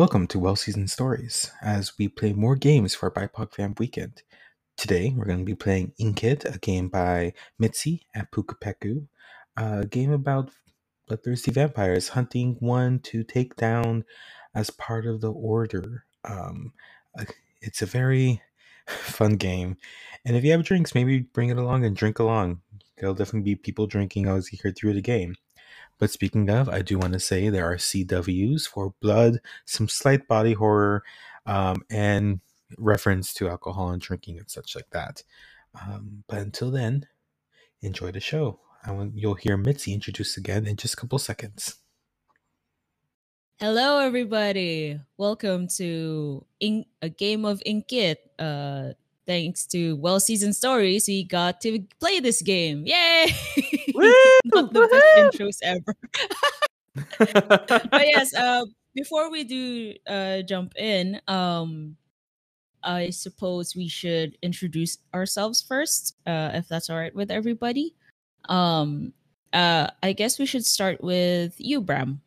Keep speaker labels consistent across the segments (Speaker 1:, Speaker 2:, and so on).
Speaker 1: Welcome to Well Seasoned Stories as we play more games for BIPOC Vamp Weekend. Today we're going to be playing Inkit, a game by Mitzi at Pukepeku, a game about bloodthirsty vampires hunting one to take down as part of the order. Um, uh, it's a very fun game, and if you have drinks, maybe bring it along and drink along. There'll definitely be people drinking as you hear through the game. But speaking of, I do want to say there are CWs for blood, some slight body horror, um, and reference to alcohol and drinking and such like that. Um, but until then, enjoy the show. Want, you'll hear Mitzi introduce again in just a couple seconds.
Speaker 2: Hello, everybody. Welcome to In- a game of Inkit. Uh, thanks to well seasoned stories, we got to play this game. Yay! Not the best intros ever. but yes, uh, before we do uh, jump in, um, I suppose we should introduce ourselves first, uh, if that's all right with everybody. Um, uh, I guess we should start with you, Bram.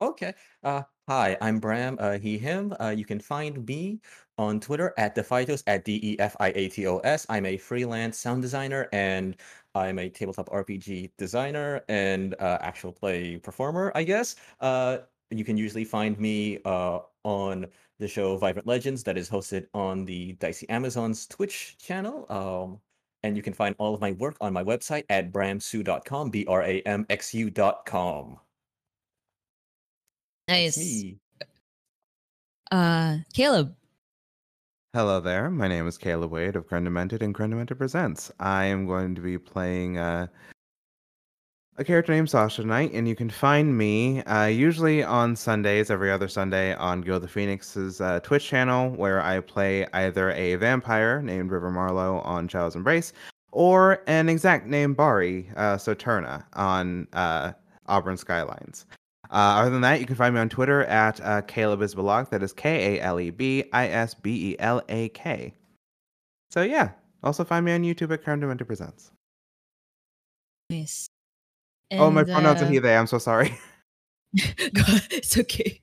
Speaker 3: Okay. Uh, hi, I'm Bram. Uh, he, him. Uh, you can find me on Twitter at Defiatos at D E F I A T O S. I'm a freelance sound designer and I'm a tabletop RPG designer and uh, actual play performer, I guess. Uh, you can usually find me uh, on the show Vibrant Legends that is hosted on the Dicey Amazons Twitch channel. Um, and you can find all of my work on my website at bramxu.com, B R A M X U.com.
Speaker 2: Nice.
Speaker 3: Me.
Speaker 2: Uh, Caleb.
Speaker 4: Hello there. My name is Caleb Wade of Grundamented and Grundamented Presents. I am going to be playing uh, a character named Sasha tonight, and you can find me uh, usually on Sundays, every other Sunday, on Go the Phoenix's uh, Twitch channel, where I play either a vampire named River Marlowe on Child's Embrace, or an exact named Bari uh, Soterna on uh, Auburn Skylines. Uh, other than that, you can find me on Twitter at uh, Caleb Isbalak. That is K A L E B I S B E L A K. So yeah, also find me on YouTube at Crown Dementor Presents.
Speaker 2: Nice.
Speaker 4: oh, my
Speaker 2: And,
Speaker 4: pronouns are
Speaker 2: uh,
Speaker 4: he, they. I'm so sorry.
Speaker 2: it's okay.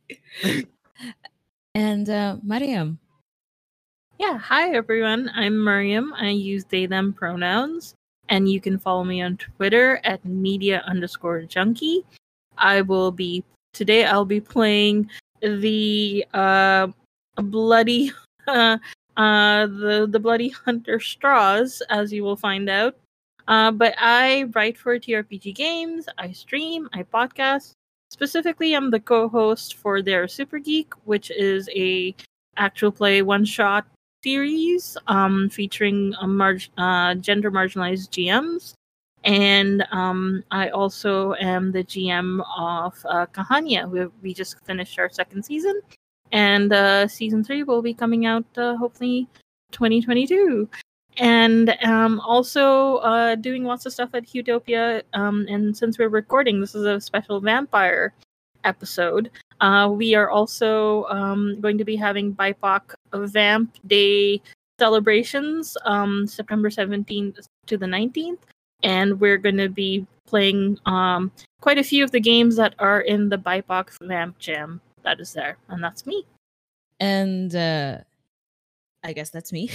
Speaker 2: and uh, Mariam.
Speaker 5: Yeah, hi everyone. I'm Mariam. I use they them pronouns, and you can follow me on Twitter at media underscore junkie. I will be today. I'll be playing the uh bloody uh, uh the the bloody hunter straws, as you will find out. Uh, but I write for TRPG games. I stream. I podcast. Specifically, I'm the co-host for their Super Geek, which is a actual play one shot series um, featuring a marg- uh, gender marginalized GMs. And um, I also am the GM of uh, Kahania. We, we just finished our second season, and uh, season three will be coming out uh, hopefully 2022. And um, also uh, doing lots of stuff at Utopia. Um, and since we're recording, this is a special vampire episode. Uh, we are also um, going to be having BIPOC Vamp Day celebrations um, September 17th to the 19th. And we're going to be playing um, quite a few of the games that are in the BIPOC Vamp Jam that is there. And that's me.
Speaker 2: And uh, I guess that's me.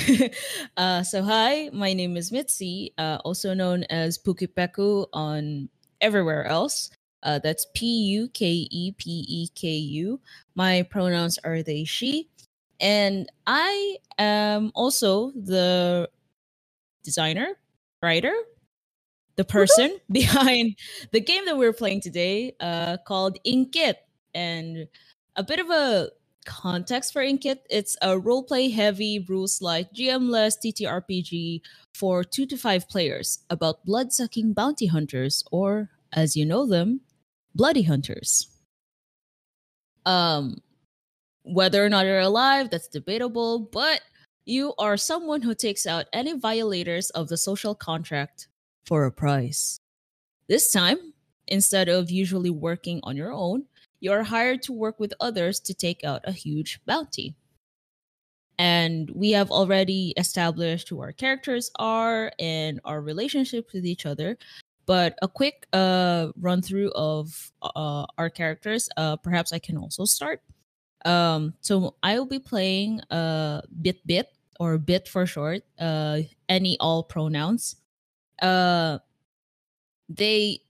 Speaker 2: uh, so, hi, my name is Mitzi, uh, also known as Pukepeku on everywhere else. Uh, that's P U K E P E K U. My pronouns are they, she. And I am also the designer, writer, the person behind the game that we're playing today uh, called Inkit. And a bit of a context for Inkit it's a roleplay heavy, rules light, GM less TTRPG for two to five players about blood sucking bounty hunters, or as you know them, bloody hunters. Um, whether or not you're alive, that's debatable, but you are someone who takes out any violators of the social contract for a price. This time, instead of usually working on your own, you are hired to work with others to take out a huge bounty. And we have already established who our characters are and our relationships with each other. But a quick uh, run through of uh, our characters, uh, perhaps I can also start. Um, so I will be playing uh bit bit or bit for short. Uh, any all pronouns. Uh, they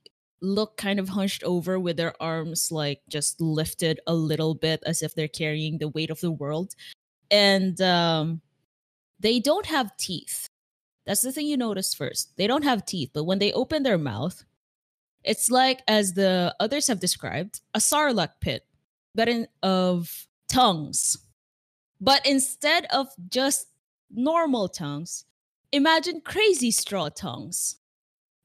Speaker 2: look kind of hunched over with their arms like just lifted a little bit as if they're carrying the weight of the world. And um they don't have teeth. That's the thing you notice first. They don't have teeth but when they open their mouth it's like as the others have described a sarlacc pit but in of tongues. But instead of just normal tongues imagine crazy straw tongues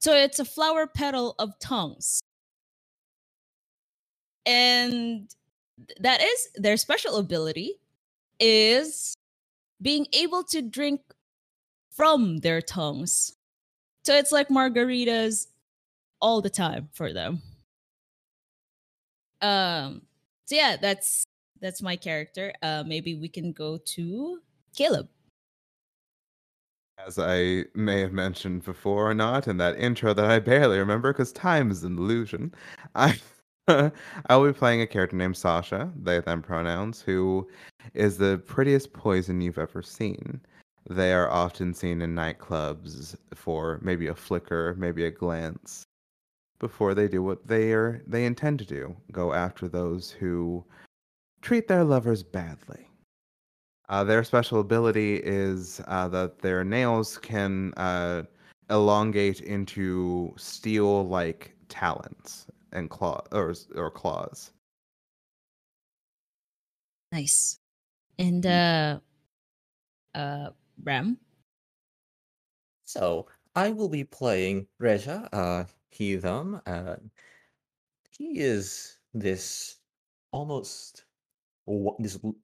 Speaker 2: so it's a flower petal of tongues. And that is their special ability is being able to drink from their tongues. So it's like margaritas all the time for them. Um so yeah, that's that's my character. Uh maybe we can go to Caleb.
Speaker 4: As I may have mentioned before or not in that intro that I barely remember because time is an illusion, I I'll be playing a character named Sasha, they them pronouns, who is the prettiest poison you've ever seen. They are often seen in nightclubs for maybe a flicker, maybe a glance, before they do what they are they intend to do, go after those who treat their lovers badly. Uh, their special ability is uh, that their nails can uh, elongate into steel-like talons and claw or or claws.
Speaker 2: Nice. And uh uh Ram.
Speaker 3: So I will be playing Reja, uh, he, them. Uh, he is this almost this w-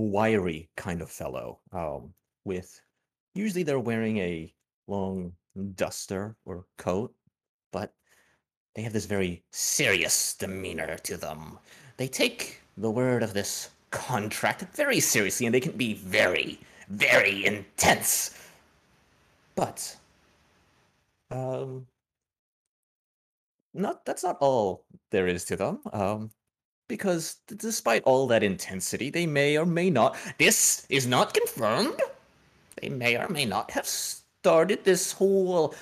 Speaker 3: wiry kind of fellow. Um, with usually they're wearing a long duster or coat, but they have this very serious demeanor to them. They take the word of this contract very seriously, and they can be very, very intense. But um, not that's not all there is to them. Um, because despite all that intensity, they may or may not. This is not confirmed. They may or may not have started this whole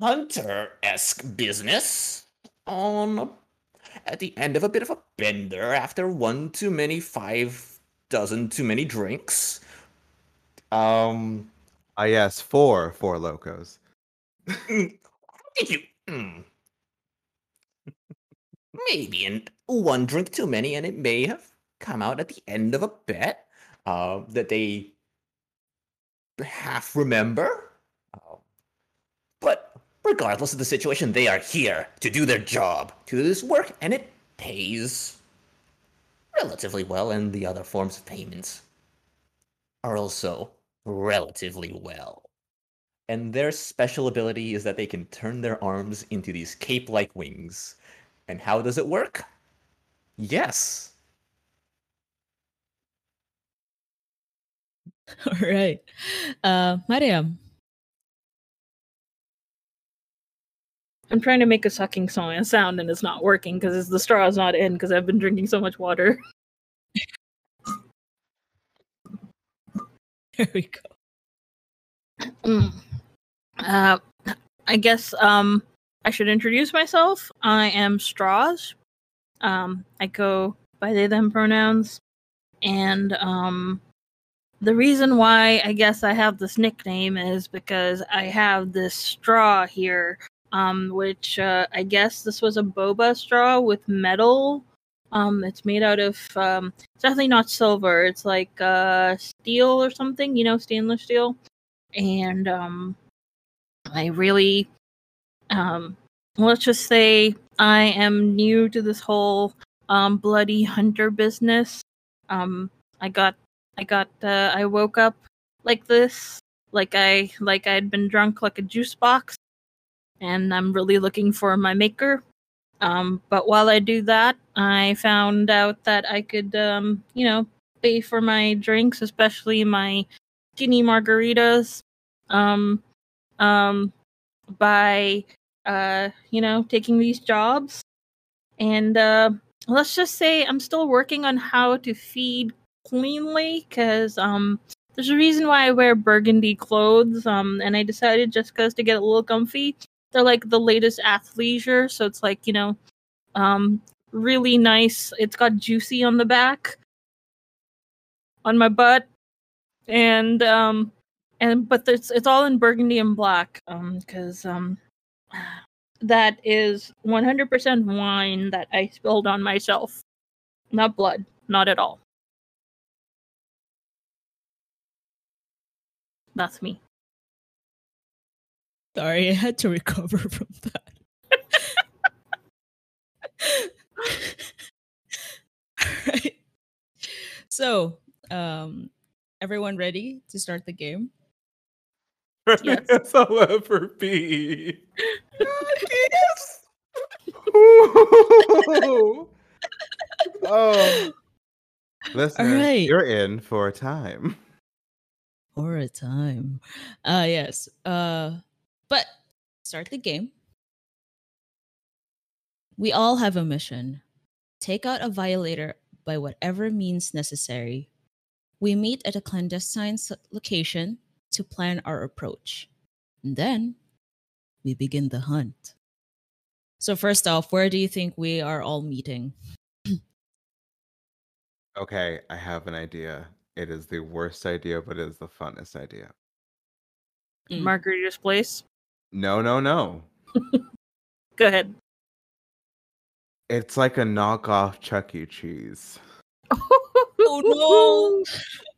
Speaker 3: hunter-esque business on a- at the end of a bit of a bender after one too many five dozen too many drinks. Um,
Speaker 4: Ah, yes, four four Lokos.
Speaker 3: Mm, Did you? mm. Maybe in one drink too many, and it may have come out at the end of a bet uh, that they half remember. Uh, but regardless of the situation, they are here to do their job, to do this work, and it pays relatively well, and the other forms of payments are also relatively well. And their special ability is that they can turn their arms into these cape like wings. And how does it work? Yes.
Speaker 2: All right. Uh Mariam.
Speaker 5: I'm trying to make a sucking sound and it's not working because the straw is not in because I've been drinking so much water.
Speaker 2: There we go.
Speaker 5: Mm. Uh, I guess um, I should introduce myself. I am Straws. Um, I go by they them pronouns, and um, the reason why I guess I have this nickname is because I have this straw here, um, which uh, I guess this was a boba straw with metal. Um, it's made out of um, it's definitely not silver. It's like uh, steel or something, you know, stainless steel. And um, I really, um, let's just say I am new to this whole um, bloody hunter business. Um, I got, I got, uh, I woke up like this, like I, like I'd been drunk like a juice box, and I'm really looking for my maker. Um, but while I do that, I found out that I could, um, you know, pay for my drinks, especially my skinny margaritas, um, um, by, uh, you know, taking these jobs. And uh, let's just say I'm still working on how to feed cleanly because um there's a reason why I wear burgundy clothes um and I decided just because to get a little comfy they're like the latest athleisure so it's like you know um really nice it's got juicy on the back on my butt and um and but it's it's all in burgundy and black um because um that is 100% wine that I spilled on myself not blood not at all that's me
Speaker 2: Sorry, I had to recover from that. Alright. So, um, everyone ready to start the game?
Speaker 5: Yes.
Speaker 4: Yes, I'll ever be. yes. Ooh. oh. Listener,
Speaker 2: right.
Speaker 4: you're in for a time.
Speaker 2: For a time. Uh yes. Uh but start the game. We all have a mission. Take out a violator by whatever means necessary. We meet at a clandestine location to plan our approach. And then we begin the hunt. So first off, where do you think we are all meeting?
Speaker 4: Okay, I have an idea. It is the worst idea, but it is the funnest idea.
Speaker 2: Mm.
Speaker 5: margarita's place
Speaker 4: No, no, no.
Speaker 5: go ahead
Speaker 4: It's like a knockoff Chuck E. Cheese.
Speaker 2: Oh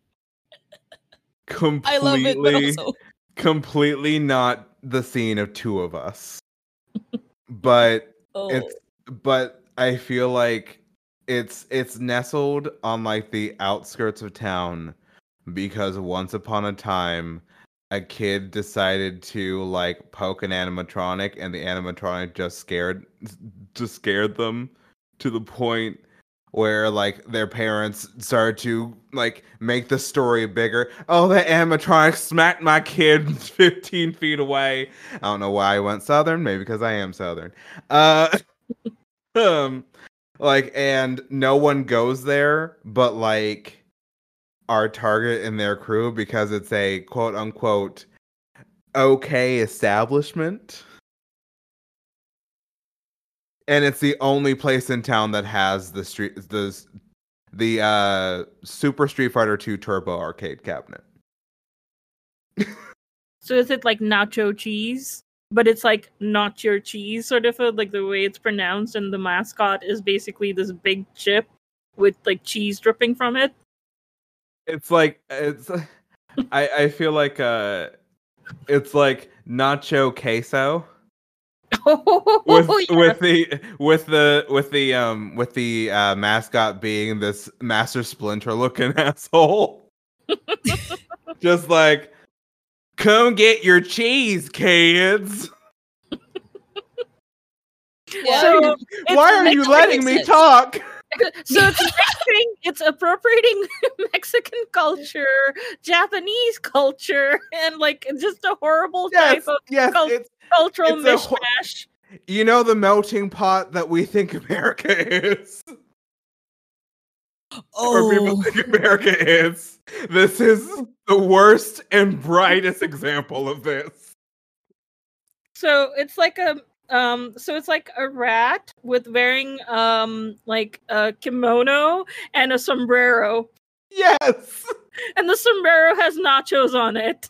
Speaker 4: Completely,
Speaker 2: I love it, but also
Speaker 4: completely not the scene of two of us. but
Speaker 2: oh,
Speaker 4: it's but I feel like it's it's nestled on like the outskirts of town because once upon a time a kid decided to like poke an animatronic and the animatronic just scared just scared them to the point where like their parents started to like make the story bigger. Oh, the animatronic smacked my kid 15 feet away. I don't know why I went southern, maybe because I am southern. Uh um like and no one goes there but like our target and their crew because it's a quote unquote okay establishment. And it's the only place in town that has the street the the uh Super Street Fighter 2 Turbo arcade cabinet.
Speaker 5: So is it like nacho cheese? But it's like nacho cheese, sort of a, like the way it's pronounced, and the mascot is basically this big chip with like cheese dripping from it.
Speaker 4: It's like it's I I feel like uh it's like nacho queso
Speaker 5: Oh,
Speaker 4: with
Speaker 5: yeah.
Speaker 4: with the with the with the um with the uh mascot being this master splinter looking asshole just like come get your cheese kids
Speaker 2: Yeah.
Speaker 5: So
Speaker 4: why are you letting me talk
Speaker 5: so it's mixing, it's appropriating Mexican culture, Japanese culture, and like just a horrible
Speaker 4: yes
Speaker 5: type of
Speaker 4: yes
Speaker 5: cul-
Speaker 4: it's
Speaker 5: cultural
Speaker 4: it's ho-
Speaker 5: mishmash.
Speaker 4: you know the melting pot that we think america is or people
Speaker 2: oh,
Speaker 4: think America is. This is the worst and brightest example of this.
Speaker 5: So it's like a um so it's like a rat with wearing um like a kimono and a sombrero
Speaker 4: Yes.
Speaker 5: and the sombrero has nachos on it.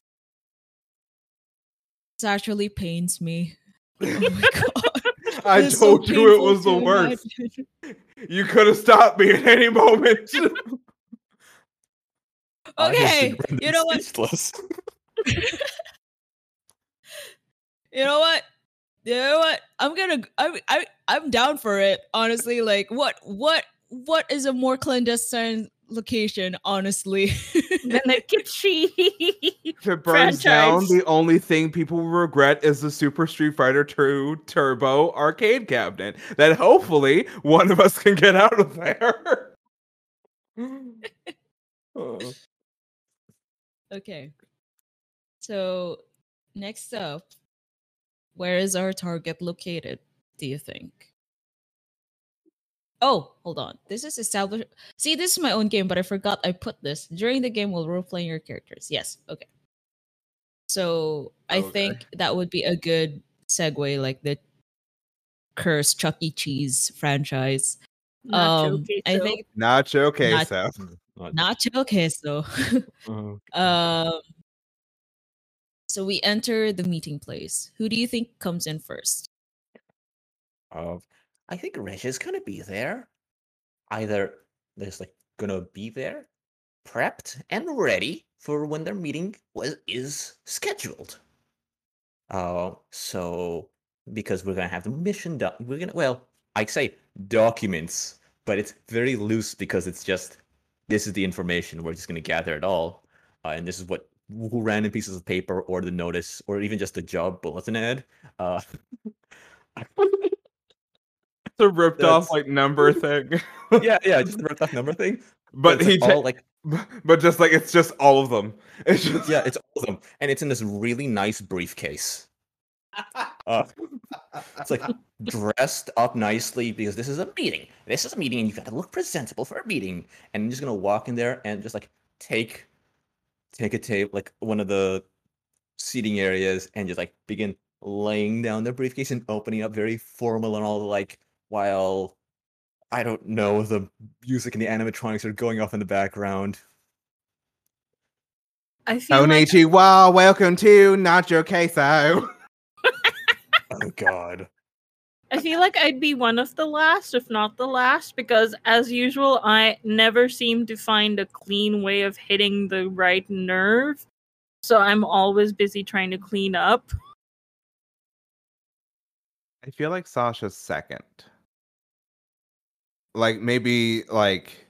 Speaker 2: this actually pains me. Oh my god.
Speaker 4: I
Speaker 2: It's so
Speaker 4: told you it was the worst.
Speaker 2: imagine.
Speaker 4: You could have stopped me at any moment.
Speaker 2: Okay, you know what? You know what? You know what? I'm gonna. I. I. I'm down for it. Honestly, like what? What? What is a more clandestine location? Honestly.
Speaker 5: And the kitschy.
Speaker 4: if it burns down, the only thing people will regret is the Super Street Fighter 2 Turbo arcade cabinet that hopefully one of us can get out of there. Oh.
Speaker 2: okay. So next up, where is our target located? Do you think? Oh, hold on. This is established. See, this is my own game, but I forgot I put this during the game while role playing your characters. Yes. Okay. So I
Speaker 4: Okay.
Speaker 2: think that would be a good segue, like the curse Chuck E. Cheese franchise.
Speaker 5: Nacho
Speaker 2: um, I think
Speaker 4: Nacho queso.
Speaker 3: Not-
Speaker 2: nacho queso.
Speaker 3: oh,
Speaker 2: um. So we enter the meeting place. Who do you think comes in first?
Speaker 3: of I think Regia's gonna be there. Either there's like gonna be there, prepped and ready for when their meeting was is scheduled. Uh, so because we're gonna have the mission done, we're gonna well, I say documents, but it's very loose because it's just this is the information we're just gonna gather it all, uh, and this is what random pieces of paper or the notice or even just the job bulletin ad. Uh,
Speaker 4: The ripped off like number thing.
Speaker 3: yeah, yeah, just the ripped off number thing.
Speaker 4: but
Speaker 3: it's,
Speaker 4: he
Speaker 3: like, all like
Speaker 4: but just like it's just all of them. It's just
Speaker 3: yeah, it's all of them, and it's in this really nice briefcase. Uh, it's like dressed up nicely because this is a meeting. This is a meeting, and you've got to look presentable for a meeting. And you're just gonna walk in there and just like take, take a tape like one of the seating areas and just like begin laying down the briefcase and opening up very formal and all like while I don't know the music and the animatronics are going off in the background.
Speaker 5: I feel like
Speaker 4: Konnichiwa, welcome to Nacho Queso.
Speaker 3: Oh God.
Speaker 5: I feel like I'd be one of the last, if not the last, because as usual, I never seem to find a clean way of hitting the right nerve. So I'm always busy trying to clean up.
Speaker 4: I feel like Sasha's second. Like maybe like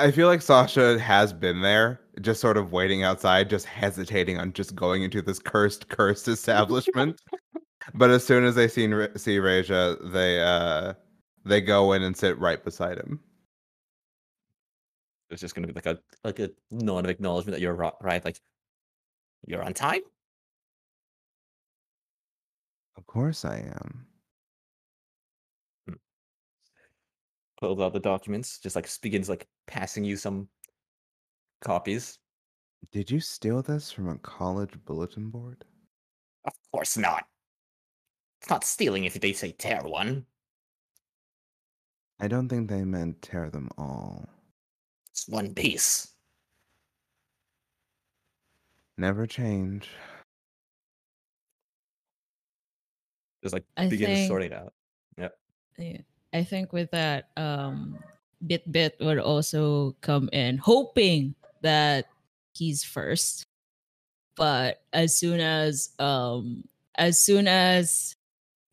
Speaker 4: I feel like Sasha has been there, just sort of waiting outside, just hesitating on just going into this cursed, cursed establishment. But as soon as they see see Reja, they uh they go in and sit right beside him.
Speaker 3: It's just gonna be like a like a nod of acknowledgement that you're right. Like you're on time.
Speaker 4: Of course I am.
Speaker 3: Pulls out the documents, just like begins like passing you some copies.
Speaker 4: Did you steal this from a college bulletin board?
Speaker 3: Of course not. It's not stealing if they say tear one.
Speaker 4: I don't think they meant tear them all.
Speaker 3: It's one piece.
Speaker 4: Never change.
Speaker 3: Just like
Speaker 2: I
Speaker 3: begins
Speaker 2: think-
Speaker 3: sorting it out.
Speaker 2: Yeah. I think with that, um, Bit Bit would also come in, hoping that he's first. But as soon as um as soon as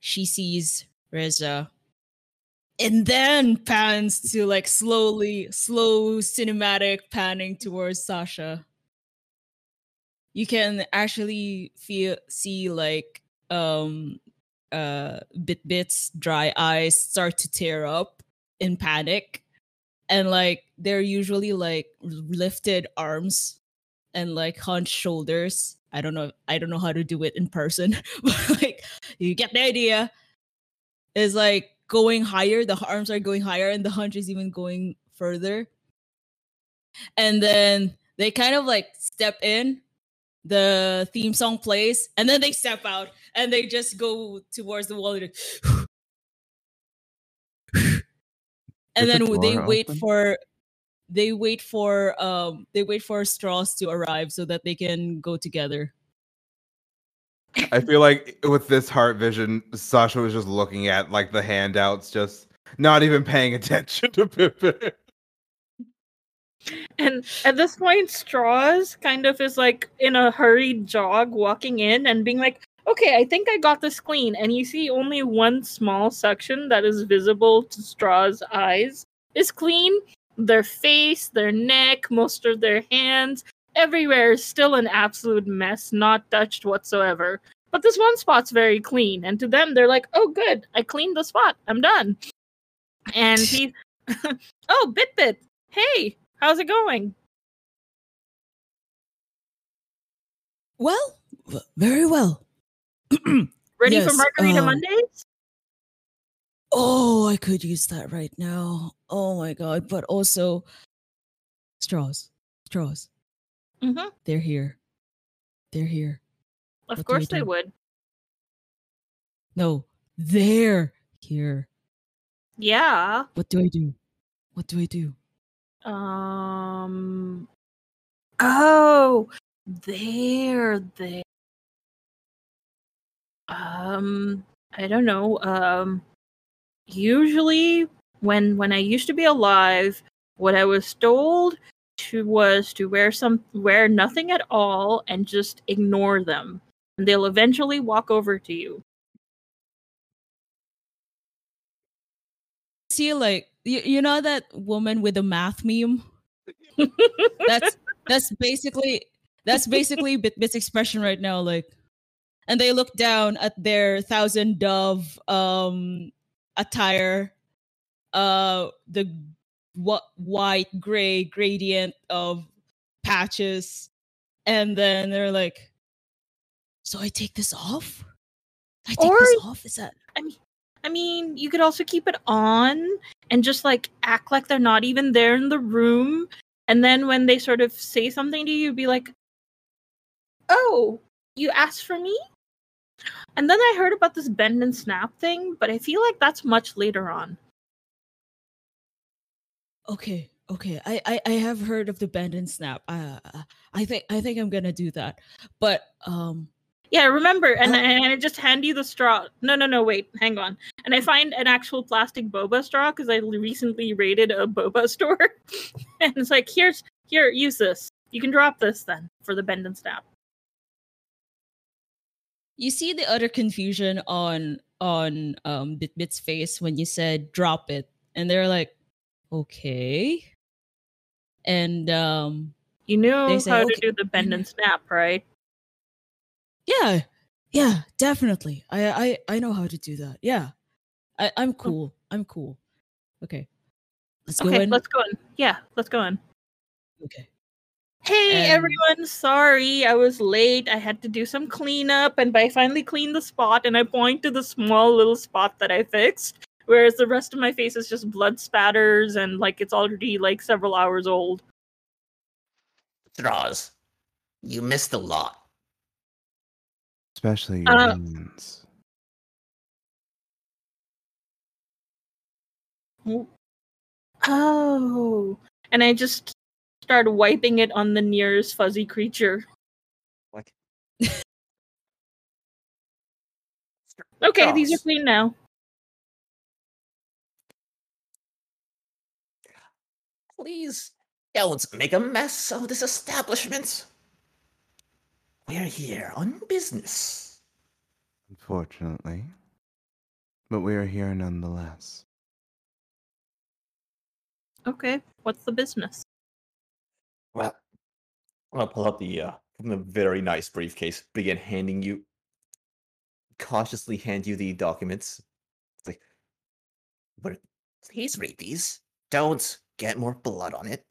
Speaker 2: she sees Reza, and then pans to like slowly, slow cinematic panning towards Sasha. You can actually feel see like um uh bit bits dry eyes start to tear up in panic and like they're usually like lifted arms and like hunched shoulders i don't know i don't know how to do it in person but like you get the idea is like going higher the arms are going higher and the hunch is even going further and then they kind of like step in the theme song plays and then they step out and they just go towards the wall and, and then they
Speaker 4: drawer
Speaker 2: wait
Speaker 4: open?
Speaker 2: for they wait for um they wait for straws to arrive so that they can go together
Speaker 4: I feel like with this heart vision, Sasha was just looking at like the handouts, just not even paying attention to Pippin.
Speaker 5: And at this point, Straws kind of is like in a hurried jog walking in and being like, okay, I think I got this clean. And you see only one small section that is visible to Straw's eyes is clean. Their face, their neck, most of their hands, everywhere is still an absolute mess, not touched whatsoever. But this one spot's very clean. And to them, they're like, oh, good, I cleaned the spot. I'm done. And he, oh, Bit Bit, hey, how's it going?
Speaker 2: well very well
Speaker 5: Ready
Speaker 2: Yes,
Speaker 5: for Margarita
Speaker 2: um,
Speaker 5: Mondays?
Speaker 2: Oh, I could use that right now. Oh my god! But also, straws, straws.
Speaker 5: Mhm.
Speaker 2: They're here. They're here.
Speaker 5: Of
Speaker 2: What
Speaker 5: course they
Speaker 2: do?
Speaker 5: would.
Speaker 2: No, they're here.
Speaker 5: Yeah.
Speaker 2: What do I do? What do I do?
Speaker 5: Um. Oh, they're there. Um, I don't know. Um, usually when when I used to be alive, what I was told to was to wear some wear nothing at all and just ignore them, and they'll eventually walk over to you.
Speaker 2: See, like you, you know that woman with the math meme. That's that's basically that's basically Bit's expression right now. Like, and they look down at their thousand dove um attire, uh, the what white gray gradient of patches, and then they're like, "So I take this off? I take
Speaker 5: Or-
Speaker 2: this off? Is that
Speaker 5: I mean, I mean, you could also keep it on and just like act like they're not even there in the room. And then when they sort of say something to you, be like, "Oh, you asked for me." And then I heard about this bend and snap thing, but I feel like that's much later on.
Speaker 2: Okay, okay. I, I I have heard of the bend and snap. Uh, I think I think I'm gonna do that. But um,
Speaker 5: Yeah, remember, and,
Speaker 2: Oh.
Speaker 5: and I just hand you the straw. No, no, no, wait, hang on. And I find an actual plastic boba straw because I recently raided a boba store, and it's like, here's here, use this. You can drop this then for the bend and snap.
Speaker 2: You see the utter confusion on on um Bit Bit's face when you said drop it, and they're like, okay. And um,
Speaker 5: You knew
Speaker 2: They say,
Speaker 5: how
Speaker 2: "Okay."
Speaker 5: to do the bend and snap, right?
Speaker 2: yeah, yeah, definitely. I I I know how to do that. Yeah, I I'm cool. I'm cool. Okay, let's go
Speaker 5: Okay,
Speaker 2: in.
Speaker 5: let's go in. Yeah, let's go in.
Speaker 2: Okay.
Speaker 5: Hey
Speaker 2: And-
Speaker 5: everyone, sorry I was late. I had to do some cleanup and I finally cleaned the spot and I point to the small little spot that I fixed. Whereas the rest of my face is just blood spatters and like it's already like several hours old.
Speaker 3: Straws. You missed a lot.
Speaker 4: Especially your
Speaker 5: Uh,
Speaker 4: hands.
Speaker 5: Oh. And I just start wiping it on the nearest fuzzy creature.
Speaker 3: Like
Speaker 5: Okay, these are clean now.
Speaker 3: Please don't make a mess of this establishment. We're here on business.
Speaker 4: Unfortunately. But we are here nonetheless.
Speaker 5: Okay, what's the business?
Speaker 3: Well, I'll pull out the uh, from the very nice briefcase, begin handing you, cautiously hand you the documents. It's like, but please read these. Don't get more blood on it.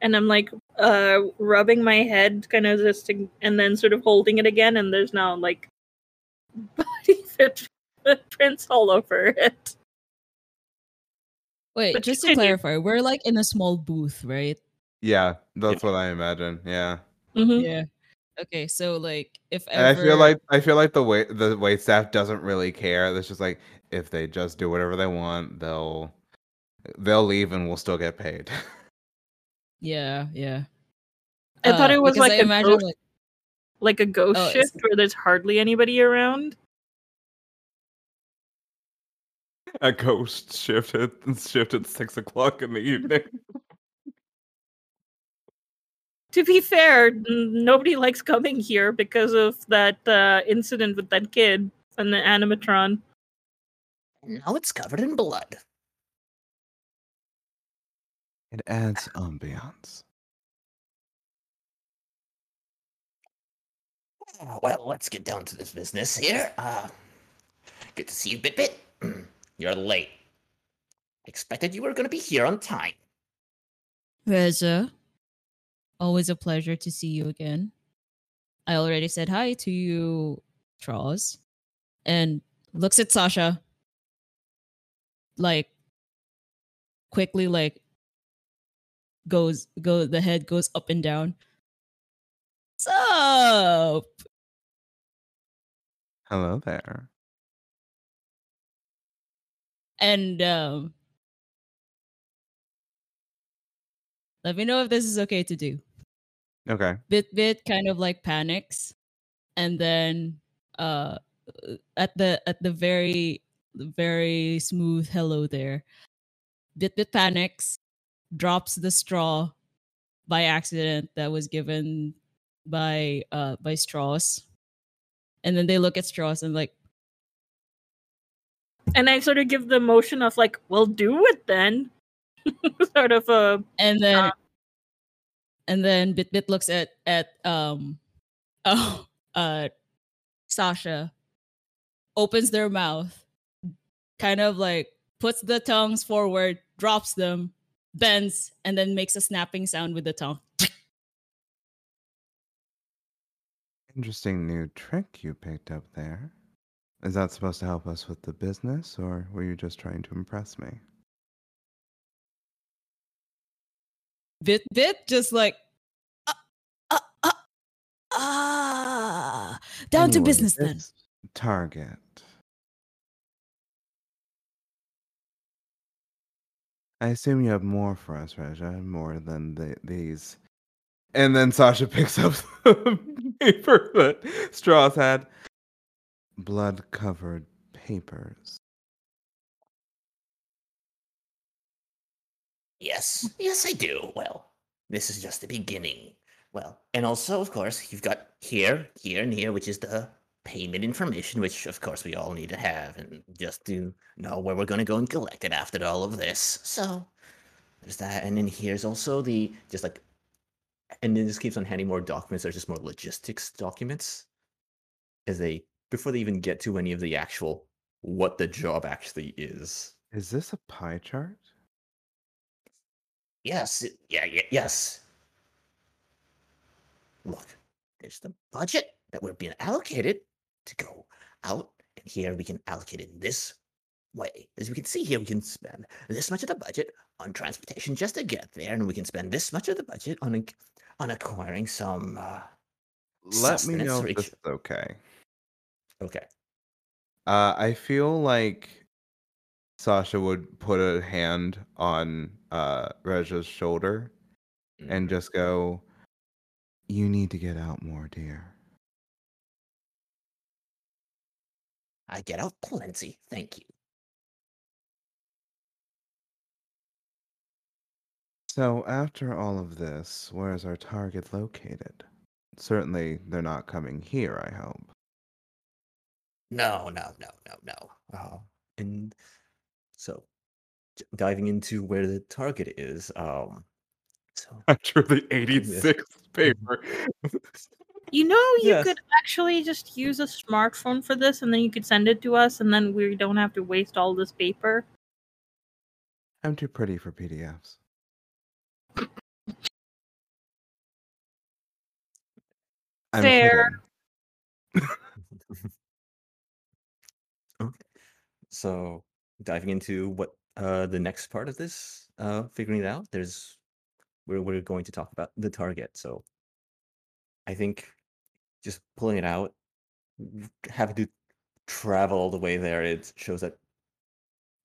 Speaker 5: and I'm like uh rubbing my head kind of just to, and then sort of holding it again and there's now like body footprints all over it.
Speaker 2: Wait,
Speaker 5: But
Speaker 2: just to
Speaker 5: continue.
Speaker 2: clarify, we're like in a small booth, right?
Speaker 4: Yeah, that's what I imagine. Yeah.
Speaker 5: Mhm.
Speaker 2: Yeah. Okay, so like if
Speaker 4: And I feel like I feel like the wait the wait staff doesn't really care. It's just like if they just do whatever they want, they'll they'll leave and we'll still get paid.
Speaker 2: Yeah, yeah.
Speaker 5: I thought
Speaker 2: Uh,
Speaker 5: it was like
Speaker 2: I
Speaker 5: a
Speaker 2: imagine
Speaker 5: ghost,
Speaker 2: like
Speaker 5: like a ghost
Speaker 2: Oh, it's-
Speaker 5: shift where there's hardly anybody around.
Speaker 4: A ghost shift at shift at six o'clock in the evening.
Speaker 5: To be fair, n- nobody likes coming here because of that uh, incident with that kid and the animatron.
Speaker 3: Now it's covered in blood.
Speaker 4: It adds ambiance.
Speaker 3: Well, let's get down to this business here. Uh, good to see you, Bit Bit. You're late. Expected you were going to be here on time.
Speaker 2: Reza, always a pleasure to see you again. I already said hi to you, Charles, and looks at Sasha. like quickly like goes go the head goes up and down. Sup?
Speaker 4: Hello there.
Speaker 2: And um let me know if this is okay to do.
Speaker 4: Okay.
Speaker 2: Bit bit kind of like panics and then uh at the at the very very smooth hello there. Bit bit panics, drops the straw by accident that was given by uh by Straws. And then they look at Straws and like,
Speaker 5: And I sort of give the motion of like, well, do it then. sort of a
Speaker 2: and then
Speaker 5: Uh.
Speaker 2: and then Bit Bit looks at at um oh uh Sasha opens their mouth, kind of like puts the tongues forward, drops them, bends, and then makes a snapping sound with the tongue.
Speaker 4: Interesting new trick you picked up there. Is that supposed to help us with the business, or were you just trying to impress me?
Speaker 2: Bit Bit just like ah ah ah, ah down to business then.
Speaker 4: Target. I assume you have more for us, Reja, more than the, these. And then Sasha picks up the paper that Straws had. Blood covered papers.
Speaker 3: Yes, yes, I do. Well, this is just the beginning. Well, and also, of course, you've got here, here, and here, which is the payment information, which, of course, we all need to have, and just to know where we're going to go and collect it after all of this. So, there's that. And then here's also the, just like, and then this keeps on handing more documents. There's just more logistics documents. As they, before they even get to any of the actual, what the job actually is.
Speaker 4: Is this a pie chart?
Speaker 3: Yes, it- yeah, yeah, yes. Look, there's the budget that we're being allocated to go out, and here we can allocate it in this way. As we can see here, we can spend this much of the budget on transportation just to get there, and we can spend this much of the budget on on acquiring some. Uh,
Speaker 4: Let me know if this is okay.
Speaker 3: Okay,
Speaker 4: Uh, I feel like Sasha would put a hand on uh, Reja's shoulder and just go, You need to get out more, dear.
Speaker 3: I get out plenty. Thank you.
Speaker 4: So, after all of this, where is our target located? Certainly, they're not coming here, I hope.
Speaker 3: No, no, no, no, no. Uh, and so j- diving into where the target is, um, so
Speaker 4: After the
Speaker 3: 86th
Speaker 4: paper.
Speaker 5: You know, you
Speaker 3: Yes.
Speaker 5: could actually just use a smartphone for this, and then you could send it to us, and then we don't have to waste all this paper.
Speaker 4: I'm too pretty for PDFs. I'm
Speaker 5: Fair.
Speaker 3: So diving into what uh the next part of this, uh figuring it out, there's we're we're going to talk about the target. So I think just pulling it out, having to travel all the way there, it shows that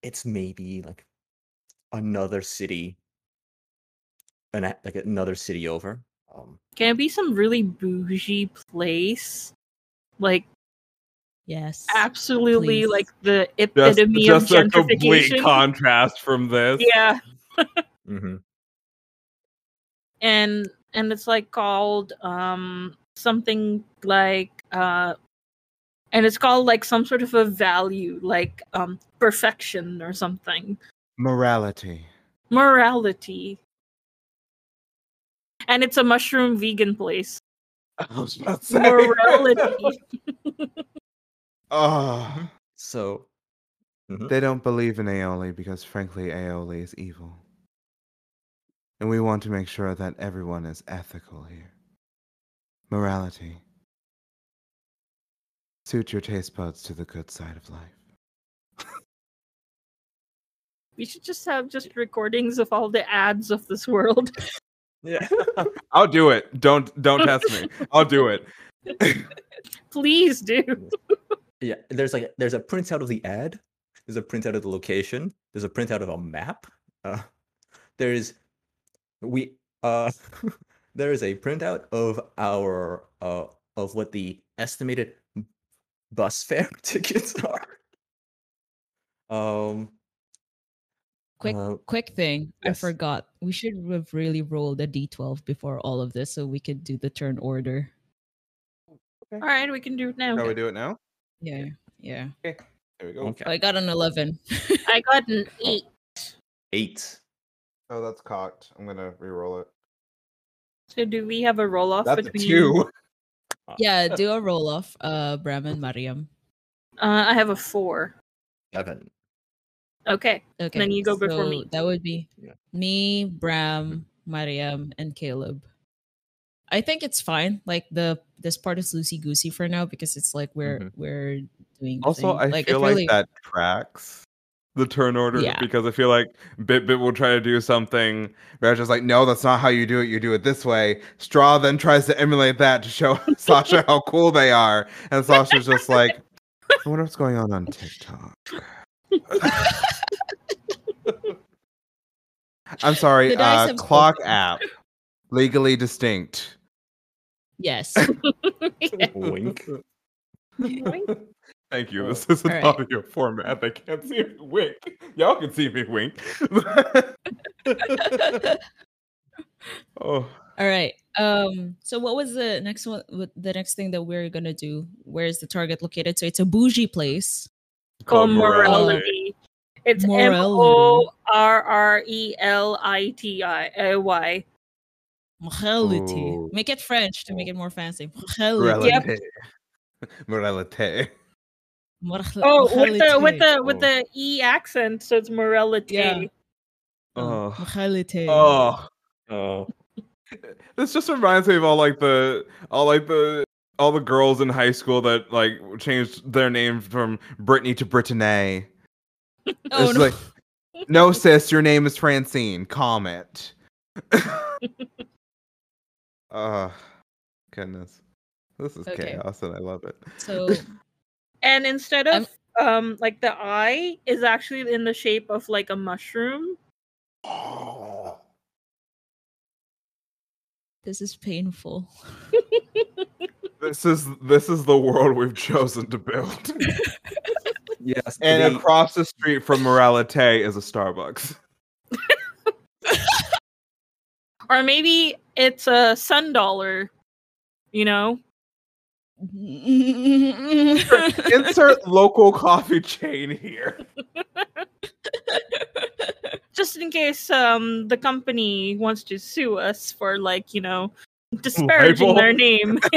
Speaker 3: it's maybe like another city, an like another city over. Um,
Speaker 5: Can it be some really bougie place? Like
Speaker 2: Yes.
Speaker 5: absolutely
Speaker 2: please.
Speaker 5: like the
Speaker 4: Just,
Speaker 5: epitome of
Speaker 4: just a complete
Speaker 5: gentrification.
Speaker 4: contrast from this.
Speaker 5: yeah.
Speaker 3: mhm.
Speaker 5: and and it's like called um something like uh and it's called like some sort of a value like um perfection or something
Speaker 4: Morality.
Speaker 5: morality and it's a mushroom vegan place
Speaker 4: I was about to say.
Speaker 5: morality
Speaker 4: oh,
Speaker 3: So mhm.
Speaker 4: they don't believe in aioli because, frankly, aioli is evil. And we want to make sure that everyone is ethical here. Morality. Suit your taste buds to the good side of life.
Speaker 5: We should just have just recordings of all the ads of this world.
Speaker 3: Yeah.
Speaker 4: I'll do it. Don't don't test me. I'll do it.
Speaker 5: Please do.
Speaker 3: Yeah. There's like there's a printout of the ad. There's a printout of the location. There's a printout of a map. Uh, there's we uh there is a printout of our uh of what the estimated bus fare tickets are. Um
Speaker 2: Quick,
Speaker 3: uh,
Speaker 2: quick thing. I forgot. We should have really rolled a d12 before all of this, so we could do the turn order. okay.
Speaker 5: All right, we can do it now.
Speaker 4: Shall we do it now?
Speaker 2: Yeah, yeah. Okay.
Speaker 4: There we go.
Speaker 3: okay.
Speaker 2: I got an 11.
Speaker 5: I got an eight.
Speaker 3: Eight.
Speaker 4: Oh, that's cocked. I'm gonna re-roll it.
Speaker 5: So do we have a roll off
Speaker 4: That's a
Speaker 5: between?
Speaker 4: two.
Speaker 2: yeah, do a roll off, uh, Bram and Mariam.
Speaker 5: Uh, I have a four.
Speaker 3: Seven.
Speaker 5: Okay.
Speaker 2: Okay.
Speaker 5: Then you go before
Speaker 2: so
Speaker 5: me.
Speaker 2: That would be
Speaker 3: Yeah.
Speaker 2: me, Bram, Mariam, and Caleb. I think it's fine. Like the this part is loosey goosey for now because it's like we're
Speaker 3: Mhm.
Speaker 2: we're doing.
Speaker 4: Also,
Speaker 2: thing.
Speaker 4: I
Speaker 2: like,
Speaker 4: feel like
Speaker 2: really-
Speaker 4: that tracks the turn order
Speaker 2: Yeah.
Speaker 4: because I feel like Bitbit will try to do something where it's just like, no, that's not how you do it. You do it this way. Straw then tries to emulate that to show Sasha how cool they are, and Sasha's just like, I wonder what's going on on TikTok. I'm sorry. Uh, clock app, legally distinct.
Speaker 2: Yes.
Speaker 3: Wink.
Speaker 4: Thank you. This is an
Speaker 2: All right.
Speaker 4: audio format. They can't see me wink. Y'all can see me wink. oh,
Speaker 2: All right. Um. So what was the next one? The next thing that we're gonna do? Where is the target located? So it's a bougie place.
Speaker 5: Called
Speaker 4: morality.
Speaker 5: morality. It's M O R R E L I T I A Y.
Speaker 2: Morality.
Speaker 4: Ooh.
Speaker 2: Make it French to make it more fancy. Morality.
Speaker 5: Yep.
Speaker 4: Morality.
Speaker 2: Morality.
Speaker 5: Oh, with the with the
Speaker 4: Oh.
Speaker 5: with the E accent, so it's morality.
Speaker 2: Yeah.
Speaker 4: Oh.
Speaker 2: Mm, morality.
Speaker 4: Oh,
Speaker 3: Oh.
Speaker 4: this just reminds me of all like the all like the all the girls in high school that like changed their name from Brittany to Brittany.
Speaker 2: Oh,
Speaker 4: it's
Speaker 2: no.
Speaker 4: like, no, sis, your name is Francine. Calm it. Oh, goodness. This is
Speaker 2: Okay.
Speaker 4: chaos and I love it.
Speaker 2: So
Speaker 5: And instead
Speaker 2: I'm-
Speaker 5: of um like the eye is actually in the shape of like a mushroom.
Speaker 2: this is painful.
Speaker 4: This is this is the world we've chosen to build.
Speaker 3: Yes.
Speaker 4: and
Speaker 3: the-
Speaker 4: across the street from Moralite is a Starbucks.
Speaker 5: Or maybe it's a sun dollar. You know?
Speaker 4: Insert local coffee chain here.
Speaker 5: Just in case um the company wants to sue us for like, you know, disparaging their name.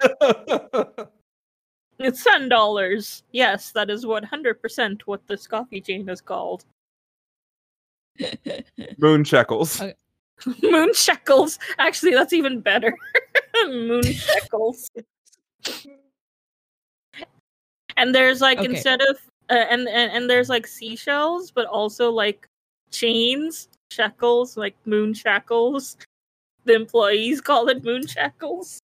Speaker 5: it's sun dollars. Yes, that is 100% what this coffee chain is called.
Speaker 4: Moon shekels.
Speaker 2: Okay.
Speaker 5: Moon shekels. Actually, that's even better. Moon shekels. and there's like
Speaker 2: Okay.
Speaker 5: instead of uh, and, and and there's like seashells, but also like chains, shekels, like moon shackles. The employees call it moon shackles.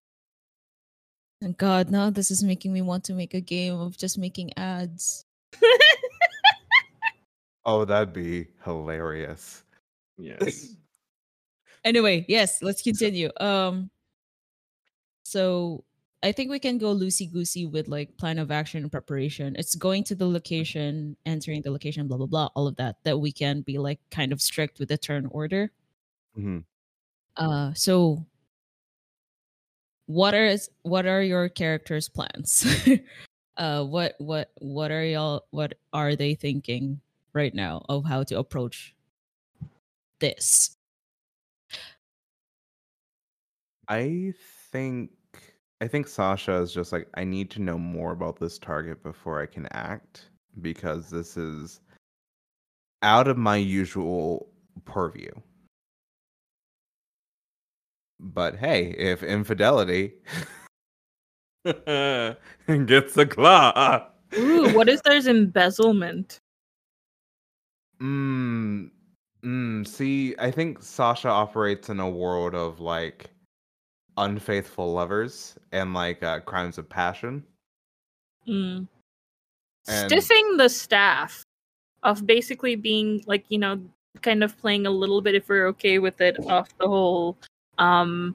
Speaker 2: God, now this is making me want to make a game of just making ads.
Speaker 4: Oh, that'd be hilarious.
Speaker 3: yes.
Speaker 2: Anyway, yes, let's continue. Um so I think we can go loosey goosey with like plan of action and preparation. It's going to the location, entering the location, blah blah blah, all of that. That we can be like kind of strict with the turn order.
Speaker 4: Mhm.
Speaker 2: Uh so what are what are your characters' plans? uh what what what are y'all what are they thinking right now of how to approach this?
Speaker 4: I think I think Sasha is just like I need to know more about this target before I can act because this is out of my usual purview. But hey, if infidelity gets a claw,
Speaker 5: Ooh, what if there's embezzlement?
Speaker 4: Mm, mm, see, I think Sasha operates in a world of like unfaithful lovers and like uh, crimes of passion.
Speaker 5: Mm.
Speaker 4: And-
Speaker 5: Stiffing the staff of basically being like, you know, kind of playing a little bit if we're okay with it off the whole um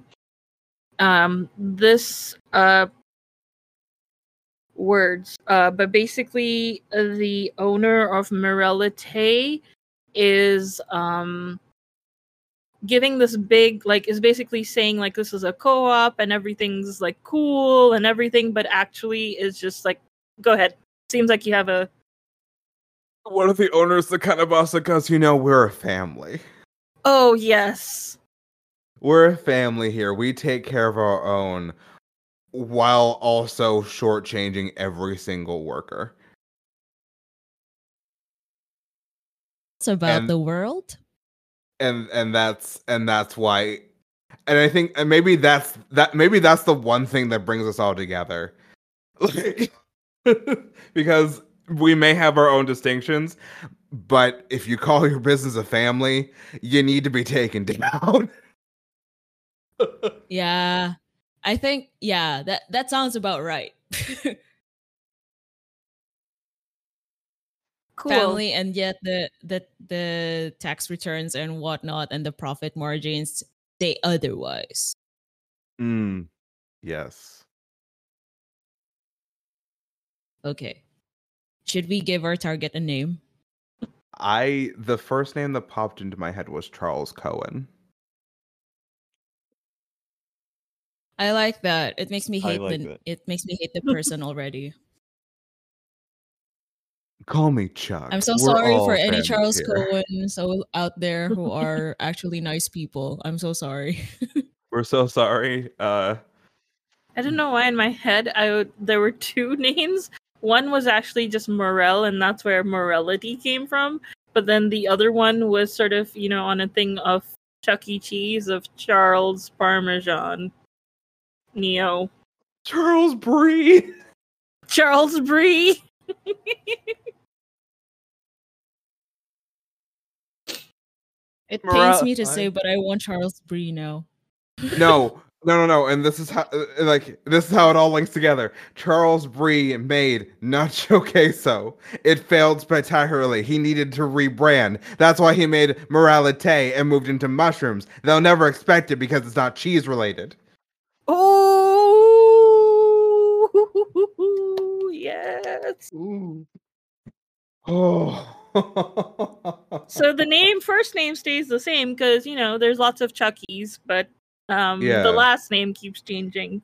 Speaker 5: um this uh words uh but basically uh, the owner of Morelite is um giving this big like is basically saying like this is a co-op and everything's like cool and everything but actually is just like go ahead seems like you have a
Speaker 4: What if the owner's the kind of boss that goes, you know, we're a family.
Speaker 5: oh yes
Speaker 4: We're a family here. We take care of our own while also shortchanging every single worker.
Speaker 2: It's about
Speaker 4: And-
Speaker 2: the world.
Speaker 4: And and that's and that's why and i think and maybe that's that maybe that's the one thing that brings us all together because we may have our own distinctions but if you call your business a family you need to be taken down
Speaker 2: Yeah. I think yeah, that that sounds about right.
Speaker 5: cool
Speaker 2: Family and yet the the the tax returns and whatnot and the profit margins they otherwise.
Speaker 4: mm, yes
Speaker 2: Okay. Should we give our target a name?
Speaker 4: i the first name that popped into my head was charles cohen
Speaker 2: I like that. It makes me hate
Speaker 3: like
Speaker 2: the
Speaker 3: that.
Speaker 2: it makes me hate the person already.
Speaker 4: Call me chuck
Speaker 2: I'm so
Speaker 4: We're
Speaker 2: sorry for any Charles
Speaker 4: here.
Speaker 2: Cohen so out there who are actually nice people. I'm so sorry.
Speaker 4: we're so sorry uh
Speaker 5: I don't know why in my head I would, there were two names. One was actually just Morel, and that's where morality came from. But then the other one was sort of, you know, on a thing of Chuck E. Cheese of Charles Parmesan. Neo.
Speaker 4: charles bree
Speaker 5: Charles Brie.
Speaker 2: It
Speaker 4: Morale-
Speaker 2: pains me to
Speaker 4: I-
Speaker 2: say, but I want Charles Brie now.
Speaker 4: no, no, no, no. And this is how, uh, like, this is how it all links together. Charles Brie made Nacho Queso. It failed spectacularly. He needed to rebrand. That's why he made Moralite and moved into mushrooms. They'll never expect it because it's not cheese related.
Speaker 5: Oh, yes.
Speaker 4: Oh.
Speaker 5: So the name, first name stays the same because, you know, there's lots of Chuckies, but um,
Speaker 4: Yeah.
Speaker 5: the last name keeps changing.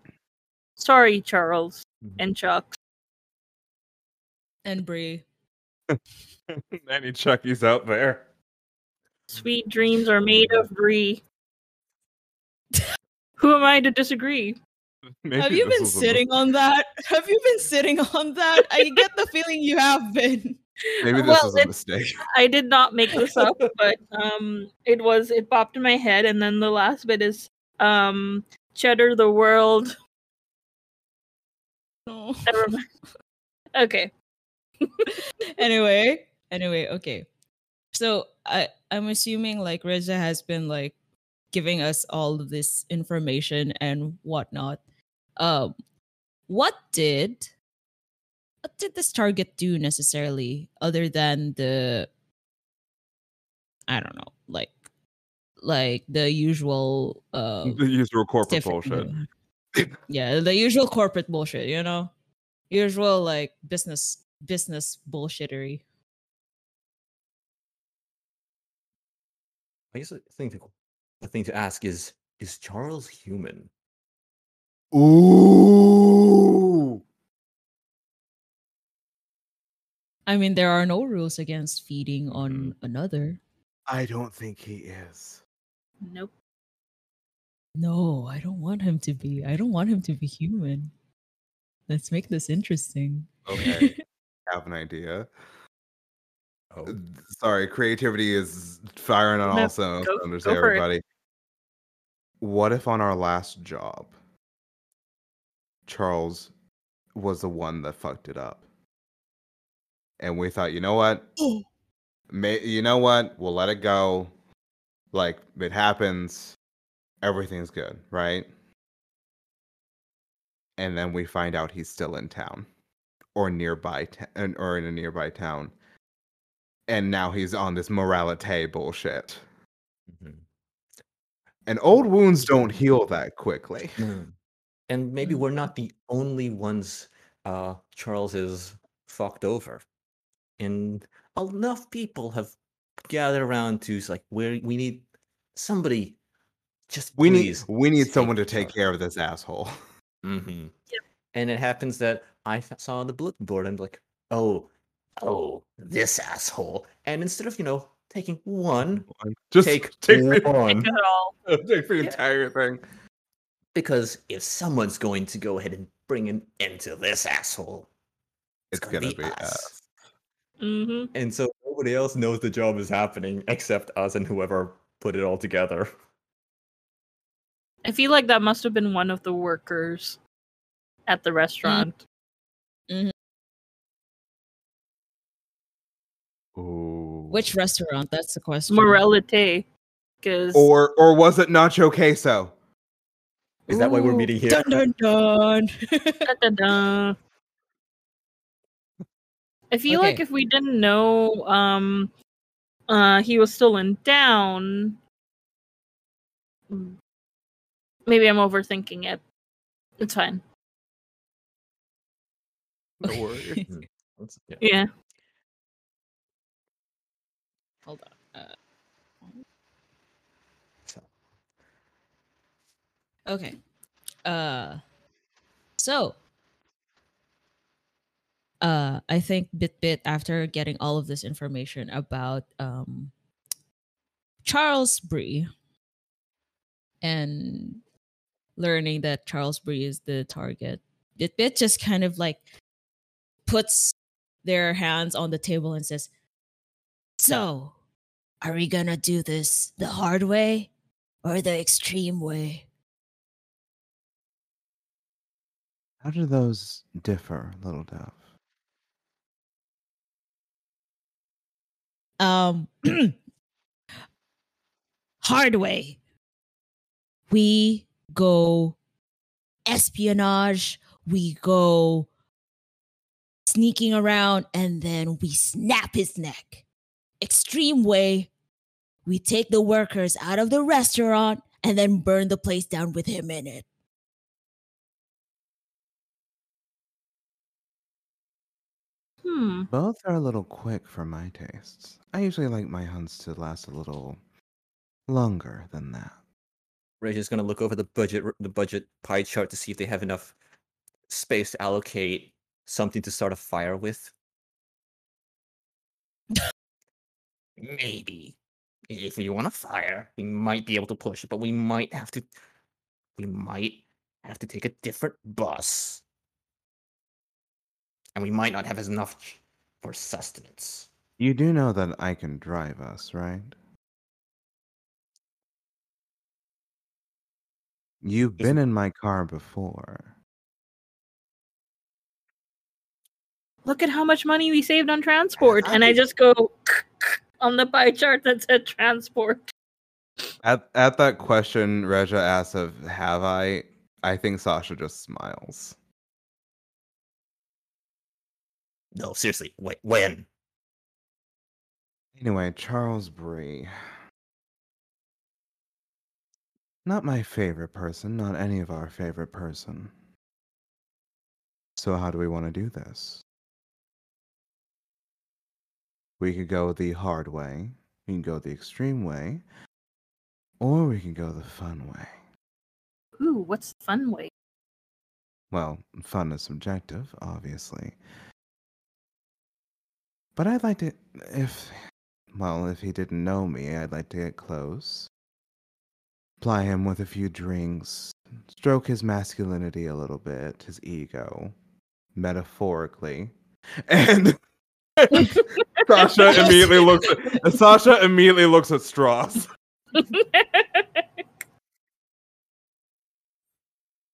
Speaker 5: Sorry, Charles
Speaker 4: Mhm.
Speaker 5: and Chuck.
Speaker 2: And Brie.
Speaker 4: Any Chuckies out there?
Speaker 5: Sweet dreams are made of brie. Who am I to disagree?
Speaker 4: Maybe
Speaker 2: have you been
Speaker 4: was a
Speaker 2: sitting on that? Have you been sitting on that? I get the feeling you have been.
Speaker 4: Mis- Maybe this
Speaker 5: Well,
Speaker 4: was a mistake.
Speaker 5: I did not make this up, but um, it was it popped in my head, and then the last bit is um, cheddar the world.
Speaker 2: No.
Speaker 5: Never mind. Okay,
Speaker 2: anyway, anyway, okay. So I I'm assuming like Reza has been like giving us all of this information and whatnot. Um, what did what did this target do necessarily, other than the I don't know, like like the usual uh
Speaker 4: the usual corporate
Speaker 2: different-
Speaker 4: bullshit.
Speaker 2: yeah, the usual corporate bullshit, you know? Usual like business business bullshittery.
Speaker 3: I guess the thing to the thing to ask is is Charles human?
Speaker 4: Ooh.
Speaker 2: I mean, there are no rules against feeding on
Speaker 4: Mm-hmm.
Speaker 2: another.
Speaker 4: I don't think he is.
Speaker 5: nope.
Speaker 2: No, I don't want him to be. I don't want him to be human. Let's make this interesting.
Speaker 4: Okay. I have an idea.
Speaker 3: Oh,
Speaker 4: Sorry, creativity is firing on
Speaker 5: No,
Speaker 4: all cylinders,
Speaker 5: go- go for it.
Speaker 4: everybody. What if on our last job, Charles was the one that fucked it up? And we thought, you know what? May, you know what? We'll let it go. Like it happens. Everything's good, right? And then we find out he's still in town or nearby ta- and- or in a nearby town. And now he's on this morality bullshit.
Speaker 3: Mhm.
Speaker 4: And old wounds don't heal that quickly.
Speaker 3: Mm. And maybe
Speaker 2: Mm.
Speaker 3: we're not the only ones uh, Charles is fucked over. And enough people have gathered around to like where we need somebody just
Speaker 4: We need we need someone to take care of this asshole.
Speaker 3: Mm-hmm.
Speaker 5: Yep.
Speaker 3: And it happens that i saw the bulletin board, I'm like, oh, oh, this asshole. And instead of, you know, taking one,
Speaker 4: Just
Speaker 3: take,
Speaker 4: take the,
Speaker 3: one.
Speaker 5: Take it all.
Speaker 4: take the
Speaker 3: Yeah.
Speaker 4: entire thing.
Speaker 3: Because if someone's going to go ahead and bring an end to this asshole,
Speaker 4: It's gonna be us.
Speaker 5: Hmm
Speaker 3: And so nobody else knows the job is happening except us and whoever put it all together.
Speaker 5: I feel like that must have been one of the workers at the restaurant.
Speaker 4: Ooh.
Speaker 2: Which restaurant? That's the question.
Speaker 5: Morality. Because
Speaker 4: or or was it Nacho Queso?
Speaker 3: Is that why we're meeting here?
Speaker 2: Dun dun Dun dun dun.
Speaker 5: I feel like if we didn't know um uh he was still in down maybe I'm overthinking it. It's fine.
Speaker 4: No worries.
Speaker 3: Mm, yeah.
Speaker 5: Yeah.
Speaker 2: Hold on. Uh, okay. Uh, so, uh, I think bit bit after getting all of this information about um Charles Brie and learning that Charles Brie is the target, bit bit just kind of like puts their hands on the table and says, "So, are we gonna do this the hard way or the extreme way?"
Speaker 4: How do those differ, Little Dove?
Speaker 2: Um hard way. We go espionage. We go sneaking around and then we snap his neck. Extreme way. We take the workers out of the restaurant and then burn the place down with him in it
Speaker 5: Hmm.
Speaker 4: Both are a little quick for my tastes. I usually like my hunts to last a little longer than that.
Speaker 3: Ray's just gonna look over the budget the budget pie chart to see if they have enough space to allocate something to start a fire with. Maybe. If we want a fire, we might be able to push it, but we might have to we might have to take a different bus. And we might not have as enough for sustenance.
Speaker 4: You do know that I can drive us, right? You've been in my car before.
Speaker 5: Look at how much money we saved on transport.
Speaker 3: I
Speaker 5: And I just go on the pie chart that said transport.
Speaker 4: At at that question Reja asks of have I, I think Sasha just smiles.
Speaker 3: No, seriously, wait, when?
Speaker 4: Anyway, Charles Brie. Not my favorite person, not any of our favorite person. So how do we want to do this? We could go the hard way, we can go the extreme way, or we can go the fun way.
Speaker 5: Ooh, what's the fun way?
Speaker 4: Well, fun is subjective, obviously. But I'd like to, if, well, if he didn't know me, I'd like to get close, ply him with a few drinks, stroke his masculinity a little bit, his ego, metaphorically, and Sasha immediately looks at Sasha immediately looks at Straws.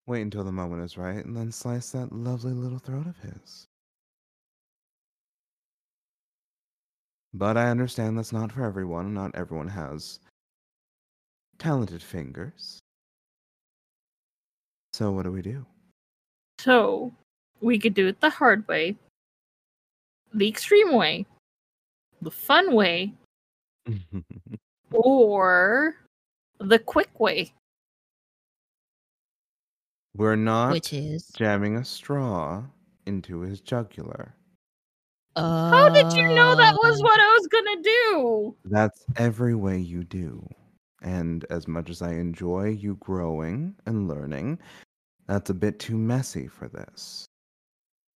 Speaker 4: Wait until the moment is right, and then slice that lovely little throat of his. But I understand that's not for everyone. Not everyone has talented fingers. So what do we do?
Speaker 5: So we could do it the hard way, the extreme way, the fun way, or the quick way.
Speaker 4: We're not
Speaker 2: Which is
Speaker 4: jamming a straw into his jugular.
Speaker 5: How did you know that was
Speaker 2: Uh,
Speaker 5: what I was gonna do?
Speaker 4: That's every way you do. And as much as I enjoy you growing and learning, that's a bit too messy for this.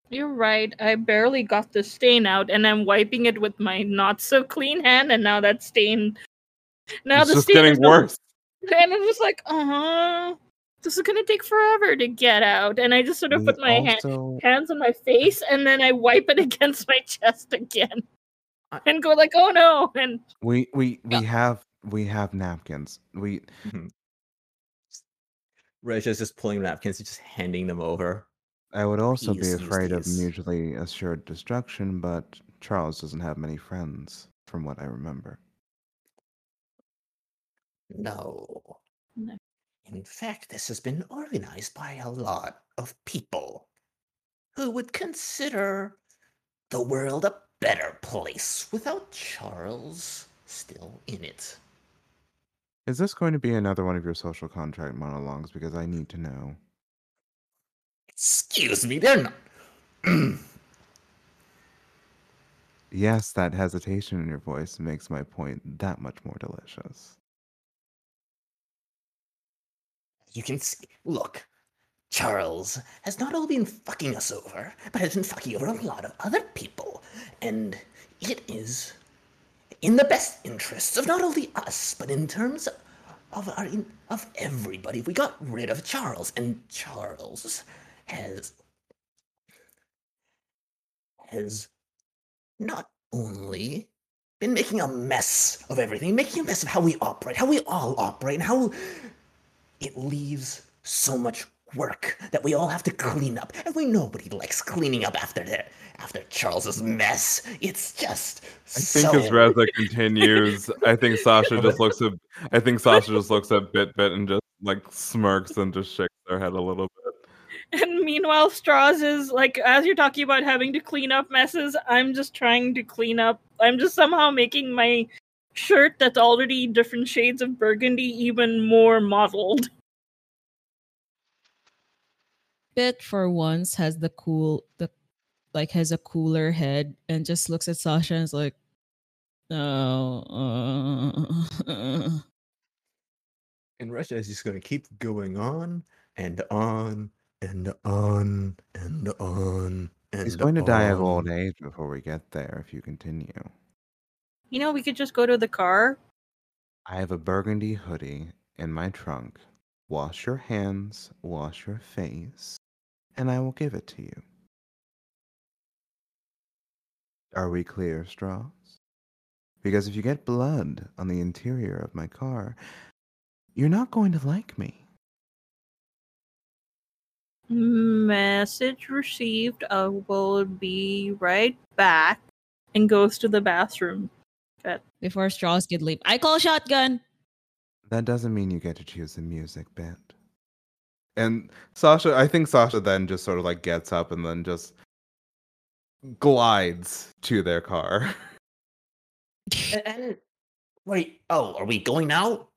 Speaker 5: You're right. I barely got the stain out, and I'm wiping it with my not so clean hand, and now that stain. Now
Speaker 4: it's
Speaker 5: the
Speaker 4: just
Speaker 5: stain
Speaker 4: getting
Speaker 5: is no-
Speaker 4: worse.
Speaker 5: And I'm just like, uh huh. This is gonna take forever to get out, and I just sort of
Speaker 4: We
Speaker 5: put my hand, hands on my face, and then I wipe it against my chest again, and go like, oh no, and
Speaker 4: we we we
Speaker 2: Yeah.
Speaker 4: have we have napkins. We mm-hmm.
Speaker 3: Reg is just pulling napkins and just handing them over.
Speaker 4: I would also
Speaker 3: Please
Speaker 4: be
Speaker 3: use
Speaker 4: afraid of mutually assured destruction, but Charles doesn't have many friends, from what I remember.
Speaker 3: No.
Speaker 5: No.
Speaker 3: In fact, this has been organized by a lot of people who would consider the world a better place without Charles still in it.
Speaker 4: Is this going to be another one of your social contract monologues? Because I need to know.
Speaker 3: Excuse me, they're not.
Speaker 4: Yes, that hesitation in your voice makes my point that much more delicious.
Speaker 3: You can see. Look, Charles has not only been fucking us over, but has been fucking over a lot of other people. And it is in the best interests of not only us, but in terms of our of everybody. We got rid of Charles, and Charles has has not only been making a mess of everything, making a mess of how we operate, how we all operate, and how it leaves so much work that we all have to clean up. And we nobody likes cleaning up after their after Charles's mess. It's just
Speaker 4: I think
Speaker 3: so
Speaker 4: as Reza continues, I think Sasha just looks at I think Sasha just looks at Bit Bit and just like smirks and just shakes their head a little bit.
Speaker 5: And meanwhile, Straws is like, as you're talking about having to clean up messes, I'm just trying to clean up. I'm just somehow making my shirt that's already different shades of burgundy even more mottled.
Speaker 2: Bit for once has the cool the like has a cooler head and just looks at Sasha and is like, no. Uh,
Speaker 3: And Russia is just gonna keep going on and on and on and on and
Speaker 4: He's going to die of old age before we get there if you continue.
Speaker 5: You know, we could just go to the car.
Speaker 4: I have a burgundy hoodie in my trunk. Wash your hands, wash your face, and I will give it to you. Are we clear, Straws? Because if you get blood on the interior of my car, you're not going to like me.
Speaker 5: Message received. I will be right back. And goes to the bathroom.
Speaker 2: Before straws could leave. I call shotgun.
Speaker 4: That doesn't mean you get to choose the music band. And Sasha, I think Sasha then just sort of like gets up and then just glides to their car.
Speaker 3: A- And wait, oh, are we going now?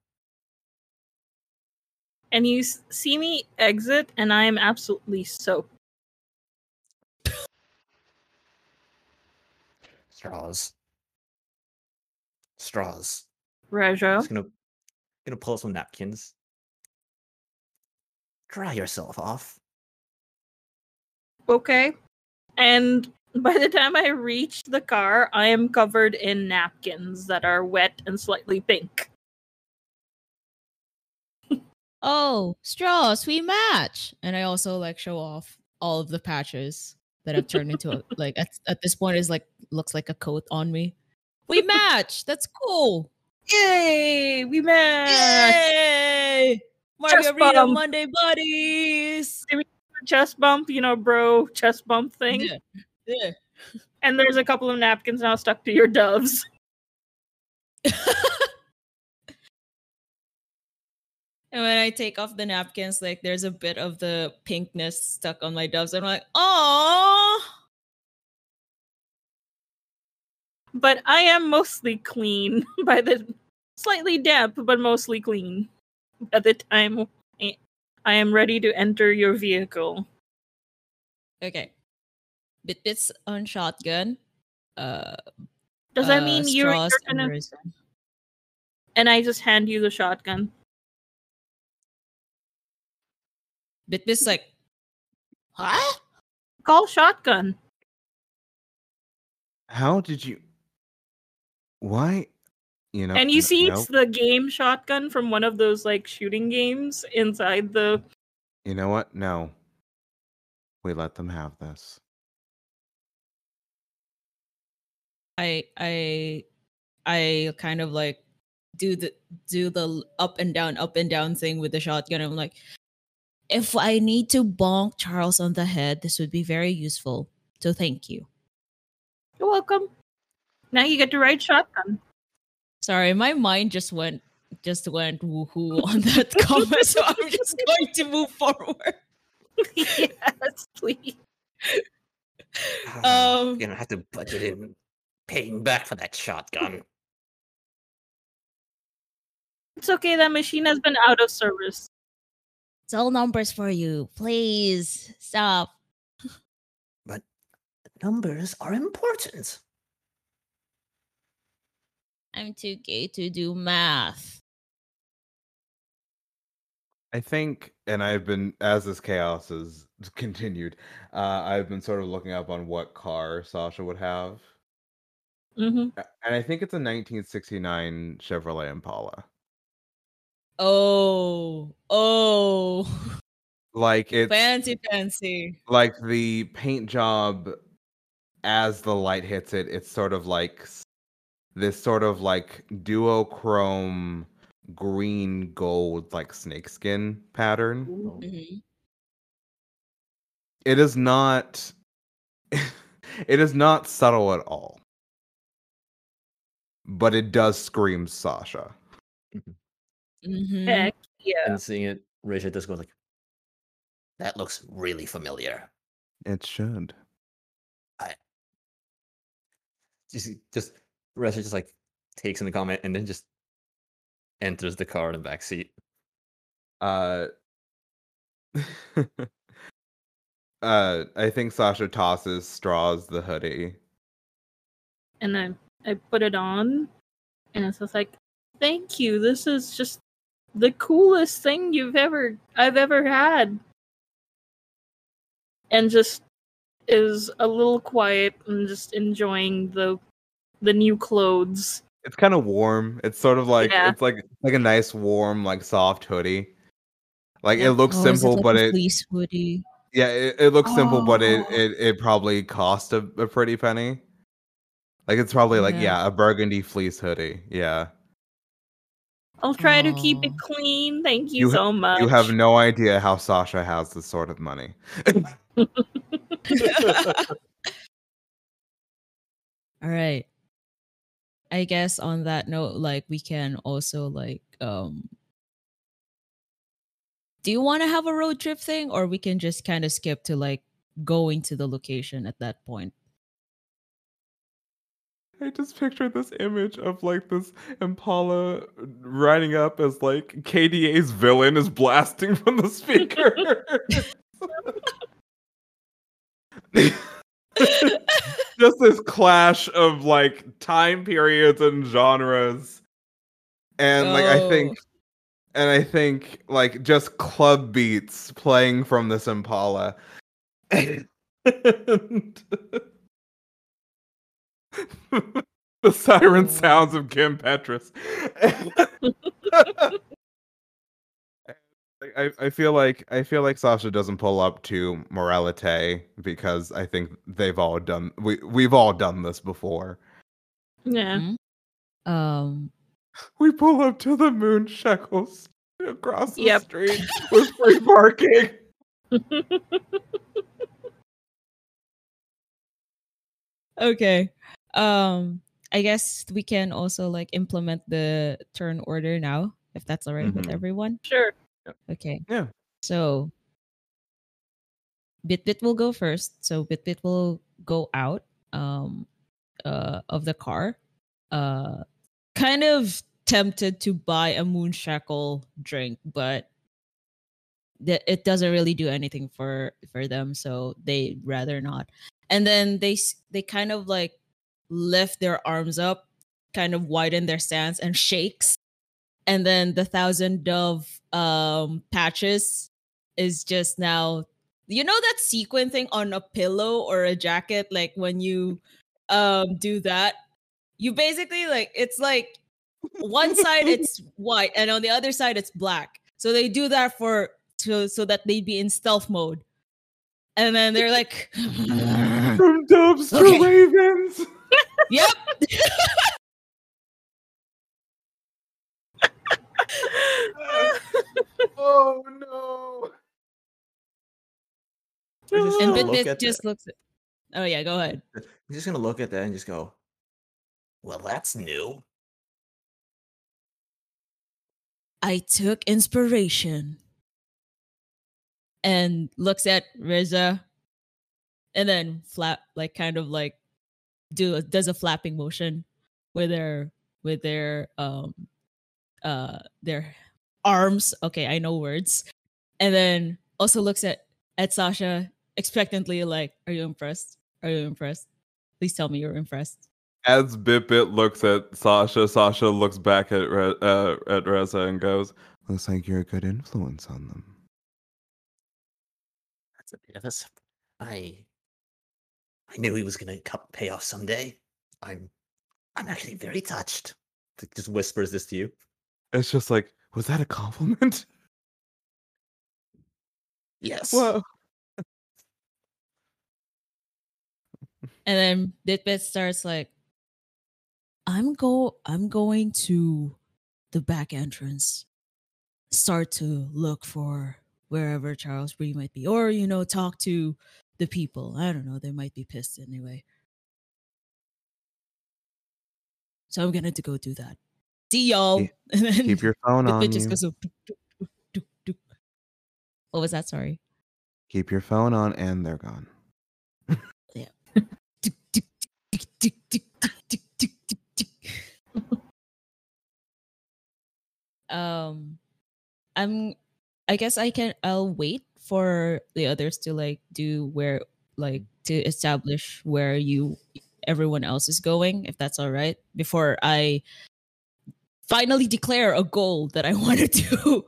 Speaker 5: And you see me exit, and I am absolutely soaked.
Speaker 3: Straws. Straws.
Speaker 5: Rejo.
Speaker 3: Just gonna gonna pull some napkins. Dry yourself off.
Speaker 5: Okay. And by the time I reach the car, I am covered in napkins that are wet and slightly pink.
Speaker 2: Oh, straws, we match. And I also like show off all of the patches that I've turned into a, like at, at this point is like looks like a coat on me. We match. That's cool.
Speaker 5: Yay! We match!
Speaker 2: Yay! Margarita. Monday buddies.
Speaker 5: Chest bump, you know, bro, chest bump thing.
Speaker 2: Yeah. Yeah.
Speaker 5: And there's a couple of napkins now stuck to your doves.
Speaker 2: and when I take off the napkins, like there's a bit of the pinkness stuck on my doves. I'm like, oh.
Speaker 5: But I am mostly clean by the slightly damp, but mostly clean by the time I- I am ready to enter your vehicle.
Speaker 2: Okay. Bit bits on shotgun. Uh,
Speaker 5: Does that
Speaker 2: uh,
Speaker 5: mean you're, you're
Speaker 2: and
Speaker 5: gonna?
Speaker 2: resin.
Speaker 5: And I just hand you the shotgun.
Speaker 2: Bit bit's like, huh?
Speaker 5: Call shotgun.
Speaker 4: How did you? Why? You know.
Speaker 5: and you
Speaker 4: n-
Speaker 5: see
Speaker 4: nope.
Speaker 5: it's the game shotgun from one of those like shooting games inside the.
Speaker 4: You know what? No. We let them have this.
Speaker 2: I I I kind of like do the do the up and down up and down thing with the shotgun. I'm like, if I need to bonk Charles on the head, this would be very useful. So thank you.
Speaker 5: You're welcome. Now you get to ride shotgun.
Speaker 2: Sorry, my mind just went just went woohoo on that comment, so I'm just going to move forward.
Speaker 5: yes, please.
Speaker 3: Ah,
Speaker 2: Um,
Speaker 3: You're gonna have to budget in paying back for that shotgun.
Speaker 5: It's okay. That machine has been out of service.
Speaker 2: Sell numbers for you, please stop.
Speaker 3: But numbers are important.
Speaker 2: I'm too gay to do math.
Speaker 4: I think, and I've been as this chaos has continued, uh, I've been sort of looking up on what car Sasha would have,
Speaker 5: hmm
Speaker 4: and I think it's a 1969 Chevrolet Impala.
Speaker 2: Oh, oh,
Speaker 4: Like it's
Speaker 2: fancy, fancy.
Speaker 4: like the paint job as the light hits it. It's sort of like this sort of like duochrome green gold like snakeskin pattern.
Speaker 2: Mhm.
Speaker 4: It is not. it is not subtle at all. But it does scream Sasha.
Speaker 2: Mhm.
Speaker 5: Heck yeah.
Speaker 3: And seeing it, Richard just goes like, "That looks really familiar."
Speaker 4: It should.
Speaker 3: Just, just Richard just like takes in the comment and then just enters the car in the back seat.
Speaker 4: Uh, uh, I think Sasha tosses straws the hoodie.
Speaker 5: and I I put it on, and it's just like, thank you. This is just the coolest thing you've ever I've ever had. And just is a little quiet and just enjoying the the new clothes.
Speaker 4: It's kind of warm. It's sort of like
Speaker 5: Yeah.
Speaker 4: it's like like a nice warm like soft hoodie. Like
Speaker 5: Yeah.
Speaker 4: it looks
Speaker 2: Oh, is it
Speaker 4: simple,
Speaker 2: like
Speaker 4: but
Speaker 2: a
Speaker 4: it
Speaker 2: fleece hoodie.
Speaker 4: yeah it, it looks simple, but it,
Speaker 2: Oh.
Speaker 4: it it probably cost a, a pretty penny. Like it's probably like
Speaker 2: Yeah.
Speaker 4: yeah a burgundy fleece hoodie. Yeah,
Speaker 5: I'll try to keep it clean. Thank you,
Speaker 4: You ha-
Speaker 5: so much.
Speaker 4: you have no idea how Sasha has this sort of money.
Speaker 2: All right. I guess on that note, like we can also like um do you want to have a road trip thing or we can just kind of skip to like going to the location at that point?
Speaker 4: I just pictured this image of like this Impala riding up as like KDA's villain is blasting from the speaker. just this clash of like time periods and genres. And like I think oh. and I think like just club beats playing from this Impala. And- the siren
Speaker 2: Oh.
Speaker 4: sounds of Kim Petras. Like, I, I feel like I feel like Sasha doesn't pull up to Moralite because I think they've all done we we've all done this before.
Speaker 5: yeah.
Speaker 2: um
Speaker 4: We pull up to the moon shekels across the
Speaker 5: Yep.
Speaker 4: street with free parking.
Speaker 2: okay. Um I guess we can also like implement the turn order now, if that's all right with
Speaker 4: Mhm.
Speaker 2: everyone.
Speaker 5: Sure.
Speaker 2: Okay.
Speaker 4: Yeah.
Speaker 2: So Bitbit will go first. So Bitbit will go out um uh of the car. Uh kind of tempted to buy a moonshackle drink, but that it doesn't really do anything for for them, so they rather not. And then they they kind of like lift their arms up, kind of widen their stance and shakes. And then the thousand dove um patches is just now you know that sequin thing on a pillow or a jacket like when you um do that you basically like it's like one side it's white and on the other side it's black so they do that for so so that they'd be in stealth mode and then they're like
Speaker 4: From doves to
Speaker 2: Okay.
Speaker 4: ravens.
Speaker 2: yep
Speaker 4: oh no.
Speaker 2: And
Speaker 3: gonna
Speaker 2: Bitbit just
Speaker 3: that.
Speaker 2: looks at oh yeah go ahead
Speaker 3: I'm just gonna look at that and just go, well, that's new.
Speaker 2: I took inspiration and looks at Reza and then flap like kind of like do does a flapping motion with their with their um uh their arms okay I know words and then also looks at at Sasha expectantly like are you impressed are you impressed please tell me you're impressed
Speaker 4: As Bitbit looks at Sasha, Sasha looks back at Re- uh, at Reza and goes, "Looks like you're a good influence on them."
Speaker 3: That's a bit of a. sup- I. I knew he was gonna co- pay off someday. I'm. I'm actually very touched. Just whispers this to you.
Speaker 4: It's just like, was that a compliment?
Speaker 3: Yes.
Speaker 4: Whoa.
Speaker 2: And then Bitbit starts like, I'm go I'm going to the back entrance. Start to look for wherever Charles Brie might be. Or, you know, talk to the people. I don't know. They might be pissed anyway. So I'm gonna to go do that. See y'all.
Speaker 4: Keep your phone on.
Speaker 2: It just goes. What was that? Sorry.
Speaker 4: Keep your phone on, and they're gone.
Speaker 2: yeah. um, I'm. I guess I can. I'll wait for the others to like do where like to establish where you everyone else is going if that's all right before i finally declare a goal that i want to do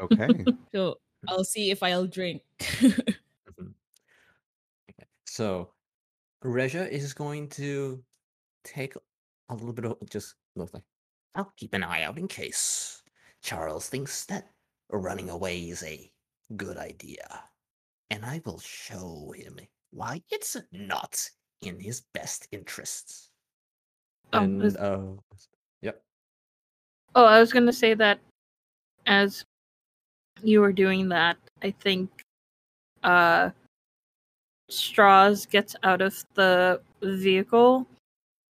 Speaker 4: Okay.
Speaker 2: so i'll see if i'll drink
Speaker 3: Mhm. Okay. So, Reja is going to take a little bit of just look like I'll keep an eye out in case Charles thinks that running away is a good idea, and I will show him why it's not in his best interests.
Speaker 5: Oh,
Speaker 3: and uh, yep.
Speaker 5: Oh, I was gonna say that as you were doing that, I think uh Straws gets out of the vehicle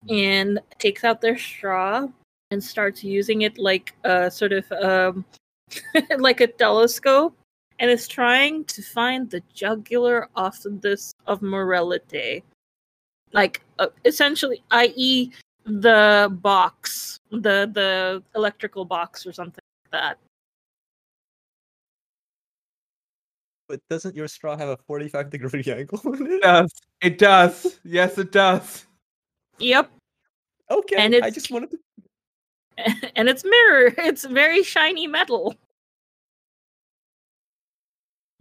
Speaker 5: and takes out their straw and starts using it like a sort of um like a telescope and is trying to find the jugular of this of morality. Like uh, essentially i.e the box, the the electrical box or something like that.
Speaker 3: But doesn't your straw have a forty-five degree angle in
Speaker 4: It
Speaker 3: it?
Speaker 4: does. It does. Yes, it does.
Speaker 5: Yep,
Speaker 3: Okay,
Speaker 5: And
Speaker 3: I
Speaker 5: it's-
Speaker 3: just wanted to.
Speaker 5: and it's mirror. It's very shiny metal.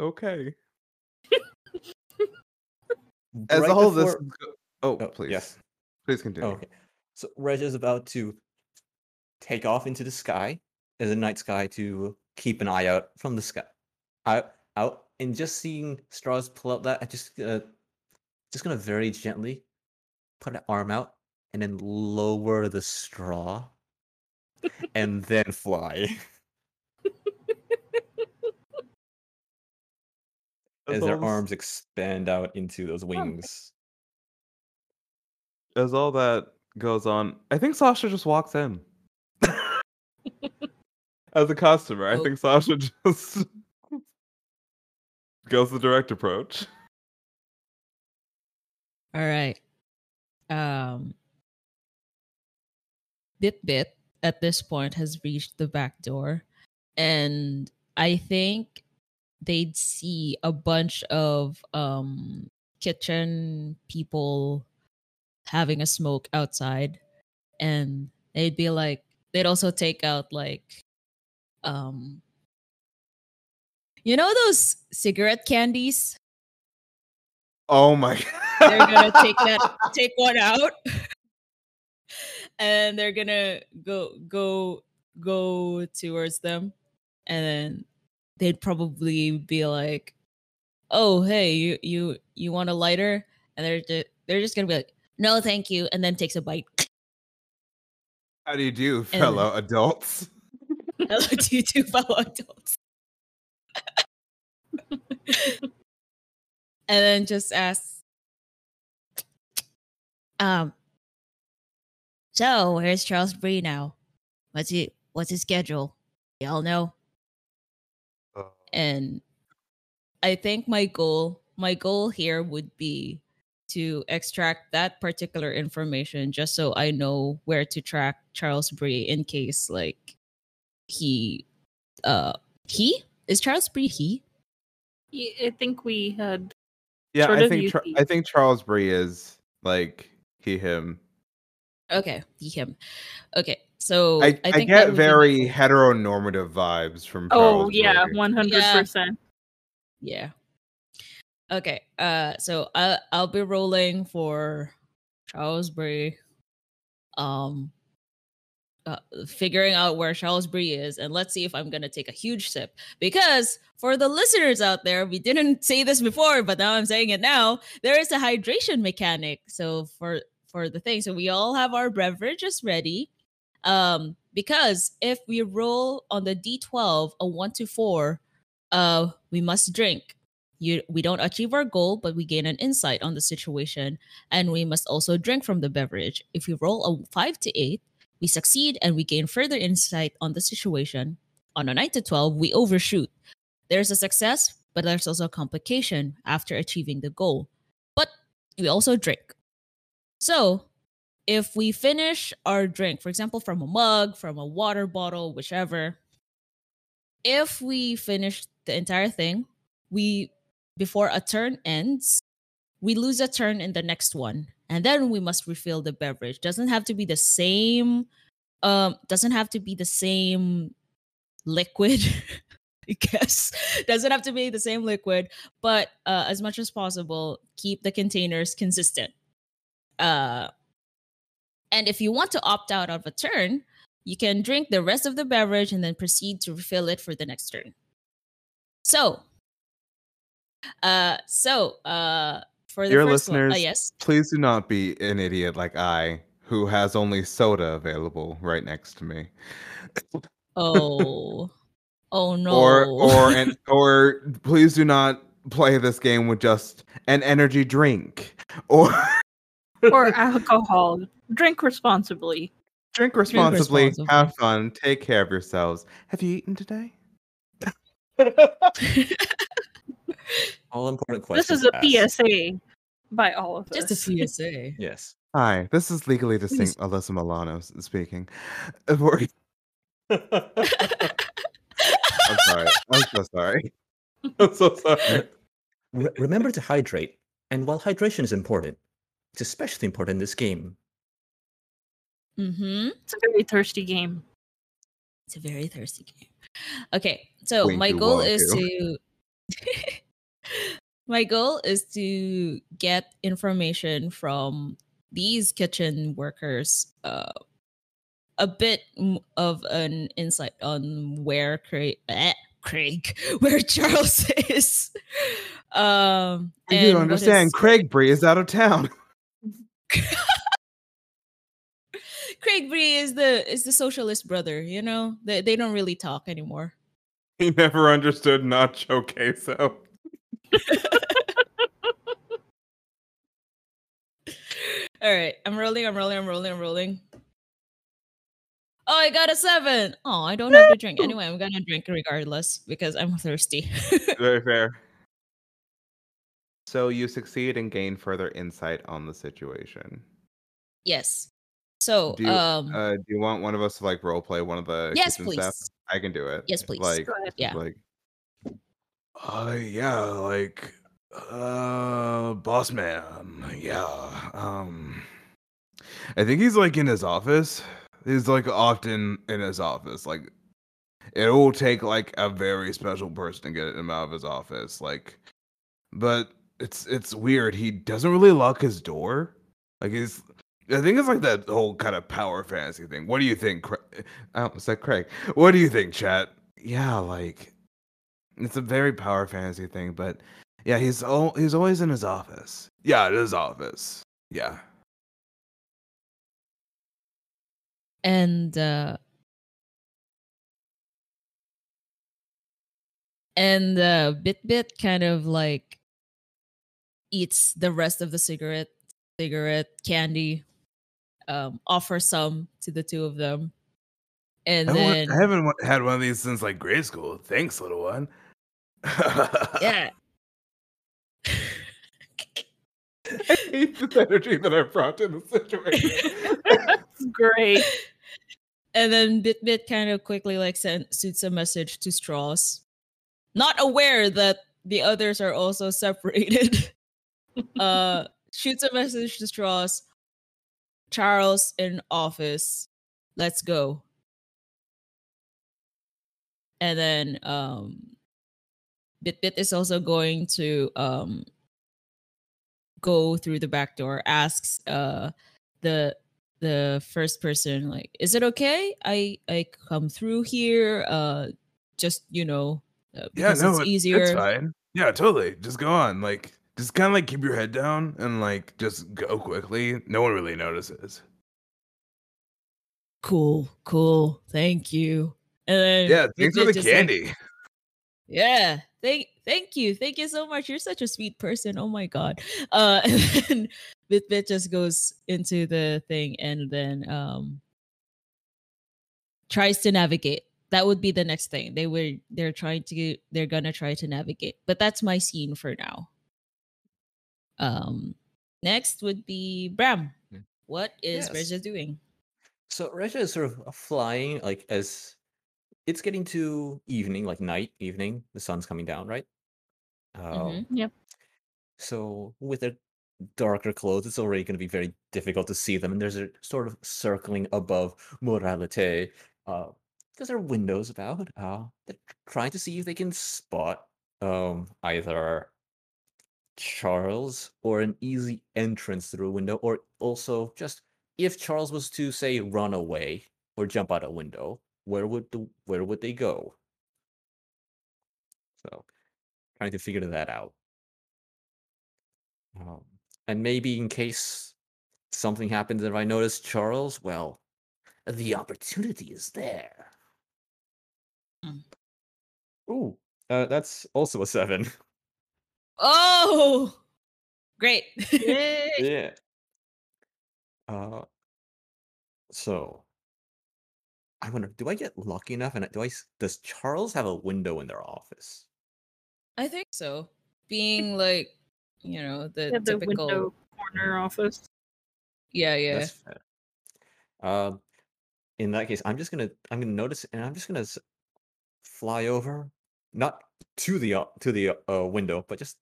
Speaker 4: Okay. As
Speaker 3: right
Speaker 4: all this.
Speaker 3: before-
Speaker 4: is go- oh,
Speaker 3: Oh,
Speaker 4: please.
Speaker 3: yes.
Speaker 4: Please continue.
Speaker 3: Okay. So Reg is about to take off into the sky as a night sky to keep an eye out from the sky. Out out and just seeing straws pull out that I just uh just gonna very gently put an arm out and then lower the straw and then fly.
Speaker 4: As
Speaker 3: as their arms expand out into those wings.
Speaker 4: as all that goes on. I think Sasha just walks in. As a customer, I think Sasha just goes the direct approach.
Speaker 2: All right. Um Bitbit at this point has reached the back door and I think they'd see a bunch of um kitchen people having a smoke outside and they'd be like they'd also take out like um you know those cigarette candies?
Speaker 4: Oh my
Speaker 2: they're gonna take that take one out and they're gonna go go go towards them and then they'd probably be like oh hey you you you want a lighter? And they're just they're just gonna be like no thank you and then takes a bite.
Speaker 4: How do you do,
Speaker 2: And-
Speaker 4: fellow adults?
Speaker 2: hello to you two fellow adults? And then just ask um so where's Charles Brie now? What's he what's his schedule? Y'all know. And i think my goal my goal here would be to extract that particular information just so i know where to track Charles Brie in case like he uh he is Charles Brie he
Speaker 5: I think we had
Speaker 4: Yeah, I think Char-
Speaker 5: UP.
Speaker 4: I think Charles Brie is like he him.
Speaker 2: okay he him okay so
Speaker 4: I, I,
Speaker 2: think that
Speaker 4: get
Speaker 2: would be
Speaker 4: very heteronormative vibes from
Speaker 5: Oh
Speaker 4: Charles
Speaker 5: yeah,
Speaker 4: Bree.
Speaker 5: one hundred percent.
Speaker 2: Yeah. Okay. Uh so I I'll be rolling for Charles Brie. Um uh, figuring out where Charles Brie is and let's see if I'm to take a huge sip because for the listeners out there we didn't say this before but now I'm saying it now there is a hydration mechanic so for for the thing so we all have our beverages ready um because if we roll on the D12 a 1 to 4 uh we must drink you we don't achieve our goal but we gain an insight on the situation and we must also drink from the beverage. If we roll a 5 to 8 we succeed and we gain further insight on the situation. On a 9 to 12 we overshoot. There's a success but there's also a complication after achieving the goal. But we also drink. So if we finish our drink for example from a mug from a water bottle whichever if we finish the entire thing we before a turn ends we lose a turn in the next one and then we must refill the beverage. Doesn't have to be the same um doesn't have to be the same liquid i guess. Doesn't have to be the same liquid but uh, as much as possible keep the containers consistent. Uh and if you want to opt out of a turn you can drink the rest of the beverage and then proceed to refill it for the next turn. So uh so uh for the
Speaker 4: Dear
Speaker 2: first one, uh,
Speaker 4: listeners,
Speaker 2: yes
Speaker 4: Please do not be an idiot like I, who has only soda available right next to me.
Speaker 2: oh oh no
Speaker 4: Or or and or please do not play this game with just an energy drink. Or
Speaker 5: or alcohol. Drink responsibly.
Speaker 4: drink responsibly,
Speaker 2: responsibly.
Speaker 4: have fun, take care of yourselves. Have you eaten today?
Speaker 3: All important questions.
Speaker 5: This is a
Speaker 3: asked.
Speaker 5: PSA by all of us.
Speaker 2: just a psa
Speaker 3: Yes.
Speaker 4: Hi, this is legally distinct Alyssa Milano speaking. Uh, I'm sorry. I'm so sorry. I'm so sorry.
Speaker 3: Re- remember to hydrate. And while hydration is important, it's especially important in this game.
Speaker 2: mm-hmm
Speaker 5: It's a very thirsty game.
Speaker 2: It's a very thirsty game. Okay, so
Speaker 4: Winky
Speaker 2: my goal is
Speaker 4: wonky.
Speaker 2: to my goal is to get information from these kitchen workers uh, a bit of an insight on where Craig, eh, Craig, where Charles is. Um,
Speaker 4: You don't understand.
Speaker 2: his-
Speaker 4: Craig Brie is out of town.
Speaker 2: Craig Brie is the is the socialist brother. You know, they they don't really talk anymore.
Speaker 4: He never understood nacho queso.
Speaker 2: All right, I'm rolling. I'm rolling. I'm rolling. I'm rolling. Oh, I got a seven. Oh, I don't have to drink anyway. I'm gonna drink regardless because I'm thirsty.
Speaker 4: Very fair. So you succeed and gain further insight on the situation.
Speaker 2: yes. So,
Speaker 4: Do you,
Speaker 2: um,
Speaker 4: uh, do you want one of us to like role play one of the
Speaker 2: yes,
Speaker 4: kitchen staff?
Speaker 2: please.
Speaker 4: I can do it.
Speaker 2: Yes, please.
Speaker 4: Like,
Speaker 5: Go ahead.
Speaker 2: Yeah.
Speaker 4: like, uh, yeah, like, uh, boss man, yeah. Um, I think he's like in his office. He's like often in his office. Like, it will take like a very special person to get him out of his office. Like, but it's it's weird. He doesn't really lock his door. Like he's. I think it's like that whole kind of power fantasy thing. What do you think? Cra- Oh, is that Craig? What do you think, chat? Yeah, like it's a very power fantasy thing, but yeah, he's al- he's always in his office. Yeah, his office. Yeah.
Speaker 2: and uh and uh Bitbit kind of like eats the rest of the cigarette cigarette candy um offers some to the two of them and
Speaker 4: I
Speaker 2: then
Speaker 4: I haven't had one of these since like grade school. Thanks, little one.
Speaker 2: Yeah
Speaker 4: I hate this energy that I brought to the situation.
Speaker 5: That's great.
Speaker 2: and then Bitbit kind of quickly like send shoots a message to straws not aware that the others are also separated uh shoots a message to straws charles in office let's go and then um Bitbit is also going to um go through the back door asks uh the the first person like is it okay i i come through here uh just you know uh,
Speaker 4: yeah, no,
Speaker 2: it's
Speaker 4: it-
Speaker 2: easier
Speaker 4: It's fine. Yeah, totally. Just go on. Like, just kind of like keep your head down and like just go quickly. No one really notices.
Speaker 2: cool cool thank you and then
Speaker 4: Yeah, thanks for the
Speaker 2: just like,
Speaker 4: candy.
Speaker 2: yeah thank thank you. Thank you so much. You're such a sweet person. Oh my god. Uh and then Bitbit just goes into the thing and then um tries to navigate. That would be the next thing. They were they're trying to they're gonna try to navigate but that's my scene for now. Um next would be bram.
Speaker 3: Hmm.
Speaker 2: what is
Speaker 3: Yes.
Speaker 2: Reza doing?
Speaker 3: So Reza is sort of flying like as it's getting to evening, like night, evening. The sun's coming down, right? Um,
Speaker 2: Mhm.
Speaker 5: Yep.
Speaker 3: So with their darker clothes, it's already going to be very difficult to see them. And there's a sort of circling above Moralite. Uh, because there are windows about. Uh, they're trying to see if they can spot um either Charles or an easy entrance through a window, or also just if Charles was to say run away or jump out a window, where would the where would they go? So trying to figure that out. Um, and maybe in case something happens if I notice Charles, well, the opportunity is there.
Speaker 2: Mm.
Speaker 3: Ooh, uh, that's also a seven.
Speaker 2: oh great
Speaker 3: yeah. Uh, so I wonder, do I get lucky enough? And do I Does Charles have a window in their office?
Speaker 2: i think so being like you know the
Speaker 5: Yeah, the
Speaker 2: typical
Speaker 5: window corner office.
Speaker 2: yeah yeah
Speaker 3: That's fair. Um, in that case, I'm just gonna I'm gonna notice, and I'm just gonna fly over, not to the uh, to the uh, window, but just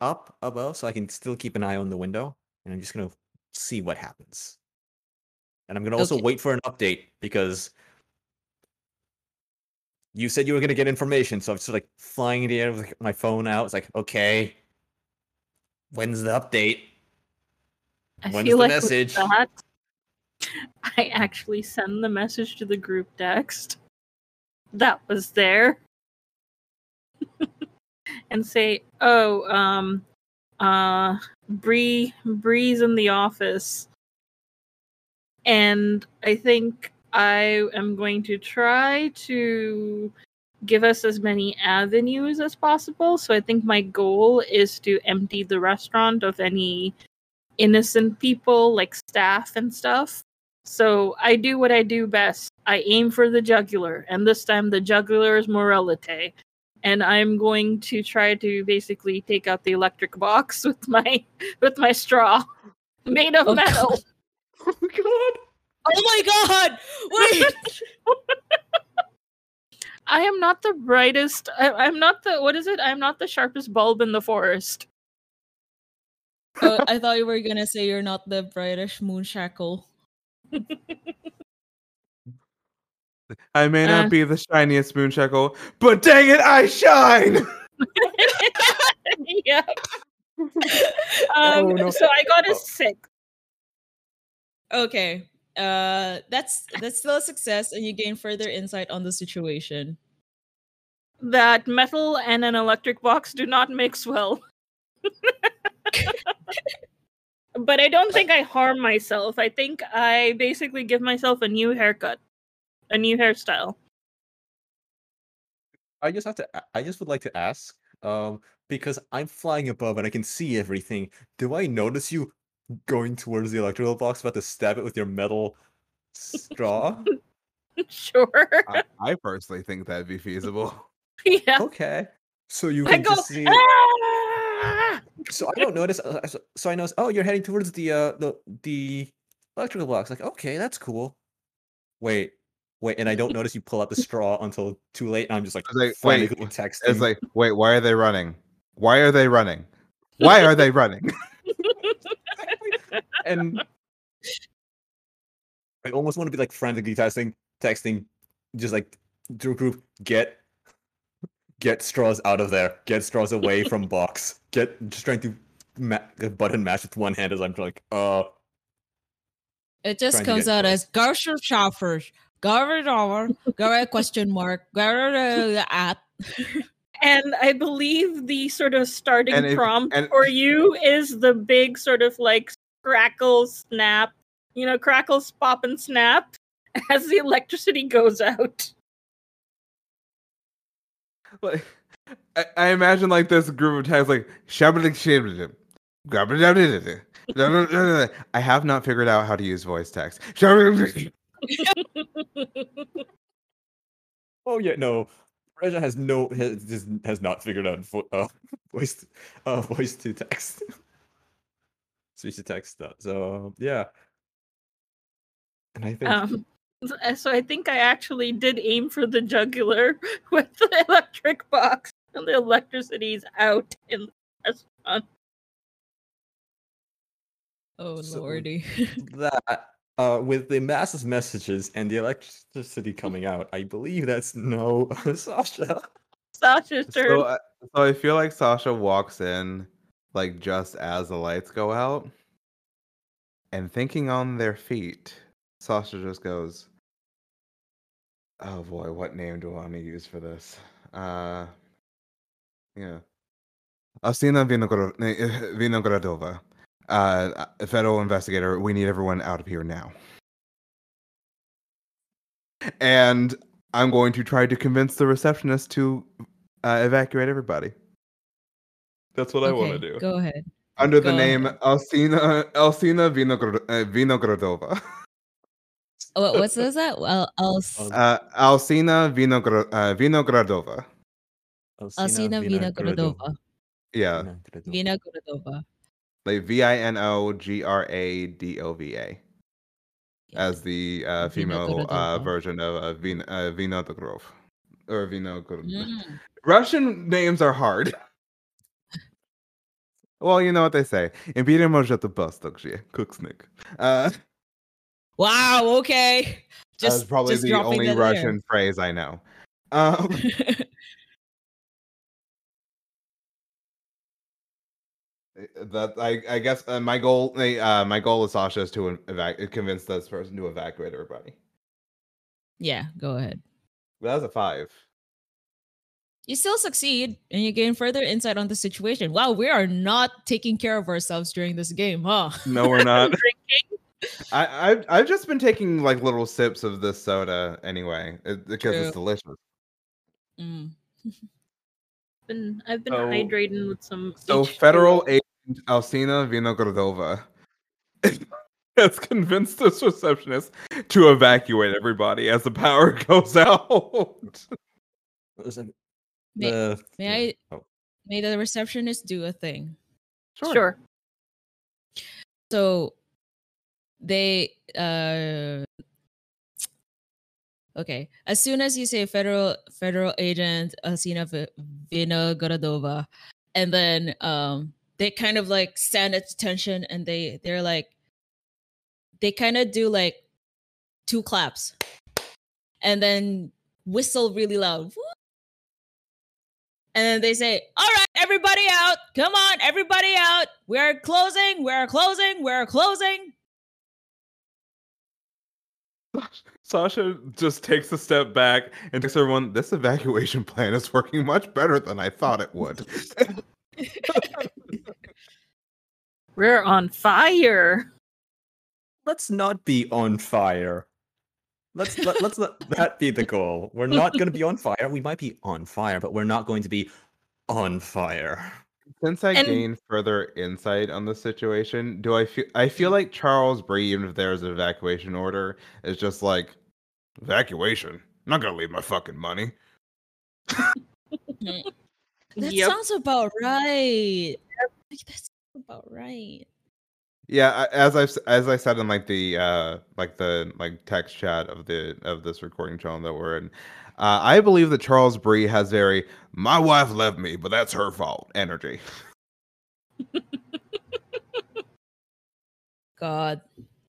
Speaker 3: up above, so I can still keep an eye on the window, and I'm just gonna see what happens. And I'm gonna also
Speaker 2: Okay.
Speaker 3: wait for an update because you said you were gonna get information, so I'm just like flying in the air with my phone out. It's like, okay, when's the update?
Speaker 5: I
Speaker 3: When's the
Speaker 5: like
Speaker 3: message?
Speaker 5: that, I actually send the message to the group text that was there and say, "Oh, um, uh, Brie, Brie's in the office, and I think I am going to try to." Give us as many avenues as possible. So I think my goal is to empty the restaurant of any innocent people like staff and stuff. So I do what I do best. I aim for the jugular, and this time the jugular is Moralite. And I'm going to try to basically take out the electric box with my with my straw made of
Speaker 2: Oh,
Speaker 5: metal.
Speaker 3: Oh my god.
Speaker 2: Oh my god! Wait!
Speaker 5: I am not the brightest. I, I'm not the what is it? I'm not the sharpest bulb in the forest.
Speaker 2: Oh, I thought you were gonna say you're not the brightest moonshackle.
Speaker 4: I may not
Speaker 5: Uh.
Speaker 4: be the shiniest moonshackle, but dang it, I shine!
Speaker 5: yeah. Um,
Speaker 3: Oh, no.
Speaker 5: So I got a
Speaker 3: Oh.
Speaker 5: six.
Speaker 2: Okay. Uh that's that's still a success and you gain further insight on the situation.
Speaker 5: That metal and an electric box do not mix well. but I don't think I harm myself. I think I basically give myself a new haircut, a new hairstyle.
Speaker 3: I just have to. i just would like to ask, um, because I'm flying above and I can see everything. Do I notice you going towards the electrical box, about to stab it with your metal straw?
Speaker 5: sure.
Speaker 4: I, I personally think that'd be feasible.
Speaker 5: yeah.
Speaker 3: okay. So you
Speaker 5: I
Speaker 3: can
Speaker 5: go.
Speaker 3: just see.
Speaker 5: "Ah!"
Speaker 3: So I don't notice. Uh, so, so I notice. Oh, you're heading towards the uh the the electrical box. Like, okay, that's cool. Wait, wait, and I don't notice you pull out the straw until too late. And I'm just like,
Speaker 4: It's like, wait,
Speaker 3: texting.
Speaker 4: It's like, wait, why are they running? Why are they running? Why are they running?
Speaker 3: And I almost want to be like frantically texting, texting, just like to a group, get get straws out of there, get straws away from box, get just trying to ma- button mash with one hand as I'm like, uh,
Speaker 2: It just
Speaker 3: Trying to
Speaker 2: comes
Speaker 3: get
Speaker 2: out
Speaker 3: close.
Speaker 2: as Garshur Shoppers. Garver dollar, Garver question mark, Garver at.
Speaker 5: And I believe the sort of starting
Speaker 4: And if-
Speaker 5: prompt
Speaker 4: and-
Speaker 5: for you is the big sort of like crackle snap, you know, crackles pop and snap as the electricity goes out.
Speaker 4: like, I, I imagine like this group of tags like shabbling shabbling. I have not figured out how to use voice text.
Speaker 3: oh yeah, no, Reza has no has has not figured out vo- uh, voice uh voice to text, speech to text stuff. So yeah, and I think
Speaker 5: Um, so I think I actually did aim for the jugular with the electric box, and the electricity's out in the restaurant.
Speaker 2: Oh
Speaker 3: So-
Speaker 2: lordy.
Speaker 3: that uh with the massive messages and the electricity coming out, I believe that's no Sasha.
Speaker 5: Sasha's turn.
Speaker 4: so, I, so I feel like Sasha walks in like just as the lights go out, and thinking on their feet, Sasha just goes, "Oh boy, what name do I want to use for this?" Uh, yeah, Asina Vinogro- eh, Vinogradova, uh, a federal investigator. We need everyone out of here now. And I'm going to try to convince the receptionist to uh, evacuate everybody. That's what I want to do.
Speaker 2: Go ahead.
Speaker 4: Under the name
Speaker 2: ahead.
Speaker 4: Alcina Alcina Vinogr- uh, Vinogradova.
Speaker 2: Oh, what- what's this? That? Well, else.
Speaker 3: Um,
Speaker 4: Uh, Alcina Vinogr- uh, Vinogradova.
Speaker 2: Alcina Vinogradova.
Speaker 4: Yeah,
Speaker 2: Vinogradova.
Speaker 4: like V I N O G R A D O V A as the uh, female uh, version of uh, Vin- uh, Vinogradov. Or Vinogradov.
Speaker 2: Mm.
Speaker 4: Russian names are hard. Well, you know what they say. Impedem może to postok żyje. Kuksnik. Uh,
Speaker 2: wow, okay. Just, that's
Speaker 4: probably
Speaker 2: just
Speaker 4: the only Russian there. phrase I know. Um, that I, I guess uh, my goal uh, my goal with Sasha is to evac- convince this person to evacuate everybody.
Speaker 2: Yeah, go ahead.
Speaker 4: That was a five.
Speaker 2: You still succeed, and you gain further insight on the situation. Wow, we are not taking care of ourselves during this game, huh?
Speaker 4: No, we're not.
Speaker 5: Drinking.
Speaker 4: I, I've I've just been taking like little sips of this soda anyway it- because
Speaker 2: True.
Speaker 4: it's delicious.
Speaker 2: Mm.
Speaker 5: Been, I've been
Speaker 4: So-
Speaker 5: hydrating with some.
Speaker 4: So
Speaker 5: H2O.
Speaker 4: federal agent Alcina Vinogradova has convinced this receptionist to evacuate everybody as the power goes out.
Speaker 3: Listen,
Speaker 2: May,
Speaker 3: the-
Speaker 2: may
Speaker 3: yeah.
Speaker 2: I
Speaker 3: Oh,
Speaker 2: may the receptionist do a thing.
Speaker 5: Sure.
Speaker 2: So they uh okay. As soon as you say federal federal agent Asina Vi- Vinogradova, and then um they kind of like stand at attention and they they're like they kind of do like two claps and then whistle really loud. Woo! And then they say, All right, everybody out. Come on, everybody out. We're closing. We're closing. We're closing.
Speaker 4: Sasha just takes a step back and tells everyone, "This evacuation plan is working much better than I thought it would."
Speaker 5: We're on fire.
Speaker 3: let's not be on fire. Let's let, let's let that be the goal. We're not going to be on fire. We might be on fire, but we're not going to be on fire.
Speaker 4: Since I
Speaker 5: And-
Speaker 4: gained further insight on the situation, do I feel I feel mm-hmm. like Charles Brie, even if there's an evacuation order, is just like evacuation. I'm not gonna leave my fucking money.
Speaker 2: That
Speaker 5: Yep.
Speaker 2: sounds about right. Like, that sounds about right.
Speaker 4: Yeah, as I as I said in like the uh like the like text chat of the of this recording channel that we're in, uh, I believe that Charles Brie has very "my wife left me, but that's her fault" energy.
Speaker 2: God.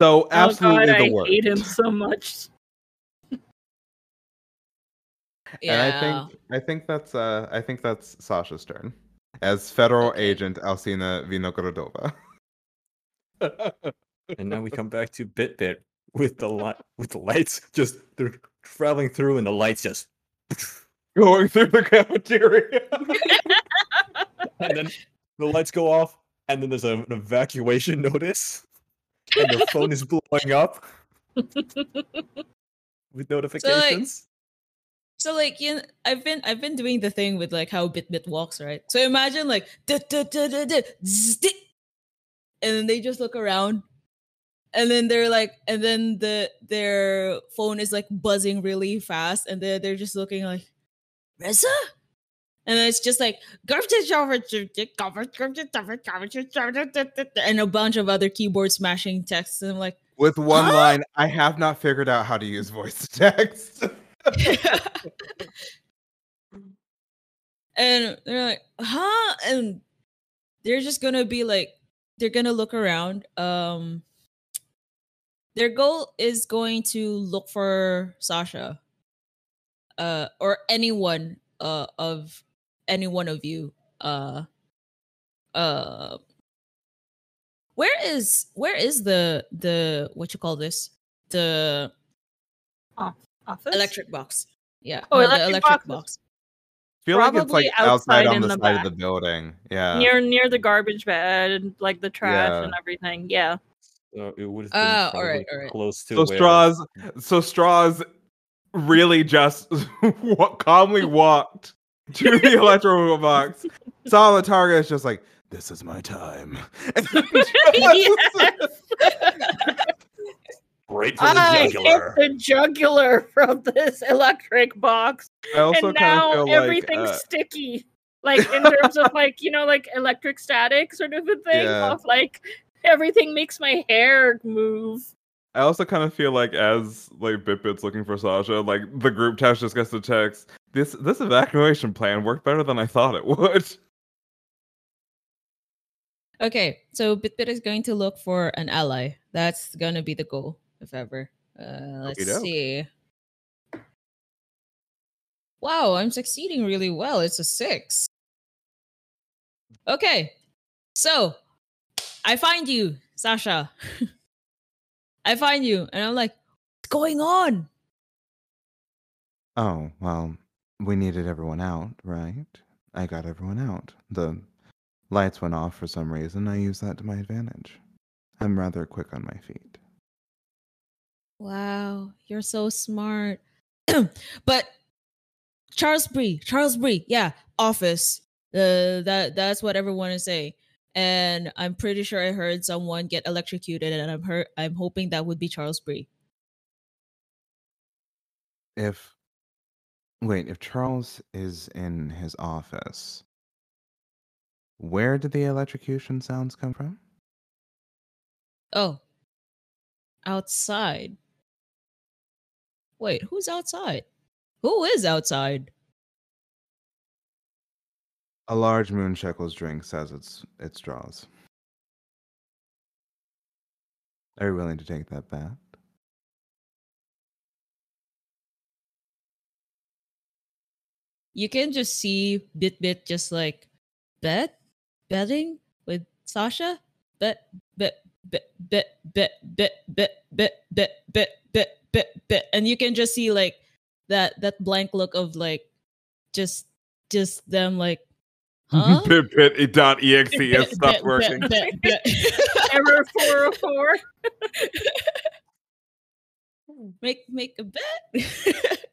Speaker 4: So absolutely
Speaker 5: oh God,
Speaker 4: the
Speaker 5: I hate him so much.
Speaker 2: Yeah.
Speaker 4: And I think I think that's uh I think that's Sasha's turn as federal
Speaker 2: Okay.
Speaker 4: agent Alcina Vinogradova.
Speaker 3: And now we come back to Bitbit with the light with the lights just they're traveling through and the lights just
Speaker 4: Going through the cafeteria.
Speaker 3: and then the lights go off and then there's a, an evacuation notice and their phone is blowing up with notifications.
Speaker 2: So like you know, I've been I've been doing the thing with like how Bitbit walks, right? So imagine like and then they just look around and then they're like and then the their phone is like buzzing really fast and then they're just looking like Reza? And then it's just like and a bunch of other keyboard smashing texts and I'm like
Speaker 4: With one
Speaker 2: Huh?
Speaker 4: line, I have not figured out how to use voice to text.
Speaker 2: and they're like, huh? And they're just gonna be like, they're gonna look around. Um, their goal is going to look for Sasha, uh, or anyone, uh, of any one of you. Uh, uh, where is where is the the what you call this the
Speaker 5: Office?
Speaker 2: electric box? Yeah,
Speaker 5: Oh,
Speaker 2: no,
Speaker 5: electric
Speaker 2: the electric
Speaker 5: box
Speaker 2: box.
Speaker 4: Feel like it's
Speaker 5: Probably
Speaker 4: like outside
Speaker 5: outside
Speaker 4: on the,
Speaker 5: the
Speaker 4: side of the building. Yeah.
Speaker 5: near near the garbage bed, like the trash
Speaker 4: Yeah.
Speaker 5: and everything. Yeah.
Speaker 3: So it would have been
Speaker 2: Ah, all right, all right.
Speaker 3: close to
Speaker 4: so
Speaker 3: where
Speaker 4: straws so straws really just calmly walked to the electrical box saw the target is just like this is my time And then just-
Speaker 3: right for the
Speaker 5: I hit
Speaker 3: jugular.
Speaker 5: the jugular from this electric box,
Speaker 4: i also
Speaker 5: and now everything's
Speaker 4: like uh,
Speaker 5: sticky. Like in terms of like you know like electric static sort of a thing.
Speaker 4: Yeah.
Speaker 5: Of like everything makes my hair move.
Speaker 4: i also kind of feel like as like bitbit's looking for sasha like the group text just gets the text this this evacuation plan worked better than i thought it would
Speaker 2: Okay, so Bitbit is going to look for an ally. That's gonna be the goal, if ever. Uh, let's
Speaker 4: Okey-doke.
Speaker 2: see. Wow, I'm succeeding really well. It's a six. Okay, so I find you, Sasha. I find you, and I'm like, what's going on?
Speaker 4: Oh, well, we needed everyone out, right? I got everyone out. The lights went off for some reason. I used that to my advantage. I'm rather quick on my feet.
Speaker 2: Wow, you're so smart. but Charles Brie, Charles Brie, yeah, office. Uh, that that's what everyone is saying. and I'm pretty sure I heard someone get electrocuted, and I'm hurt. I'm hoping that would be Charles Brie.
Speaker 4: If wait, if Charles is in his office, where did the electrocution sounds come from?
Speaker 2: Oh, outside. Wait, who's outside? Who is outside?
Speaker 4: A large moon shekels drink says it's it's Charles. Are you willing to take that bet?
Speaker 2: You can just see Bitbit just like bet betting with Sasha. Bet bet bet bet bet bet bet bet bet bet bet bet bet and you can just see like that that blank look of like just just them like huh
Speaker 6: Pip pit it dot exe
Speaker 2: Bet,
Speaker 6: has
Speaker 2: bet,
Speaker 6: stopped
Speaker 2: bet,
Speaker 6: working.
Speaker 2: bet, bet.
Speaker 5: Error 404.
Speaker 2: make make a bet.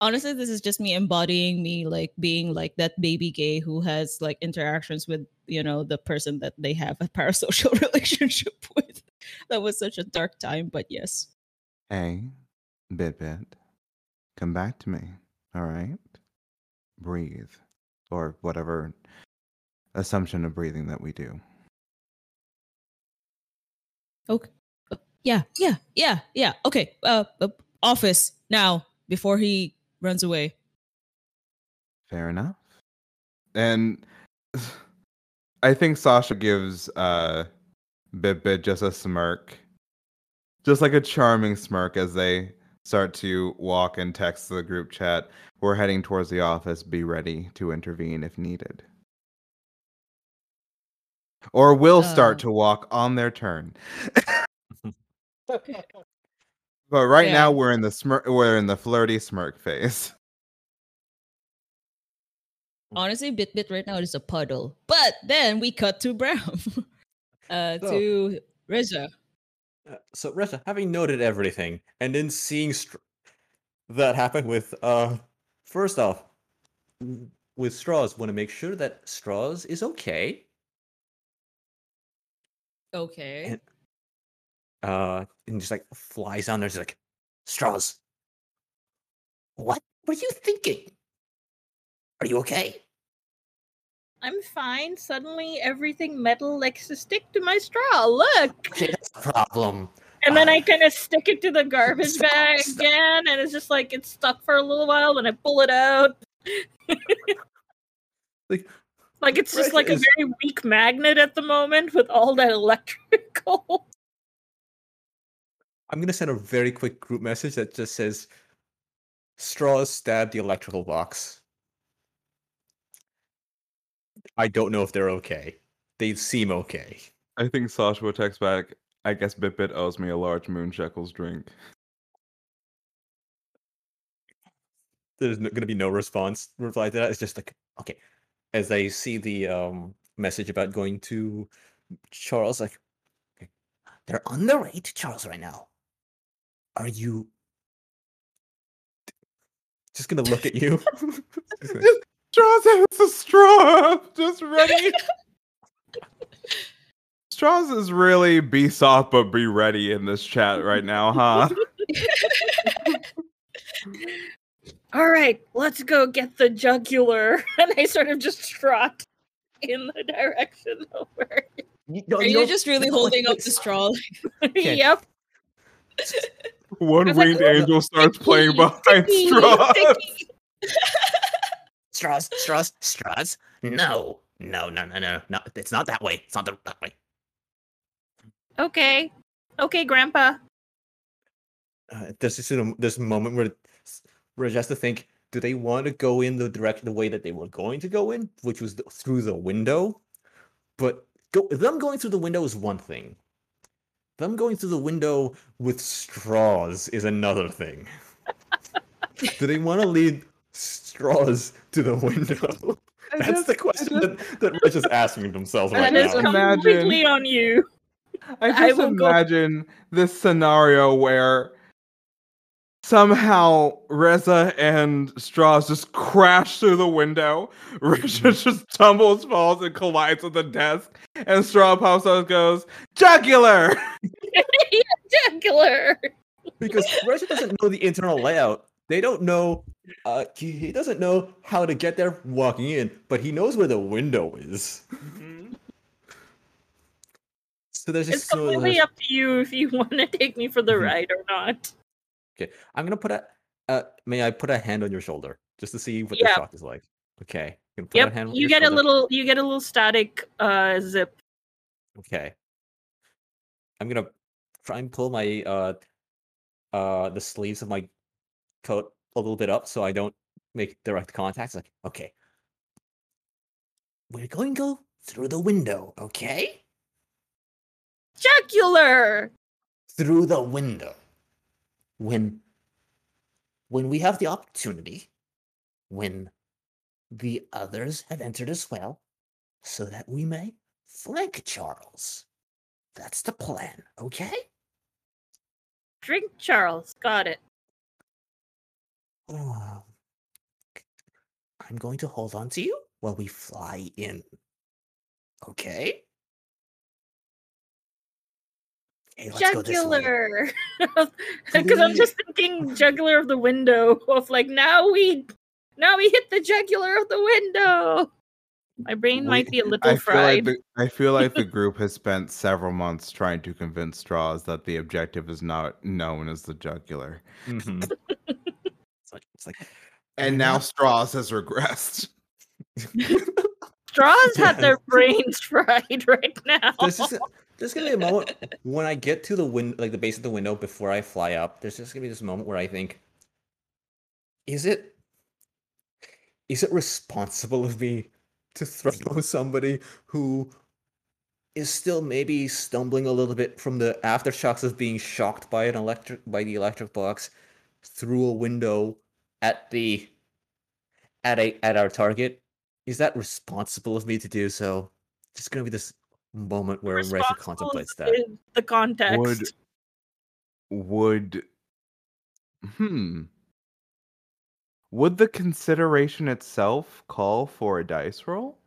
Speaker 2: Honestly, this is just me embodying me like being like that baby gay who has like interactions with, you know, the person that they have a parasocial relationship with. That was such a dark time, but yes.
Speaker 4: Hey, Bitbit, come back to me. All right, breathe, or whatever assumption of breathing that we do.
Speaker 2: Okay. Uh, Yeah, yeah, yeah, yeah. Okay. Uh, uh office now before he runs away.
Speaker 4: Fair enough. And I think Sasha gives uh Bitbit just a smirk. Just like a charming smirk as they start to walk and text the group chat. We're heading towards the office. Be ready to intervene if needed. Or will start
Speaker 2: Uh.
Speaker 4: to walk on their turn. But right
Speaker 2: Yeah.
Speaker 4: now we're in the smirk we're in the flirty smirk phase.
Speaker 2: Honestly, Bitbit right now is a puddle. But then we cut to Bram. uh
Speaker 3: So-
Speaker 2: to Reza.
Speaker 3: Uh, so Reza, having noted everything, and then seeing str- that happen with uh, first off, with Straws, want to make sure that Straws is okay.
Speaker 2: Okay.
Speaker 3: And- Uh, and just like flies down there, just like Straws. What were you thinking? Are you okay?
Speaker 5: I'm fine. Suddenly, everything metal likes to stick to my straw. Look!
Speaker 3: Okay, that's the problem.
Speaker 5: And then I kind of stick it to the garbage
Speaker 3: Stop,
Speaker 5: bag
Speaker 3: stop.
Speaker 5: again, and it's just like it's stuck for a little while. Then I pull it out.
Speaker 3: Like,
Speaker 5: Like it's just
Speaker 3: Right,
Speaker 5: like a very weak magnet at the moment with all that electrical.
Speaker 3: I'm gonna send a very quick group message that just says, "Straws stabbed the electrical box." I don't know if they're okay. They seem okay.
Speaker 6: I think Sasha will text back. I guess Bitbit owes me a large moon shekels drink.
Speaker 3: There's no, gonna be no response reply to that. It's just like okay. As I see the um message about going to Charles, like okay, they're on their way to Charles right now. Are you just gonna look at you? Just
Speaker 6: Straws has a straw. Just ready.
Speaker 4: Straws is really be soft but be ready in this chat right now, huh?
Speaker 5: All right, let's go get the jugular. And I sort of just trot in the direction of where.
Speaker 3: you, no,
Speaker 2: Are
Speaker 3: you
Speaker 2: you just really
Speaker 3: you don't, like,
Speaker 2: holding up the straw?
Speaker 3: Okay.
Speaker 5: yep.
Speaker 6: One
Speaker 5: I was like,
Speaker 6: winged angel starts playing behind
Speaker 5: sticky,
Speaker 6: Straws.
Speaker 5: sticky."
Speaker 3: straws, straws, straws. No, no, no, no, no, no. It's not that way. It's not the, that way.
Speaker 5: Okay. Okay, Grandpa.
Speaker 3: Uh, there's this little- this moment where s- where just to think, do they want to go in the direction, the way that they were going to go in, which was th- through the window? But go them going through the window is one thing. Them going through the window with straws is another thing. do they want to lead straws to the window? That's
Speaker 4: just-
Speaker 3: the question
Speaker 4: just-
Speaker 3: that, that Rich is asking themselves right
Speaker 5: That is
Speaker 3: now.
Speaker 4: Imagine-
Speaker 5: completely on you.
Speaker 4: I
Speaker 5: I
Speaker 4: just
Speaker 5: go-
Speaker 4: imagine this scenario where
Speaker 6: somehow Reza and Straws just crash through the window. Richard just tumbles, falls, and collides with the desk. And Straw pops out and goes, Jugular!
Speaker 5: Jugular.
Speaker 3: because Reggie doesn't know the internal layout. They don't know. Uh, he, he doesn't know how to get there walking in, but he knows where the window is. So there's
Speaker 5: It's
Speaker 3: so
Speaker 5: completely up to you if you want to take me for the
Speaker 3: Mhm.
Speaker 5: ride or not.
Speaker 3: Okay, I'm gonna put a. Uh, may I put a hand on your shoulder just to see what
Speaker 5: Yeah.
Speaker 3: the shock is like? Okay. You, can put a
Speaker 5: Yep, you get a little you get a little static uh zip.
Speaker 3: Okay. I'm gonna try and pull my uh uh the sleeves of my coat a little bit up so I don't make direct contact. Like, okay. We're going to go through the window, okay?
Speaker 5: Jugular.
Speaker 3: Through the window. When when we have the opportunity, when the others have entered as well, so that we may flank Charles. That's the plan, okay?
Speaker 5: Drink Charles. Got it.
Speaker 3: Oh. I'm going to hold on to you while we fly in. Okay? Okay, let's go.
Speaker 5: Jugular. Because I'm just thinking jugular of the window of like now we now we hit the jugular of the window. My brain might be a little
Speaker 4: I feel like
Speaker 5: fried.
Speaker 4: the, I feel like the group has spent several months trying to convince Straws that the objective is not known as the jugular,
Speaker 3: Mhm. it's like, it's like
Speaker 4: and now Straws has regressed.
Speaker 5: Straws had their brains fried right now.
Speaker 3: there's just a, there's gonna be a moment when I get to the win like the base of the window before I fly up. There's just gonna be this moment where I think, is it is it responsible of me to throw somebody who is still maybe stumbling a little bit from the aftershocks of being shocked by an electric by the electric box through a window at the at a at our target? Is that responsible of me to do so? Just gonna be this moment where Reza contemplates that.
Speaker 5: The context.
Speaker 4: Would would hmm would the consideration itself call for a dice roll?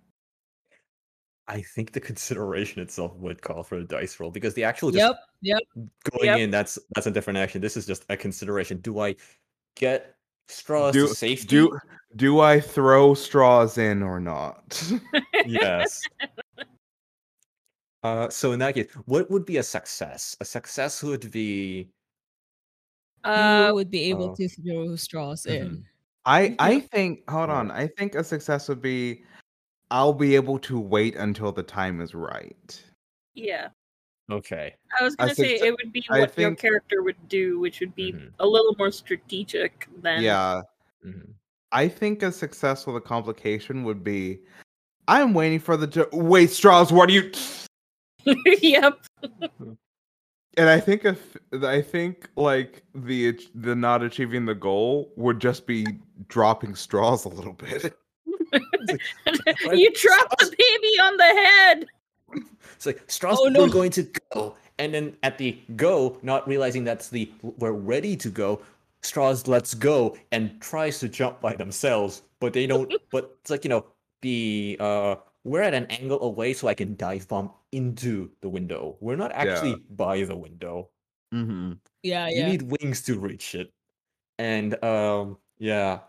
Speaker 3: I think the consideration itself would call for a dice roll because the actual just
Speaker 2: Yep. Yep.
Speaker 3: going
Speaker 5: Yep.
Speaker 3: in that's that's a different action. This is just a consideration. Do I get straws
Speaker 4: Do
Speaker 3: to safety?
Speaker 4: do do I throw straws in or not?
Speaker 3: yes. Uh, so in that case, what would be a success? A success would be
Speaker 5: uh,
Speaker 2: you would be able
Speaker 3: oh.
Speaker 2: to throw straws in.
Speaker 4: I I think hold on. I think a success would be I'll be able to wait until the time is right.
Speaker 5: yeah.
Speaker 3: okay.
Speaker 5: I was gonna say
Speaker 4: think
Speaker 5: it would be
Speaker 4: I
Speaker 5: what your character would do, which would be
Speaker 3: Mhm.
Speaker 5: a little more strategic than
Speaker 4: Yeah.
Speaker 3: Mhm.
Speaker 4: I think a success with a complication would be I'm waiting for the ju- wait straws. What do you?
Speaker 5: yep.
Speaker 4: And I think if I think like the the not achieving the goal would just be dropping straws a little bit.
Speaker 5: you dropped the baby on the head.
Speaker 3: It's like straws.
Speaker 2: Oh, no.
Speaker 3: We're going to go, and then at the go, not realizing that's the we're ready to go. Straws lets go and tries to jump by themselves, but they don't. but it's like you know the uh we're at an angle away, so I can dive bomb into the window. We're not actually by the window.
Speaker 4: Mm-hmm.
Speaker 2: Yeah,
Speaker 3: You
Speaker 2: yeah.
Speaker 3: need wings to reach it, and um yeah,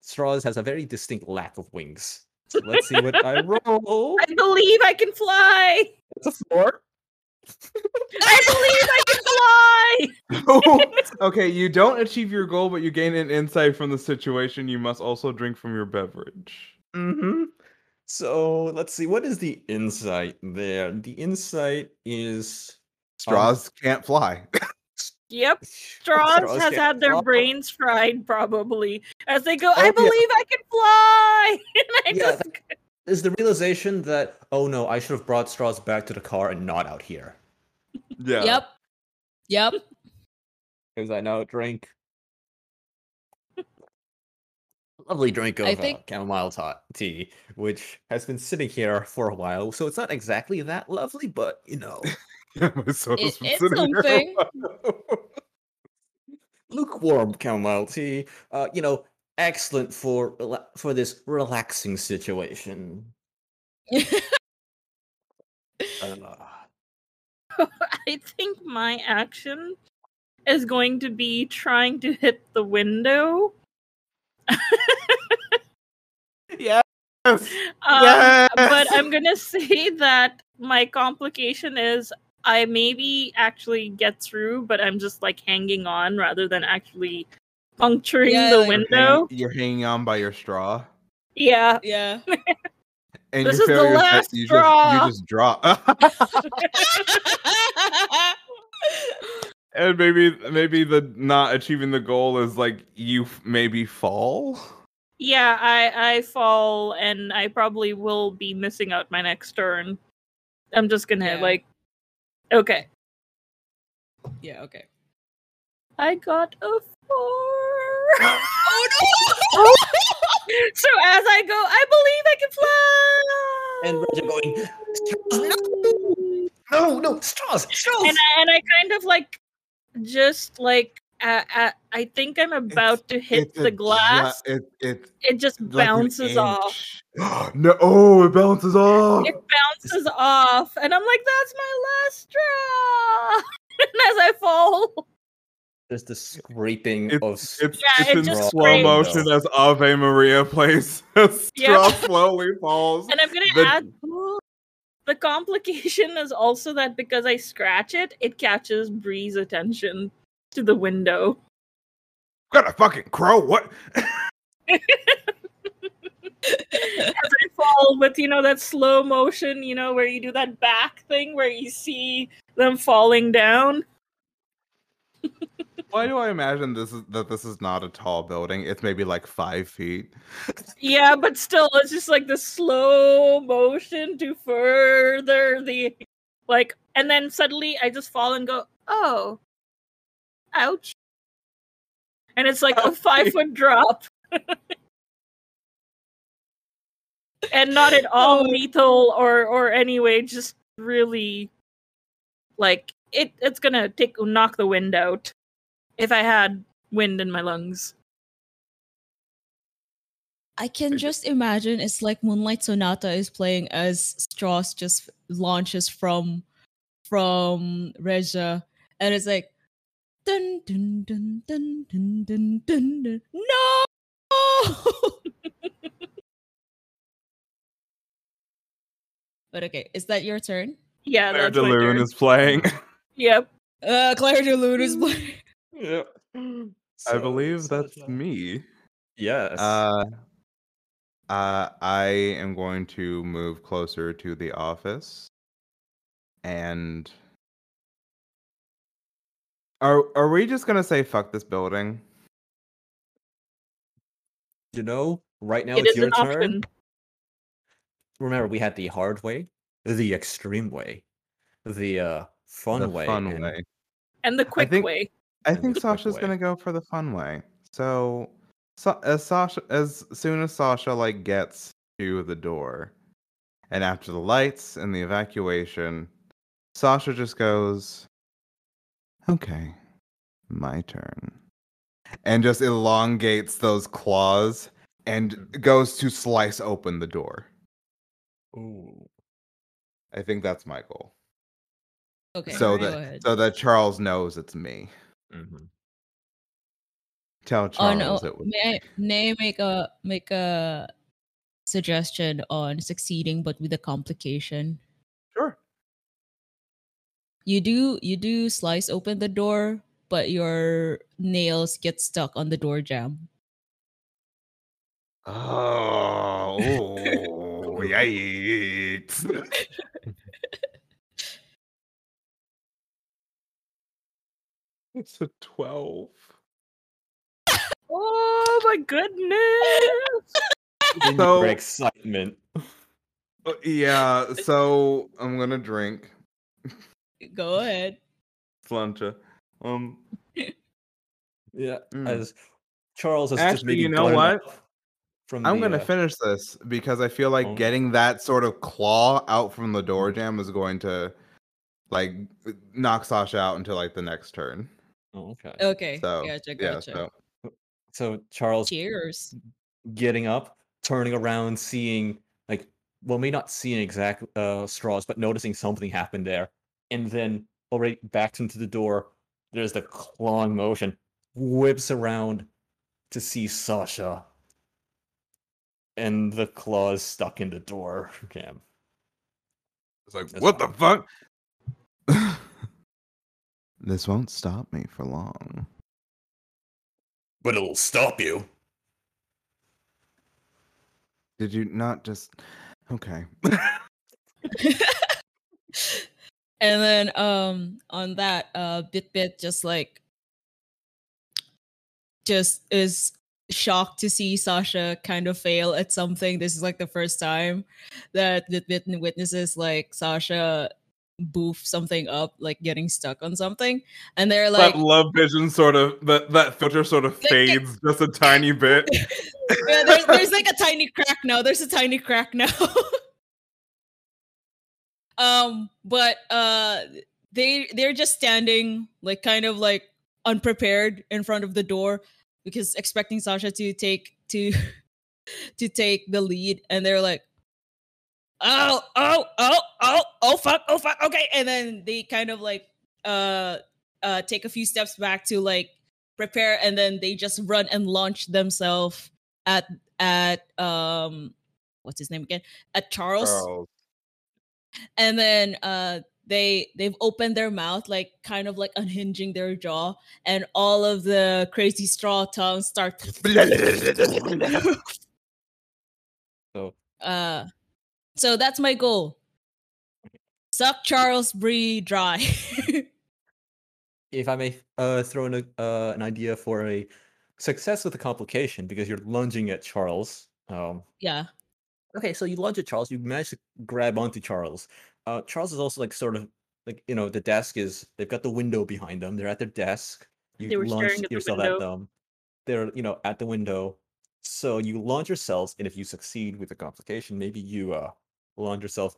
Speaker 3: straws has a very distinct lack of wings. So let's see what I roll.
Speaker 5: I believe I can fly.
Speaker 3: It's a four.
Speaker 5: I believe I can fly.
Speaker 4: okay, you don't achieve your goal, but you gain an insight from the situation. You must also drink from your beverage.
Speaker 3: Mm-hmm. So let's see. What is the insight there? The insight is um
Speaker 4: Straws can't fly.
Speaker 5: Yep. Straws has had their
Speaker 3: fly.
Speaker 5: brains fried probably as they go.
Speaker 3: Oh,
Speaker 5: I
Speaker 3: yeah.
Speaker 5: believe I can fly. and I
Speaker 3: Yeah,
Speaker 5: just
Speaker 3: Is the realization that oh no, I should have brought straws back to the car and not out here.
Speaker 4: yeah.
Speaker 2: Yep. Yep.
Speaker 3: Because I now drink lovely drink of
Speaker 2: I
Speaker 3: uh, chamomile ta- tea, which has been sitting here for a while. So it's not exactly that lovely, but you know.
Speaker 4: Yeah, my soda's
Speaker 2: It-
Speaker 4: been
Speaker 2: it's
Speaker 4: sitting
Speaker 2: something.
Speaker 4: while.
Speaker 3: lukewarm chamomile tea. Uh, you know, excellent for for this relaxing situation. Uh,
Speaker 5: I think my action is going to be trying to hit the window.
Speaker 6: Yes.
Speaker 5: Um,
Speaker 6: Yes!
Speaker 5: But I'm gonna say that my complication is I maybe actually get through, but I'm just like hanging on rather than actually puncturing
Speaker 2: Yeah,
Speaker 5: the
Speaker 2: like-
Speaker 6: You're
Speaker 5: window.
Speaker 6: hanging- You're hanging on by your straw.
Speaker 5: Yeah.
Speaker 2: yeah.
Speaker 6: And
Speaker 5: This
Speaker 6: your
Speaker 5: is the
Speaker 6: failure is that
Speaker 5: last
Speaker 6: you
Speaker 5: straw.
Speaker 6: just you just drop. and maybe maybe the not achieving the goal is like you f- maybe fall.
Speaker 5: Yeah, I I fall and I probably will be missing out my next turn. I'm just gonna
Speaker 2: Yeah.
Speaker 5: like Okay.
Speaker 2: yeah. Okay.
Speaker 5: I got a four.
Speaker 2: Oh no!
Speaker 5: so as I go, I believe I can fly.
Speaker 3: and Roger going, "Straws, no, no, no, straws, straws.
Speaker 5: and I, and I kind of like just like uh, uh, I think I'm about to hit
Speaker 6: It's a
Speaker 5: the
Speaker 6: ju-
Speaker 5: glass.
Speaker 6: it it
Speaker 5: it just
Speaker 6: like
Speaker 5: bounces off.
Speaker 6: no, oh, it bounces off.
Speaker 5: It bounces off, and I'm like, "That's my last straw." and as I fall,
Speaker 3: There's the scraping
Speaker 6: It's
Speaker 3: of
Speaker 6: it's,
Speaker 5: Yeah,
Speaker 6: it's
Speaker 5: it
Speaker 6: in
Speaker 5: just
Speaker 6: slow
Speaker 5: scrapes.
Speaker 6: motion as Ave Maria plays. As straw slowly falls.
Speaker 5: and I'm gonna
Speaker 6: The-
Speaker 5: add the complication is also that because I scratch it, it catches Brie's attention to the window.
Speaker 6: Got a fucking crow. What?
Speaker 5: as I fall with you know that slow motion, you know, where you do that back thing where you see them falling down.
Speaker 6: Why do I imagine this is that this is not a tall building? It's maybe like five feet.
Speaker 5: Yeah, but still, it's just like the slow motion to further the like, and then suddenly I just fall and go, oh, ouch, and it's like a five foot drop. and not at all
Speaker 2: Oh.
Speaker 5: lethal or or anyway just really like it it's gonna take knock the wind out if i had wind in my lungs
Speaker 2: I can just imagine it's like Moonlight Sonata is playing as Straws just launches from from Reza, and it's like dun dun dun dun dun dun dun, dun. no. but okay, is that your turn?
Speaker 5: yeah
Speaker 6: Claire
Speaker 5: that's my
Speaker 6: DeLune is playing.
Speaker 5: yep
Speaker 2: Uh, Clair de Lune is playing.
Speaker 3: Yep.
Speaker 6: I believe that's me.
Speaker 3: Yes.
Speaker 4: Uh, uh, I am going to move closer to the office, and are are we just gonna say fuck this building?
Speaker 3: you know, right now
Speaker 5: it
Speaker 3: it's your turn.
Speaker 5: option
Speaker 3: Remember, we had the hard way, the extreme way, the uh, fun
Speaker 4: the
Speaker 3: way.
Speaker 4: fun
Speaker 3: and-
Speaker 4: way.
Speaker 5: and the quick
Speaker 4: think-
Speaker 5: way
Speaker 4: I think Sasha's gonna go for the fun way. So, so as Sasha, as soon as Sasha like gets to the door, and after the lights and the evacuation, Sasha just goes, "Okay, my turn," and just elongates those claws and goes to slice open the door.
Speaker 3: Ooh.
Speaker 4: I think that's my goal.
Speaker 2: Okay,
Speaker 4: so that so that Charles knows it's me.
Speaker 3: Mhm.
Speaker 4: Tell
Speaker 2: Oh
Speaker 4: Charles
Speaker 2: no!
Speaker 4: it was.
Speaker 2: May I, may I make a make a suggestion on succeeding, but with a complication?
Speaker 4: Sure.
Speaker 2: You do you do slice open the door, but your nails get stuck on the door jamb.
Speaker 4: Oh, yikes.
Speaker 6: It's a twelve.
Speaker 5: oh my goodness
Speaker 6: So-
Speaker 3: excitement.
Speaker 4: Uh, yeah, so I'm gonna drink.
Speaker 2: Go ahead.
Speaker 6: Sláinte. Um,
Speaker 3: Yeah.
Speaker 4: Mm.
Speaker 3: As Charles has just
Speaker 6: Actually,
Speaker 3: maybe
Speaker 6: you know what?
Speaker 3: From
Speaker 4: I'm
Speaker 3: the,
Speaker 4: gonna
Speaker 3: uh,
Speaker 4: finish this because I feel like
Speaker 3: Oh.
Speaker 4: getting that sort of claw out from the door jamb is going to like knock Sasha out until like the next turn.
Speaker 3: Oh, okay.
Speaker 2: Okay,
Speaker 7: So
Speaker 2: gotcha,
Speaker 7: yeah,
Speaker 2: gotcha.
Speaker 7: so
Speaker 3: So Charles
Speaker 2: Cheers.
Speaker 3: getting up, turning around, seeing like well, maybe not seeing exact uh, straws, but noticing something happened there, and then already backs into the door. There's the clawing motion, whips around to see Sasha, and the claws stuck in the door. Cam.
Speaker 4: It's like,
Speaker 3: That's
Speaker 4: what the fuck?
Speaker 7: this won't stop me for long.
Speaker 3: But it'll stop you.
Speaker 7: Did you not just? Okay.
Speaker 2: and then um on that uh Bitbit just like just is shocked to see Sasha kind of fail at something. This is like the first time that Bitbit witnesses like Sasha boof something up, like getting stuck on something. And they're like
Speaker 4: that love vision sort of that that filter sort of fades just a tiny bit.
Speaker 2: yeah, there's, there's like a tiny crack now. There's a tiny crack now. um, but uh, they they're just standing like kind of like unprepared in front of the door because expecting Sasha to take to to take the lead, and they're like, oh oh oh oh oh fuck oh fuck. Okay, and then they kind of like uh uh take a few steps back to like prepare. And then they just run and launch themselves at at um what's his name again? At charles,
Speaker 4: Charles.
Speaker 2: And then uh they they've opened their mouth like kind of like unhinging their jaw and all of the crazy straw tongues start
Speaker 3: So
Speaker 2: uh so that's my goal suck charles Brie dry
Speaker 3: if I may uh, throw in a, uh, an idea for a success with a complication, because you're lunging at Charles. Um,
Speaker 2: yeah
Speaker 3: okay, so you lunge at Charles, you manage to grab onto Charles. Uh, Charles is also like sort of like you know the desk is they've got the window behind them. They're at their desk. You
Speaker 5: They were
Speaker 3: launch
Speaker 5: staring at the
Speaker 3: yourself at
Speaker 5: window.
Speaker 3: them. They're you know at the window. So you launch yourselves, and if you succeed with the complication, maybe you uh launch yourself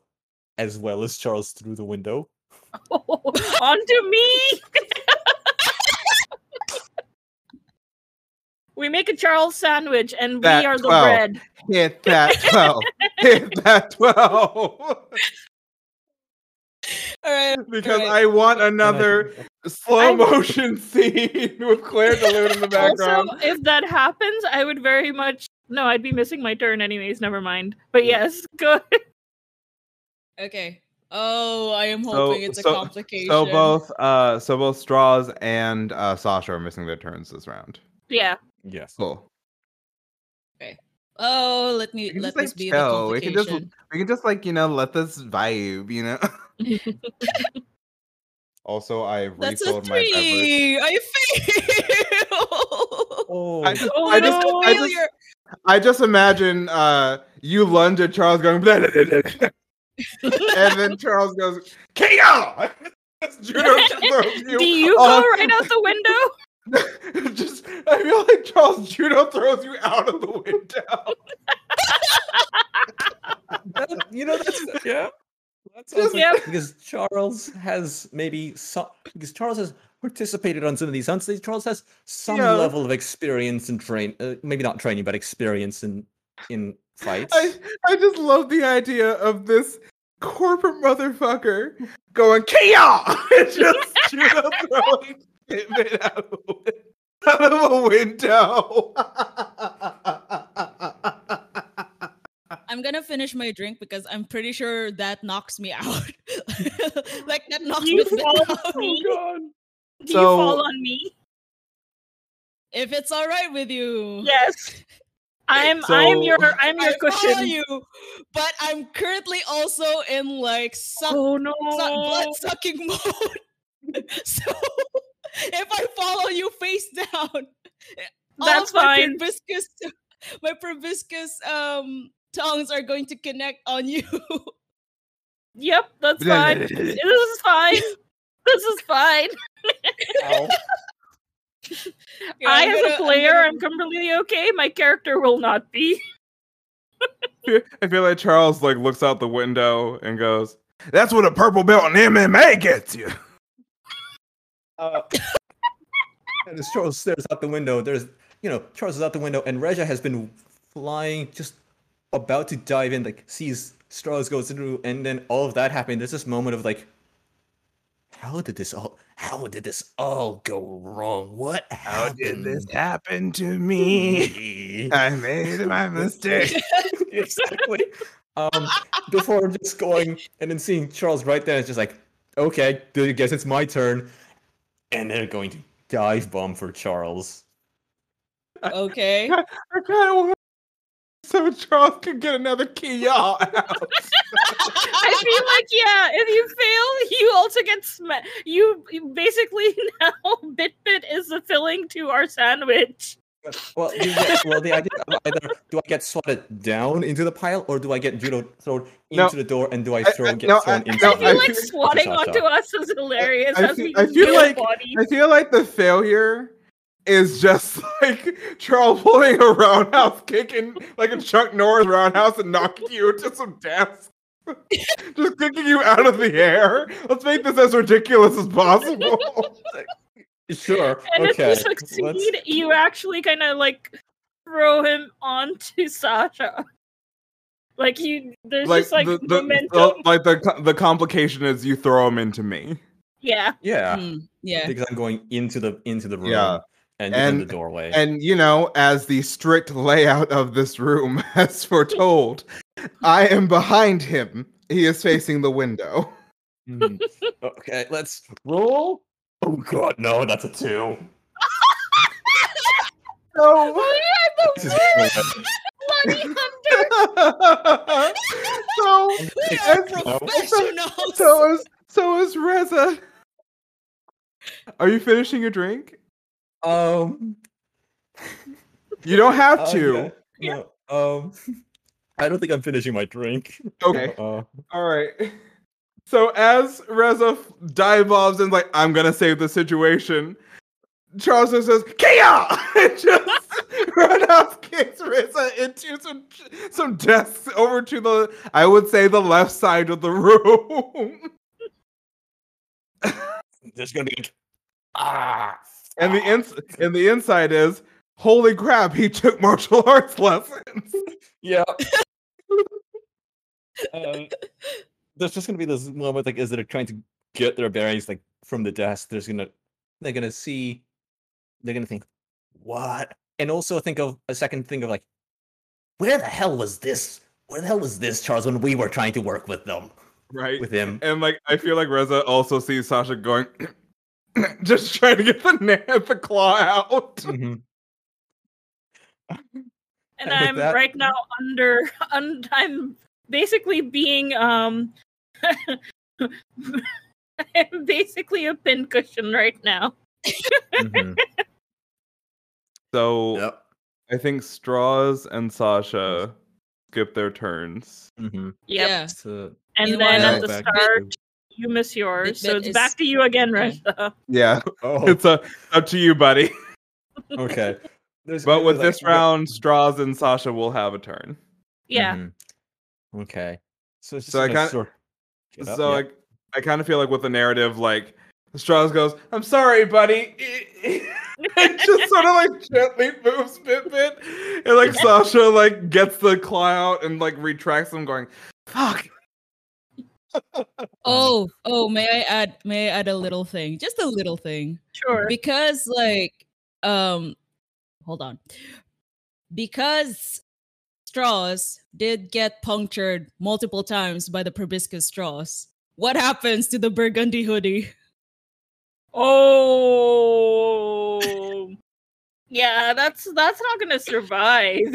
Speaker 3: as well as Charles through the window.
Speaker 5: Onto me! we make a Charles sandwich and
Speaker 4: That
Speaker 5: we are the bread.
Speaker 7: Hit that twelve.
Speaker 4: Hit that 12.
Speaker 2: all right
Speaker 4: because
Speaker 2: Right.
Speaker 4: I want another slow
Speaker 5: I'm-
Speaker 4: motion scene with Clair de Lune in the background.
Speaker 5: Also, if that happens, I would very much no, I'd be missing my turn anyways, never mind. But yes, good.
Speaker 2: okay oh i am
Speaker 4: So-
Speaker 2: hoping it's a
Speaker 4: so-
Speaker 2: complication
Speaker 4: So both uh so both Straws and uh Sasha are missing their turns this round.
Speaker 5: Yeah.
Speaker 3: Yes.
Speaker 4: Cool. Okay.
Speaker 2: Oh let me let
Speaker 7: just, like,
Speaker 2: this be
Speaker 7: chill.
Speaker 2: the
Speaker 7: We can just- We can just like, you know, let this vibe, you know? also, I
Speaker 2: That's a
Speaker 7: refilled my beverage.
Speaker 2: three. I fail.
Speaker 3: Oh,
Speaker 4: I just,
Speaker 5: Oh,
Speaker 4: I just,
Speaker 5: no.
Speaker 4: I just, I just imagine uh you lunge at Charles going blah, blah, blah, blah, blah. and then Charles goes, KO! Judo throws you
Speaker 5: Do you go right out the window?
Speaker 4: just I feel like Charles Judo throws you out of the window.
Speaker 3: That- you know that's yeah. That's
Speaker 4: Just-
Speaker 3: awesome.
Speaker 5: Yep.
Speaker 3: because Charles has maybe some because Charles has participated on some of these hunts. Charles has some
Speaker 4: Yeah.
Speaker 3: level of experience and train, uh, maybe not training, but experience in in fights.
Speaker 4: I I just love the idea of this corporate motherfucker going KO and just Judo throwing Hitman out of a out of a window.
Speaker 2: I'm gonna finish my drink because I'm pretty sure that knocks me out. like that knocks
Speaker 5: You
Speaker 2: me
Speaker 5: fall
Speaker 2: out.
Speaker 5: on me.
Speaker 4: Oh, God.
Speaker 5: Do
Speaker 4: So-
Speaker 5: you fall on me?
Speaker 2: If it's all right with you.
Speaker 5: Yes. I'm I'm your I'm your
Speaker 2: I
Speaker 5: cushion.
Speaker 2: you, but I'm currently also in like suck,
Speaker 5: Oh no.
Speaker 2: suck blood sucking mode. so if I follow you face down,
Speaker 5: That's
Speaker 2: of my
Speaker 5: fine.
Speaker 2: proboscis, my proboscis um tongues are going to connect on you.
Speaker 5: Yep, that's fine. this is fine. This is fine.
Speaker 3: Ow.
Speaker 2: Yeah,
Speaker 5: I,
Speaker 2: I'm
Speaker 5: as
Speaker 2: gonna-
Speaker 5: a
Speaker 2: I'm
Speaker 5: player,
Speaker 2: gonna-
Speaker 5: I'm completely okay. My character will not be.
Speaker 4: I feel like Charles like looks out the window and goes, "That's what a purple belt in MMA gets you."
Speaker 3: Uh, And as Charles stares out the window, there's you know Charles is out the window, and Reza has been flying, just about to dive in, like sees Straws goes through, and then all of that happened. There's this moment of like, how did this all? How did this all go wrong? What
Speaker 4: How did this happen to me? I made my mistake.
Speaker 3: exactly. Um, before just going and then seeing Charles right there, it's just like, okay, I guess it's my turn, and they're going to dive bomb for Charles.
Speaker 2: Okay.
Speaker 4: I kind of want so Charles can get another key out.
Speaker 5: I feel like yeah, if you fail, you also get sma- you, you basically now Bitbit is the filling to our sandwich.
Speaker 3: Well, you get, well, the idea of either do I get swatted down into the pile or do I get judo thrown into
Speaker 4: No.
Speaker 3: the door and do I
Speaker 4: I-
Speaker 3: throw
Speaker 4: I-
Speaker 3: get
Speaker 4: no,
Speaker 3: thrown
Speaker 4: I-
Speaker 3: into
Speaker 5: I
Speaker 4: no,
Speaker 3: the
Speaker 5: feel like
Speaker 4: feel-
Speaker 5: swatting
Speaker 3: Sasha.
Speaker 5: onto us is hilarious
Speaker 4: I
Speaker 5: as
Speaker 4: feel- I feel
Speaker 5: kill
Speaker 4: like-
Speaker 5: bodies.
Speaker 4: I feel like the failure is just like Charles pulling a roundhouse kick in like a Chuck Norris roundhouse and knocking you into some desk. just kicking you out of the air. Let's make this as ridiculous as possible.
Speaker 3: Sure.
Speaker 5: And
Speaker 3: okay.
Speaker 5: if you
Speaker 3: let's-
Speaker 5: succeed, you actually kind of like throw him onto Sasha. Like you, there's
Speaker 4: like
Speaker 5: just like
Speaker 4: the, the,
Speaker 5: momentum.
Speaker 4: the- like the the complication is you throw him into me.
Speaker 5: yeah,
Speaker 3: Yeah,
Speaker 2: Hmm, yeah.
Speaker 3: because I'm going into the into the room
Speaker 4: Yeah.
Speaker 3: and, you're the doorway.
Speaker 4: And you know, as the strict layout of this room has foretold, I am behind him. He is facing the window.
Speaker 3: Mhm. okay, let's roll. Oh god, no, that's a two.
Speaker 4: No.
Speaker 3: This is so
Speaker 5: bloody hunter.
Speaker 4: so,
Speaker 2: We
Speaker 4: are
Speaker 3: No.
Speaker 2: professionals.
Speaker 4: so is so is Reza. Are you finishing your drink?
Speaker 3: Um,
Speaker 4: You don't have
Speaker 3: uh,
Speaker 4: to.
Speaker 3: yeah, no, um, I don't think I'm finishing my drink.
Speaker 4: Okay.
Speaker 3: Uh,
Speaker 4: All right. So as Reza dive bombs and like, I'm gonna save the situation, Charles says, Kia! and just roundhouse kicks Reza into some some desks over to the I would say the left side of the room.
Speaker 3: there's gonna be ah,
Speaker 4: and the ins and the inside is holy crap, he took martial arts lessons.
Speaker 3: yeah. uh, there's just gonna be this moment like as they're trying to get their bearings like from the desk. There's gonna they're gonna see they're gonna think what, and also think of a second thing of like where the hell was this? Where the hell was this, Charles? When we were trying to work with them,
Speaker 4: Right.
Speaker 3: with him.
Speaker 4: And like I feel like Reza also sees Sasha going just trying to get the na- the claw out.
Speaker 3: Mhm.
Speaker 5: and
Speaker 3: And
Speaker 5: I'm
Speaker 3: that-
Speaker 5: right now under. Un- I'm basically being um. I'm basically a pincushion right now.
Speaker 3: Mhm.
Speaker 4: So
Speaker 3: Yep.
Speaker 4: I think Straws and Sasha skip their turns.
Speaker 3: Mhm.
Speaker 5: Yep.
Speaker 2: Yeah.
Speaker 3: So
Speaker 5: And then at the start,
Speaker 3: to-
Speaker 5: you miss yours. So it's
Speaker 2: is-
Speaker 5: back to you again,
Speaker 2: yeah.
Speaker 5: Reza.
Speaker 4: Yeah,
Speaker 3: oh,
Speaker 4: it's a, up to you, buddy.
Speaker 3: okay. There's
Speaker 4: But
Speaker 3: gonna
Speaker 4: with
Speaker 3: like,
Speaker 4: this
Speaker 3: what-
Speaker 4: round, Straws and Sasha will have a turn.
Speaker 5: Yeah.
Speaker 3: Mhm. Okay. So it's just
Speaker 4: So I
Speaker 3: gonna
Speaker 4: kinda-
Speaker 3: sort- get up,
Speaker 4: So
Speaker 3: yeah.
Speaker 4: like, I kind of feel like with the narrative, like Straws goes, "I'm sorry, buddy," it just sort of like gently moves Bitbit, and like Sasha like gets the claw out and like retracts them, going, "Fuck."
Speaker 2: Oh, oh, may I add may I add a little thing? Just a little thing.
Speaker 5: Sure.
Speaker 2: Because like um hold on. Because straws did get punctured multiple times by the proboscis straws. What happens to the burgundy hoodie?
Speaker 5: Oh. yeah, that's that's not gonna survive.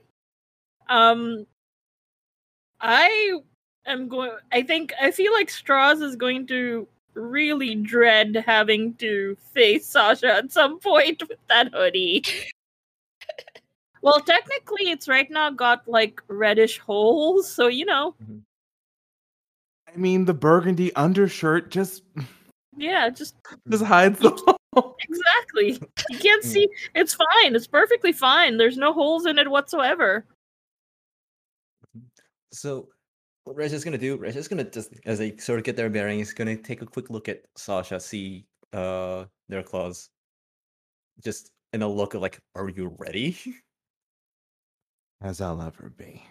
Speaker 5: um I am going I think I feel like Straws is going to really dread having to face Sasha at some point with that hoodie. Well, technically it's right now got like reddish holes, so you know,
Speaker 4: I mean, the burgundy undershirt just
Speaker 5: yeah, just
Speaker 4: just hides the hole.
Speaker 5: Exactly. You can't see. It's fine. It's perfectly fine. There's no holes in it whatsoever.
Speaker 3: So what Reza's gonna do, Reza's gonna just as they sort of get their bearings, gonna take a quick look at Sasha, see uh their claws. just in a look of like, "Are you ready?"
Speaker 4: As I'll ever be.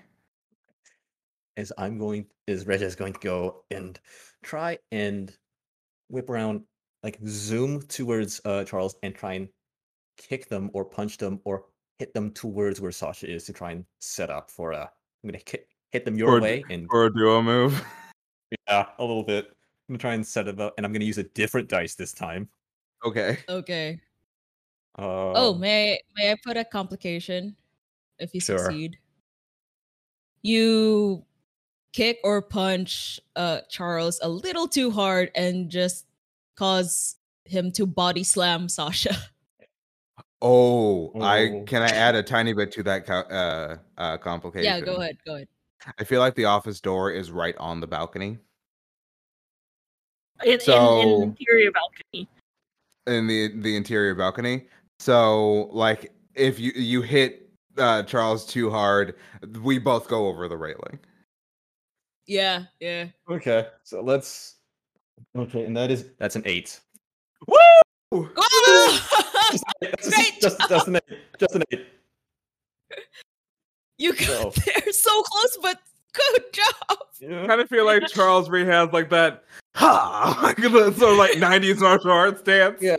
Speaker 3: As I'm going, is Reg is going to go and try and whip around, like zoom towards uh Charles and try and kick them or punch them or hit them towards where Sasha is to try and set up for a. I'm gonna hit hit them your
Speaker 6: Or-
Speaker 3: way and
Speaker 6: Or a duo move.
Speaker 3: yeah, a little bit. I'm gonna try and set it up, and I'm gonna use a different dice this time.
Speaker 4: Okay.
Speaker 2: Okay.
Speaker 3: Uh,
Speaker 2: oh, may may I put a complication if you
Speaker 3: Sure.
Speaker 2: succeed? You kick or punch uh Charles a little too hard and just cause him to body slam Sasha.
Speaker 4: Oh, I
Speaker 3: Oh.
Speaker 4: can I add a tiny bit to that uh, uh, complication?
Speaker 2: yeah, go ahead, go ahead.
Speaker 4: I feel like the office door is right on the balcony
Speaker 5: In, in,
Speaker 4: So-
Speaker 5: in interior balcony.
Speaker 4: in the the interior balcony. So like if you you hit uh, Charles too hard, we both go over the railing.
Speaker 2: Yeah, yeah.
Speaker 3: Okay, so let's. Okay, and that is that's an eight.
Speaker 2: Oh!
Speaker 3: That's
Speaker 2: Great
Speaker 3: just, just an eight. Just an eight.
Speaker 2: you got
Speaker 3: So-
Speaker 2: there so close, but good job.
Speaker 6: I kind of feel like Charles Reed has like that, ha, sort of like '90s martial arts dance.
Speaker 3: Yeah.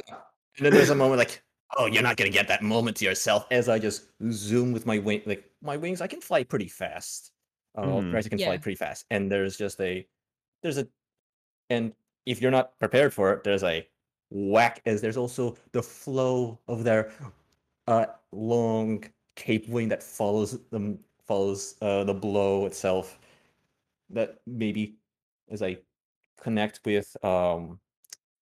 Speaker 3: And then there's a moment like, oh, you're not gonna get that moment to yourself. As I just zoom with my wing, like my wings, I can fly pretty fast. Uh, right, I can fly pretty fast. And there's just a, there's a, and if you're not prepared for it, there's a whack. As there's also the flow of their, uh, long cape wing that follows them, follows uh the blow itself. That maybe as I connect with um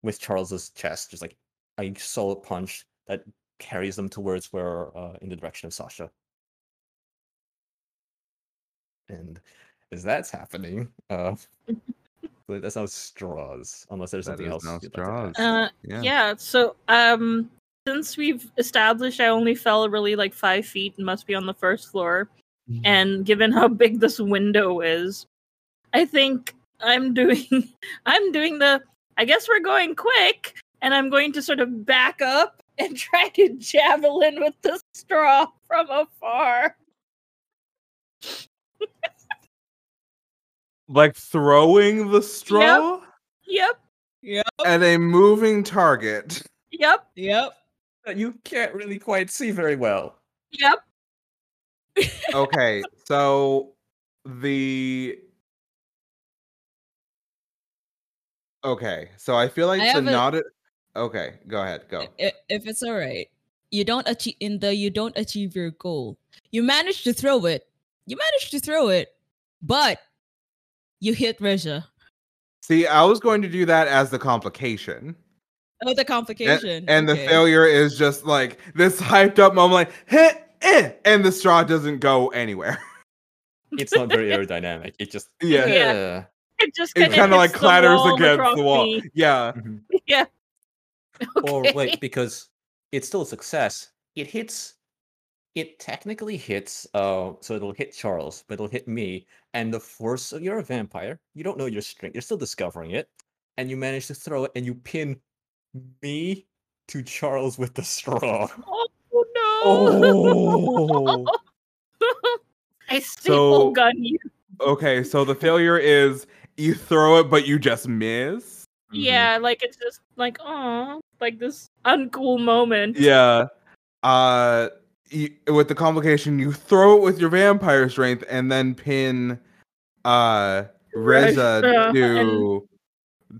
Speaker 3: with Charles's chest, just like a solid punch that carries them towards where uh, in the direction of Sasha. And as that's happening, uh but that's now straws, unless there's
Speaker 4: That
Speaker 3: something else.
Speaker 4: now
Speaker 3: you'd like
Speaker 4: straws.
Speaker 5: Uh,
Speaker 4: Yeah.
Speaker 5: yeah. So, um, since we've established I only fell really like five feet and must be on the first floor, and given how big this window is, I think I'm doing I'm doing the I guess we're going quick, and I'm going to sort of back up and try to javelin with the straw from afar.
Speaker 6: Like throwing the straw
Speaker 5: Yep,
Speaker 2: Yep,
Speaker 4: At a moving target.
Speaker 5: yep,
Speaker 2: yep.
Speaker 3: That you can't really quite see very well.
Speaker 5: yep.
Speaker 4: Okay, so the Okay, so I feel like
Speaker 2: I
Speaker 4: to
Speaker 2: have a-
Speaker 4: not Okay, go ahead, go.
Speaker 2: I- If it's all right, you don't achieve in the you don't achieve your goal. You manage to throw it. You manage to throw it, but you hit Reza.
Speaker 4: See, I was going to do that as the complication.
Speaker 2: Oh, the complication.
Speaker 4: and the
Speaker 2: okay.
Speaker 4: failure is just like this hyped up moment, like, heh, eh, and the straw doesn't go anywhere.
Speaker 3: It's not very aerodynamic. It just
Speaker 4: Yeah.
Speaker 5: Yeah. It just
Speaker 4: It
Speaker 5: kinda
Speaker 4: kind of
Speaker 5: hits
Speaker 4: like clatters
Speaker 5: wall
Speaker 4: against the wall.
Speaker 5: me.
Speaker 4: Yeah.
Speaker 3: Mhm.
Speaker 5: Yeah.
Speaker 3: Or wait, because it's still a success. It hits. It technically hits. Uh, so it'll hit Charles, but it'll hit me. And the force. You're a vampire. You don't know your strength. You're still discovering it, and you manage to throw it, and you pin me to Charles with the straw.
Speaker 5: Oh no!
Speaker 3: Oh.
Speaker 5: I staple
Speaker 6: So-
Speaker 5: gun you.
Speaker 6: Okay, so the failure is you throw it, but you just miss.
Speaker 3: Mhm.
Speaker 5: Yeah, like it's just like oh, like this uncool moment.
Speaker 6: Yeah.
Speaker 4: Uh, you, with the complication, you throw it with your vampire strength and then pin uh Reza
Speaker 5: Reza
Speaker 4: to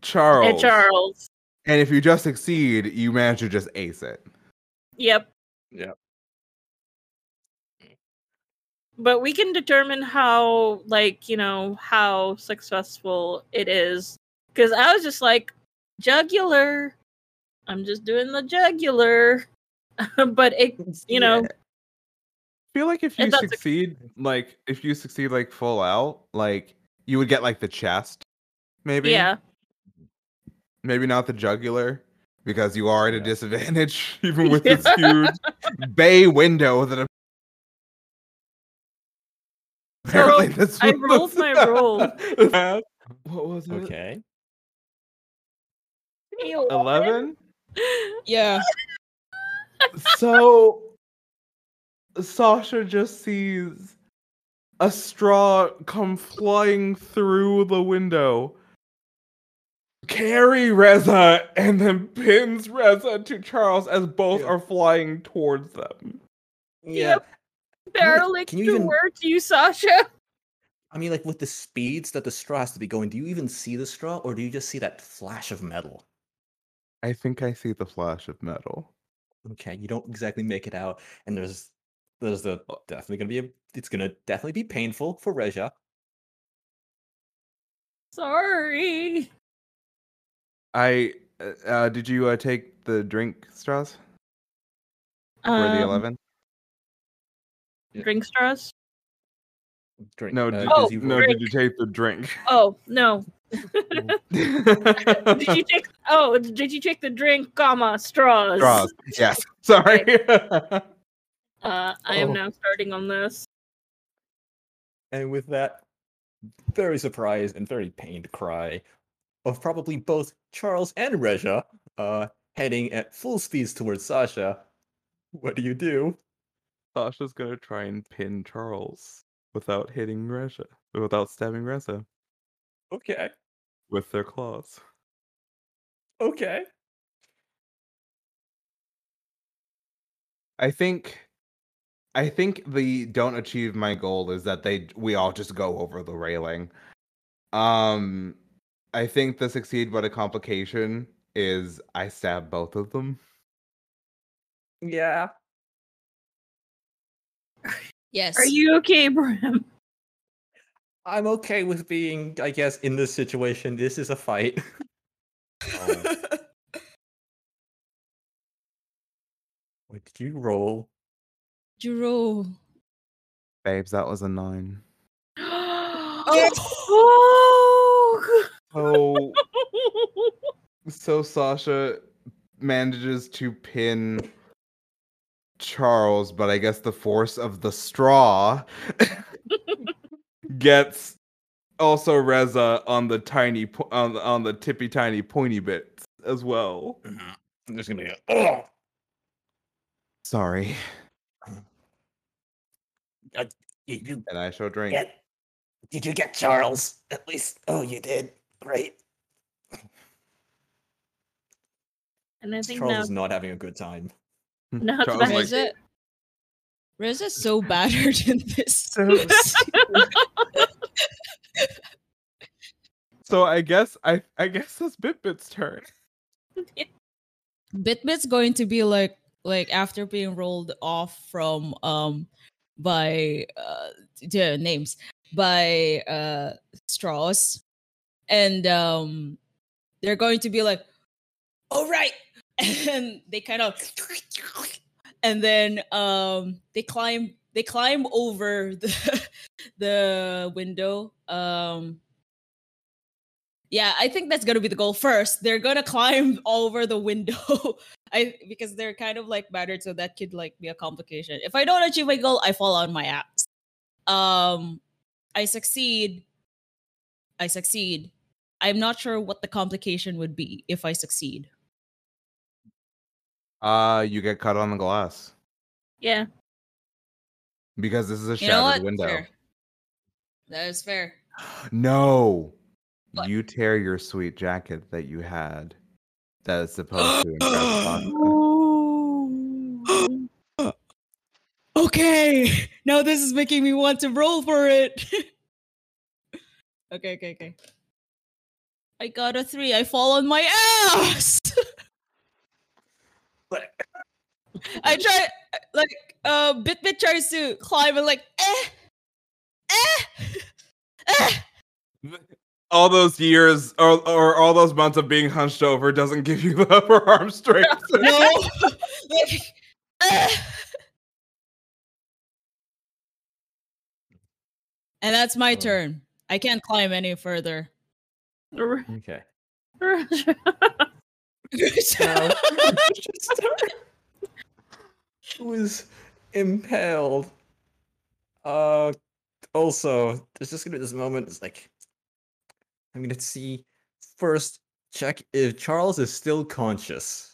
Speaker 4: Charles.
Speaker 5: Hey, Charles.
Speaker 4: And if you just succeed, you manage to just ace it.
Speaker 5: Yep.
Speaker 3: Yep.
Speaker 5: But we can determine how, like, you know, how successful it is. Because I was just like, jugular. I'm just doing the jugular. but it, you know,
Speaker 6: I feel like if you
Speaker 5: And that's a-
Speaker 6: succeed, like if you succeed like full out, like
Speaker 4: You would get like the chest, maybe.
Speaker 5: yeah.
Speaker 4: Maybe not the jugular, because you are at a disadvantage, even with this huge bay window that. Apparently, this
Speaker 5: I
Speaker 4: was-
Speaker 5: rolled my roll.
Speaker 6: what was it?
Speaker 3: Okay.
Speaker 6: Eleven.
Speaker 2: Yeah.
Speaker 4: so Sasha just sees a straw come flying through the window, carry Reza, and then pins Reza to Charles as both
Speaker 3: Yeah.
Speaker 4: are flying towards them.
Speaker 3: Yeah.
Speaker 5: Barreling
Speaker 3: can you even-
Speaker 5: towards you, Sasha.
Speaker 3: I mean, like with the speeds that the straw has to be going, do you even see the straw, or do you just see that flash of metal?
Speaker 4: I think I see the flash of metal.
Speaker 3: Okay, you don't exactly make it out, and there's there's the definitely gonna be a it's gonna definitely be painful for Reza.
Speaker 5: Sorry.
Speaker 4: I uh, uh, did you uh, take the drink straws for the
Speaker 5: Um,
Speaker 4: eleven?
Speaker 5: Drink straws?
Speaker 3: Drink.
Speaker 4: No,
Speaker 3: uh,
Speaker 4: did,
Speaker 5: Oh,
Speaker 3: does
Speaker 4: no,
Speaker 3: roll-
Speaker 4: did you take the drink?
Speaker 5: Oh no. Did you take? Oh, did you take the drink, comma straws?
Speaker 4: straws? Yes. Sorry.
Speaker 5: Uh, I am
Speaker 3: Oh.
Speaker 5: now starting on this.
Speaker 3: And with that very surprised and very pained cry of probably both Charles and Reza uh, heading at full speeds towards Sasha, what do you do?
Speaker 4: Sasha's gonna try and pin Charles without hitting Reza, without stabbing Reza
Speaker 3: Okay,
Speaker 4: with their claws.
Speaker 3: okay.
Speaker 4: I think I think the don't achieve my goal is that they we all just go over the railing. Um I think the succeed but a complication is I stab both of them.
Speaker 3: Yeah.
Speaker 2: Yes.
Speaker 5: Are you okay, Bram?
Speaker 3: I'm okay with being, I guess, in this situation. This is a fight. What did you roll?
Speaker 2: You roll.
Speaker 4: Babes, that was a nine.
Speaker 5: oh.
Speaker 4: So so Sasha manages to pin Charles, but I guess the force of the straw gets also Reza on the tiny po- on the, on the tippy tiny pointy bits as well. Mm-hmm.
Speaker 3: There's gonna be a oh,
Speaker 4: Sorry,
Speaker 3: did you
Speaker 4: and I shall drink.
Speaker 3: get? Did you get Charles? At least, oh, you did. Great.
Speaker 5: And I think
Speaker 3: Charles
Speaker 5: now,
Speaker 3: is not having a good time.
Speaker 5: now it's
Speaker 4: Charles
Speaker 5: back-
Speaker 4: like-
Speaker 2: Reza, Reza's so battered in this.
Speaker 4: So I guess I I guess that's Bitbit's turn.
Speaker 2: Bitbit's going to be like like after being rolled off from um by uh the names by uh straws and um they're going to be like all right and they kind of and then um they climb they climb over the the window um yeah i think that's gonna be the goal first. They're gonna climb over the window. I because they're kind of like battered so that could like be a complication. If i don't achieve my goal i fall on my ass um i succeed. I succeed. I'm not sure what the complication would be if i succeed
Speaker 4: Uh, you get cut on the glass
Speaker 5: yeah.
Speaker 4: because this is a
Speaker 2: you
Speaker 4: shattered window.
Speaker 2: Fair. that is fair
Speaker 4: No.
Speaker 2: What?
Speaker 4: You tear your sweet jacket that you had that is supposed to impress
Speaker 2: okay now this is making me want to roll for it okay okay okay i got a three i fall on my ass
Speaker 3: But
Speaker 2: i try like uh bitbit tries to climb and like eh eh eh
Speaker 4: All those years or, or all those months of being hunched over doesn't give you the upper arm strength.
Speaker 2: no like eh. and that's my
Speaker 3: Oh.
Speaker 2: turn i can't climb any further
Speaker 3: okay. Now, was impaled. Uh, also, there's just gonna be this moment. It's like I'm gonna see first. Check if Charles is still conscious.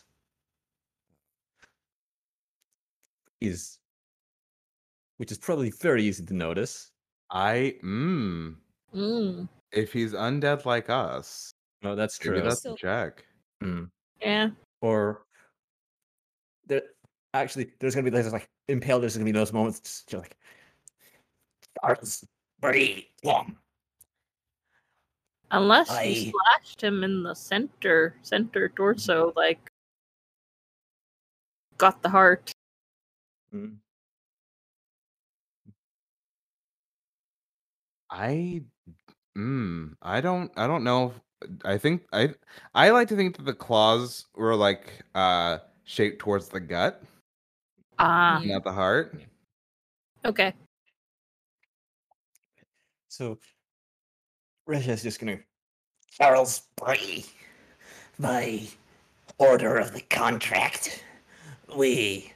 Speaker 3: is, which is probably very easy to notice.
Speaker 4: I mmm.
Speaker 5: Mm,
Speaker 4: If he's undead like us,
Speaker 3: No, that's true.
Speaker 4: that's
Speaker 2: So-
Speaker 4: a check.
Speaker 3: Mm.
Speaker 5: Yeah.
Speaker 3: Or there, actually, there's gonna be there's like impaled. There's gonna be those moments just you're like, Charles, breathe.
Speaker 5: Unless
Speaker 3: I-
Speaker 5: you slashed him in the center, center torso, like got the heart.
Speaker 3: Mm.
Speaker 4: I mm, I don't I don't know. If, I think I I like to think that the claws were like uh shaped towards the gut,
Speaker 5: Ah,
Speaker 2: Yeah.
Speaker 4: not the heart.
Speaker 5: okay.
Speaker 3: So Reza's just gonna Charles Brie, by order of the contract, we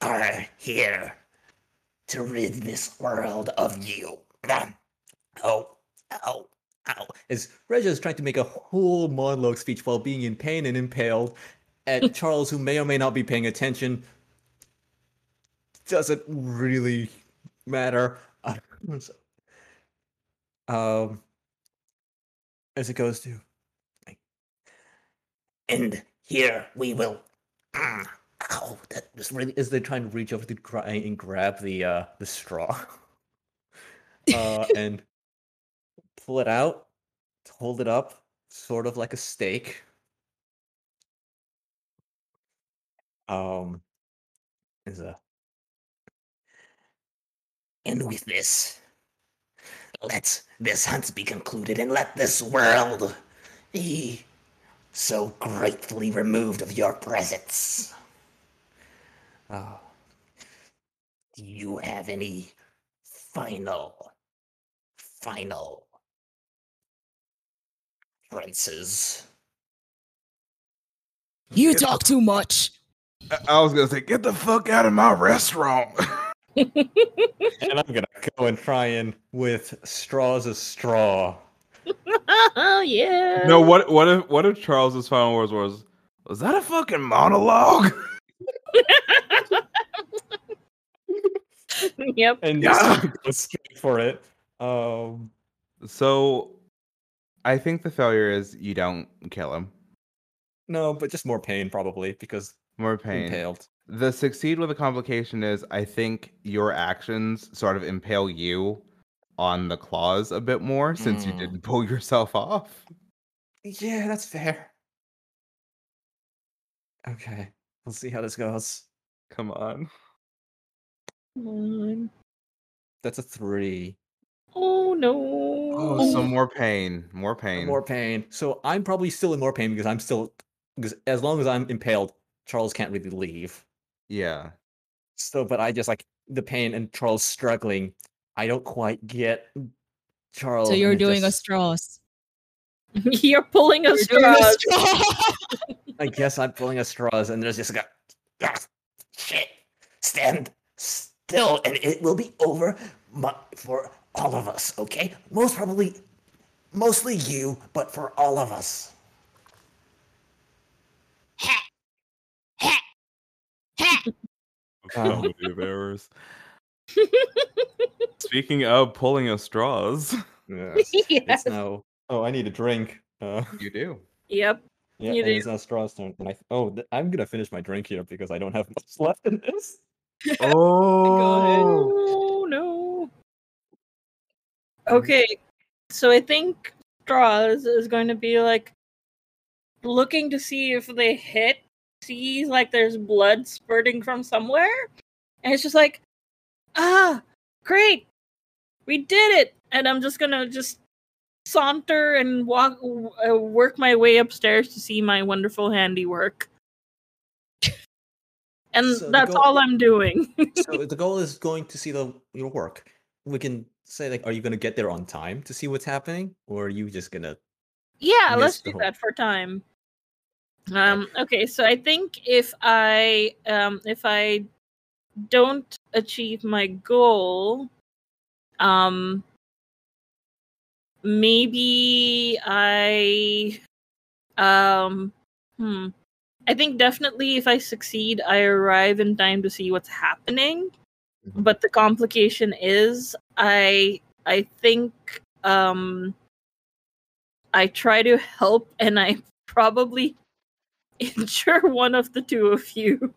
Speaker 3: are here to rid this world of you. Oh, ow, ow. As Reza is trying to make a whole monologue speech while being in pain and impaled at Charles, who may or may not be paying attention, doesn't really matter. Um, as it goes to, and here we will. Mm, ow, that was really. As they trying to reach over to try and grab the uh the straw, uh, and pull it out, hold it up, sort of like a stake. Um, is a. And with this, let this hunt be concluded and let this world be so gratefully removed of your presence. Oh. Do you have any final, final princes?
Speaker 2: You talk too much.
Speaker 6: I- I was gonna say, get the fuck out of my restaurant.
Speaker 3: And I'm gonna go and try and with straws a straw.
Speaker 5: oh yeah.
Speaker 6: no, what what if what if Charles's final words was was that a fucking monologue?
Speaker 5: yep.
Speaker 3: And
Speaker 6: Yeah.
Speaker 3: just go straight for it. Um,
Speaker 4: So I think the failure is you don't kill him.
Speaker 3: no, but just more pain probably because
Speaker 4: More pain.
Speaker 3: impaled.
Speaker 4: The succeed with a complication is I think your actions sort of impale you on the claws a bit more since you
Speaker 3: Mm.
Speaker 4: didn't pull yourself off.
Speaker 3: Yeah, that's fair. Okay, we'll see how this goes.
Speaker 4: Come on.
Speaker 5: Mm.
Speaker 3: That's a three.
Speaker 5: Oh no.
Speaker 4: Oh, some more pain. More pain.
Speaker 3: More pain. So I'm probably still in more pain because I'm still because as long as I'm impaled, Charles can't really leave.
Speaker 4: Yeah.
Speaker 3: So, but I just like the pain and Charles struggling. I don't quite get Charles.
Speaker 2: So you're
Speaker 3: and it
Speaker 2: doing a straws.
Speaker 5: You're pulling a
Speaker 2: You're doing a
Speaker 5: straw.
Speaker 2: straw.
Speaker 3: I guess I'm pulling a straws, and there's just like a ah, shit. Stand still, and it will be over mu- for all of us. Okay, most probably, mostly you, but for all of us.
Speaker 6: Comedy of errors. Speaking of pulling of straws,
Speaker 3: Yes.
Speaker 5: Yes.
Speaker 3: It's now. Oh, I need a drink. Uh,
Speaker 4: You do.
Speaker 5: Yep.
Speaker 3: yeah,
Speaker 5: You
Speaker 3: and
Speaker 5: do.
Speaker 3: it's now Straw's turn. And I, oh, th- I'm gonna finish my drink here because I don't have much left in this.
Speaker 6: oh,
Speaker 5: Oh no. Okay, so I think Straws is going to be like looking to see if they hit, sees like there's blood spurting from somewhere, and it's just like, ah, great, we did it, and I'm just gonna just saunter and walk, uh, work my way upstairs to see my wonderful handiwork. And
Speaker 3: So
Speaker 5: that's
Speaker 3: goal-
Speaker 5: all I'm doing.
Speaker 3: so the goal is going to see the your work. We can say like, are you gonna get there on time to see what's happening, or are you just gonna?
Speaker 5: Yeah, let's do
Speaker 3: whole-
Speaker 5: that for time. Um okay, so I think if I um if I don't achieve my goal, um maybe I um hmm I think definitely if I succeed, I arrive in time to see what's happening.
Speaker 3: Mhm.
Speaker 5: But the complication is I I think um I try to help and I probably injure one of the two of you.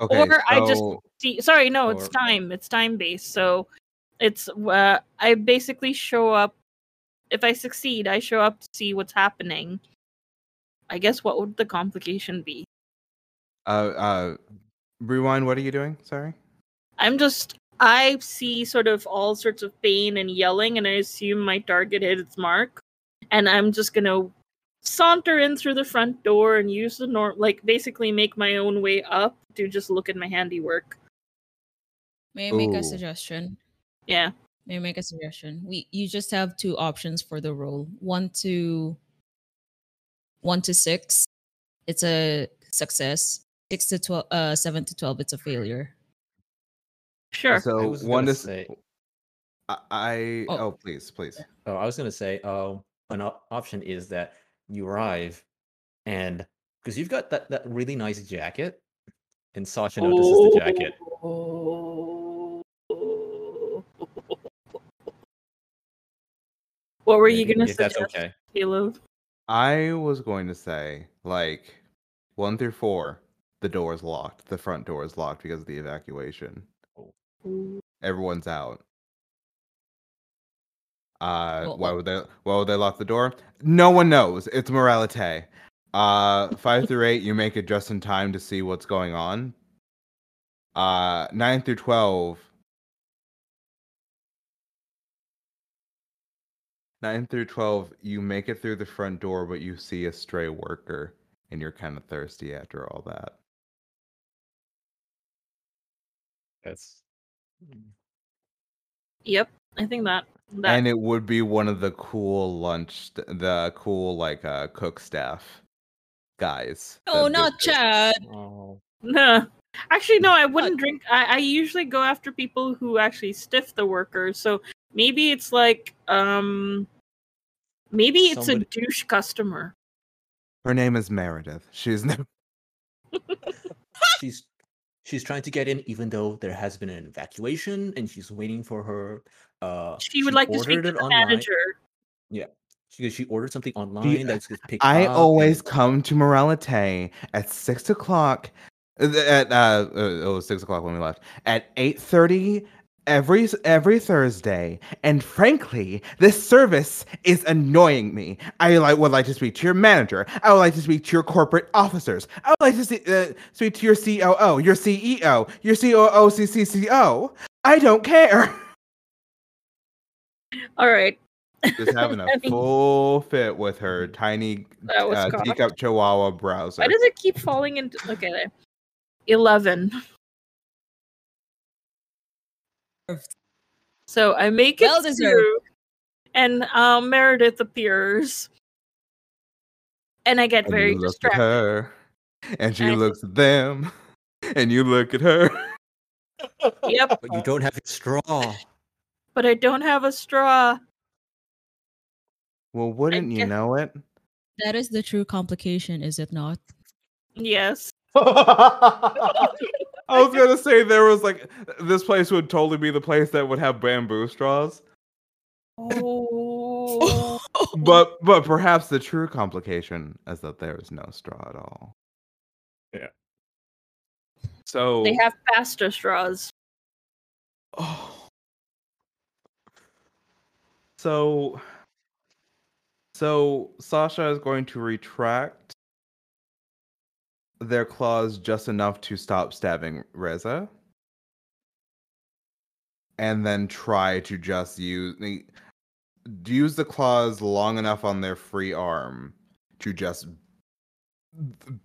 Speaker 4: Okay,
Speaker 5: Or I just- See, sorry, no, it's time. It's time based. So it's uh, I basically show up. If I succeed, I show up to see what's happening. I guess what would the complication be?
Speaker 4: uh, uh, rewind. What are you doing? Sorry.
Speaker 5: I'm just I see sort of all sorts of pain and yelling, and I assume my target hit its mark, and I'm just gonna saunter in through the front door and use the norm, like basically make my own way up to just look at my handiwork.
Speaker 2: May I make
Speaker 4: Ooh.
Speaker 2: a suggestion?
Speaker 5: Yeah.
Speaker 2: May I make a suggestion? We you just have two options for the roll. One to one to six, it's a success. Six to twelve, uh, seven to twelve, it's a failure.
Speaker 5: Sure.
Speaker 4: So
Speaker 3: was
Speaker 4: one
Speaker 3: gonna say-
Speaker 4: I, I
Speaker 2: Oh.
Speaker 4: oh. please please.
Speaker 3: Oh, I was gonna say, uh, an op- option is that you arrive, and because you've got that that really nice jacket, and Sasha notices the jacket.
Speaker 5: What were you gonna
Speaker 3: say? that's okay.
Speaker 5: Caleb?
Speaker 4: I was going to say like one through four, the door is locked. The front door is locked because of the evacuation. Everyone's out. Uh,
Speaker 2: Well,
Speaker 4: why would they? Why would they lock the door? No one knows. It's moralite. Uh, five through eight, you make it just in time to see what's going on. Uh, nine through twelve. Nine through twelve, you make it through the front door, but you see a stray worker, and you're kind of thirsty after all that.
Speaker 3: That's
Speaker 5: Yep, I think that. that
Speaker 4: and it would be one of the cool lunch the cool like uh cook staff guys
Speaker 2: Oh,
Speaker 4: that
Speaker 2: not
Speaker 4: this.
Speaker 2: Chad.
Speaker 3: oh,
Speaker 5: No. Actually, no, I wouldn't drink. I, I usually go after people who actually stiff the workers. So maybe it's like, um, maybe it's
Speaker 3: Somebody-
Speaker 5: a douche customer.
Speaker 4: her name is meredith she's no
Speaker 3: she's she's trying to get in, even though there has been an evacuation, and she's waiting for her. Uh,
Speaker 5: She would like to speak to the
Speaker 3: online.
Speaker 5: manager.
Speaker 3: Yeah, she, she ordered something online that's gets picked
Speaker 4: i
Speaker 3: up.
Speaker 4: always
Speaker 3: and-
Speaker 4: come to moralite at six o'clock uh, at uh uh, it was six o'clock when we left at eight thirty every every thursday. And frankly this service is annoying me. I like would like to speak to your manager. I would like to speak to your corporate officers. I would like to see, uh, speak to your coo your ceo your coocco i don't care.
Speaker 5: All right.
Speaker 4: just having a full fit with her tiny uh, teacup chihuahua browser.
Speaker 5: Why does it keep falling into. Okay, there. 11. So I make it
Speaker 2: Well deserved.
Speaker 5: through, and um, Meredith appears, and I get
Speaker 4: and
Speaker 5: very
Speaker 4: you look at
Speaker 5: distracted.
Speaker 4: her and she
Speaker 5: I-
Speaker 4: looks at them and you look at her
Speaker 5: Yep,
Speaker 3: But you don't have a straw.
Speaker 5: but I don't have a straw.
Speaker 4: well wouldn't you know it
Speaker 2: That is the true complication, is it not?
Speaker 5: Yes.
Speaker 6: I was gonna say there was like this place would totally be the place that would have bamboo straws,
Speaker 5: Oh.
Speaker 4: but but perhaps the true complication is that there is no straw at all Yeah.
Speaker 6: so
Speaker 5: they have pasta straws.
Speaker 6: Oh. So
Speaker 4: so sasha is going to retract their claws just enough to stop stabbing reza and then try to just use the- use the claws long enough on their free arm to just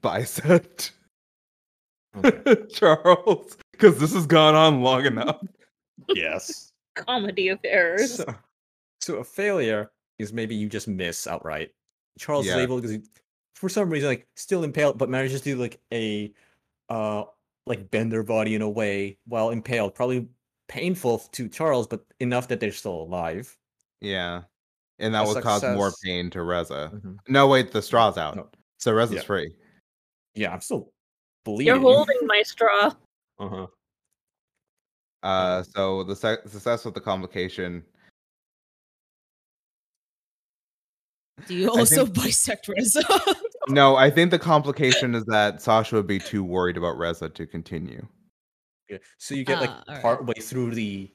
Speaker 4: bisect
Speaker 6: Charles, because this has gone on long enough.
Speaker 3: yes.
Speaker 5: Comedy of errors.
Speaker 3: So, so a failure is maybe you just miss outright. Charles
Speaker 4: Yeah.
Speaker 3: is able because he, for some reason like still impaled, but manages to do like a uh like bend their body in a way while impaled. Probably painful to Charles, but enough that they're still alive.
Speaker 4: Yeah. And that
Speaker 3: A
Speaker 4: would cause more pain to Reza.
Speaker 3: Mhm.
Speaker 4: No, wait, the straw's out.
Speaker 3: No.
Speaker 4: So Reza's
Speaker 3: Yeah.
Speaker 4: free.
Speaker 3: Yeah, I'm still bleeding.
Speaker 5: You're holding my straw.
Speaker 3: Uh huh.
Speaker 4: Uh, so the se- success with the complication.
Speaker 2: Do you also
Speaker 4: think-
Speaker 2: bisect Reza?
Speaker 4: No, I think the complication is that Sasha would be too worried about Reza to continue.
Speaker 3: Yeah. So you get like
Speaker 2: Ah, alright.
Speaker 3: part way through the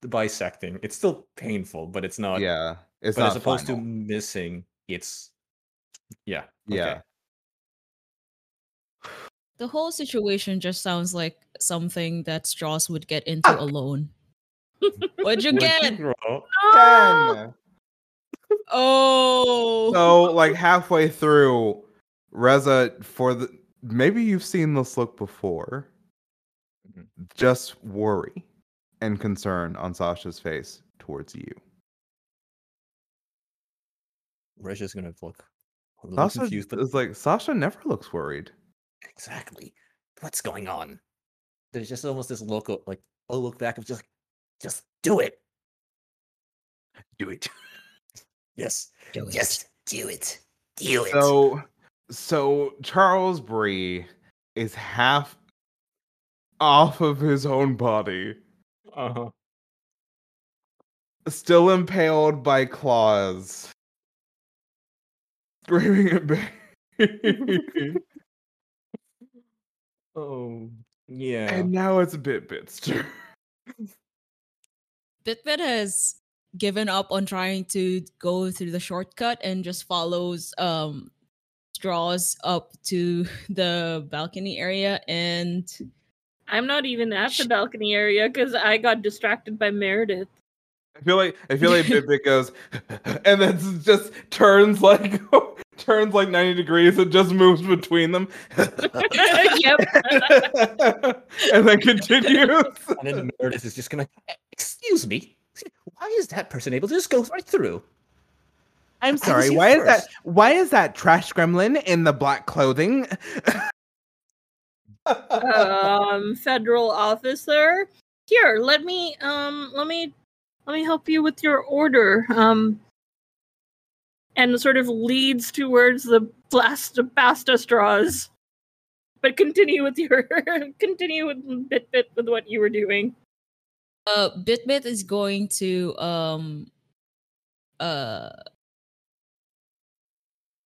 Speaker 3: the bisecting. It's still painful, but it's not.
Speaker 4: yeah, it's
Speaker 3: But
Speaker 4: not
Speaker 3: as opposed
Speaker 4: final.
Speaker 3: to missing, it's yeah.
Speaker 4: yeah.
Speaker 3: okay.
Speaker 2: the whole situation just sounds like something that Straws would get into alone. What'd you
Speaker 3: Would
Speaker 2: get?
Speaker 3: grow?
Speaker 5: No!
Speaker 4: Ten.
Speaker 2: Oh.
Speaker 4: So like halfway through, Reza for the maybe you've seen this look before.
Speaker 3: Mhm.
Speaker 4: Just worry and concern on Sasha's face towards you.
Speaker 3: Reza's gonna look a little
Speaker 4: Sasha
Speaker 3: confused, but
Speaker 4: is like Sasha never looks worried.
Speaker 3: exactly what's going on? There's just almost this look of like a look back of just like, just do it.
Speaker 4: Do it.
Speaker 3: Yes.
Speaker 2: Do it.
Speaker 3: Yes. Do it. Do it.
Speaker 4: So so Charles Brie is half off of his own body,
Speaker 3: uh-huh.
Speaker 4: still impaled by claws. Screaming at baby.
Speaker 3: Oh yeah.
Speaker 4: and now it's Bitbit's turn.
Speaker 2: Bitbit has given up on trying to go through the shortcut and just follows um straws up to the balcony area and
Speaker 5: I'm not even at the balcony area because I got distracted by Meredith.
Speaker 4: I feel like I feel like Bitbit goes and then just turns like turns like 90 degrees and just moves between them.
Speaker 5: yep.
Speaker 4: and then continues.
Speaker 3: and then Meredith is just gonna "Eh, excuse me. Why is that person able to just go right through?
Speaker 4: I'm sorry.
Speaker 3: here
Speaker 4: Why is that? Why is that trash gremlin in the black clothing?
Speaker 5: um, federal officer. Here, let me um, let me let me help you with your order. Um, and sort of leads towards the blast pasta straws. But continue with your continue with Bitbit with what you were doing.
Speaker 2: Uh Bitbit is going to um uh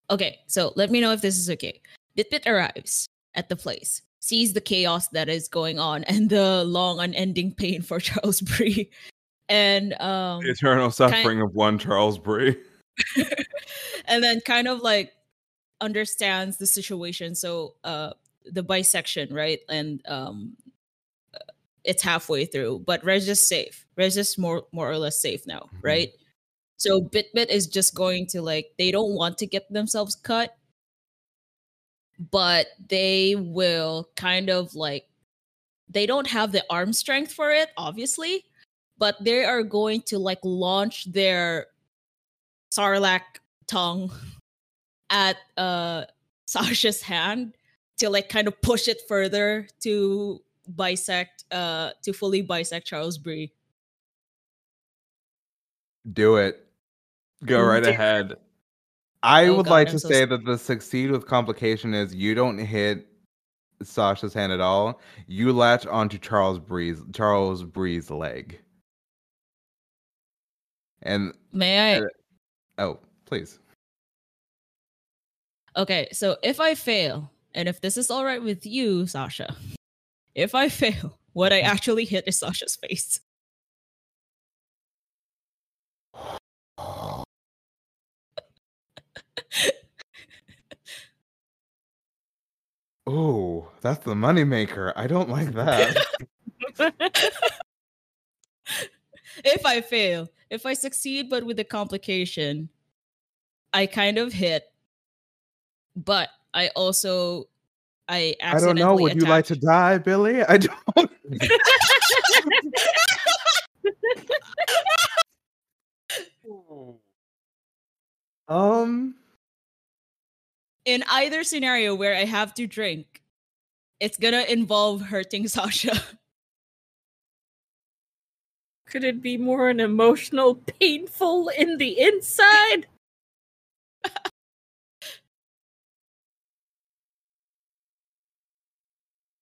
Speaker 2: Okay, so let me know if this is okay. Bitbit arrives at the place, sees the chaos that is going on and the long unending pain for Charles Brie. And um
Speaker 6: The eternal suffering of one Charles Brie.
Speaker 2: and then kind of like understands the situation so uh the bisection right and um it's halfway through but Rez is safe Rez is more more or less safe now
Speaker 4: Mhm.
Speaker 2: right so bitbit is just going to like they don't want to get themselves cut but they will kind of like they don't have the arm strength for it obviously but they are going to like launch their sarlacc tongue at uh Sasha's hand to like kind of push it further to bisect uh to fully bisect Charles Brie.
Speaker 4: Do it.
Speaker 6: Go right
Speaker 5: Do-
Speaker 6: ahead.
Speaker 4: I
Speaker 2: Oh
Speaker 4: would
Speaker 2: God,
Speaker 4: like
Speaker 2: I'm
Speaker 4: to
Speaker 2: so
Speaker 4: say that the succeed with complication is you don't hit Sasha's hand at all. You latch onto Charles Brie's Charles Brie's leg. And
Speaker 2: May I
Speaker 4: Uh, oh, please.
Speaker 2: Okay, so if I fail, and if this is all right with you, Sasha, if I fail, what I mm-hmm. actually hit is Sasha's face.
Speaker 4: Oh, that's the moneymaker. I don't like that.
Speaker 2: if I fail, if I succeed but with a complication, I kind of hit, but I also I
Speaker 4: I don't know.
Speaker 2: accidentally
Speaker 4: Would you like to die, Billy? I don't. um.
Speaker 2: in either scenario where I have to drink, it's gonna involve hurting Sasha.
Speaker 5: Could it be more an emotional, painful in the inside?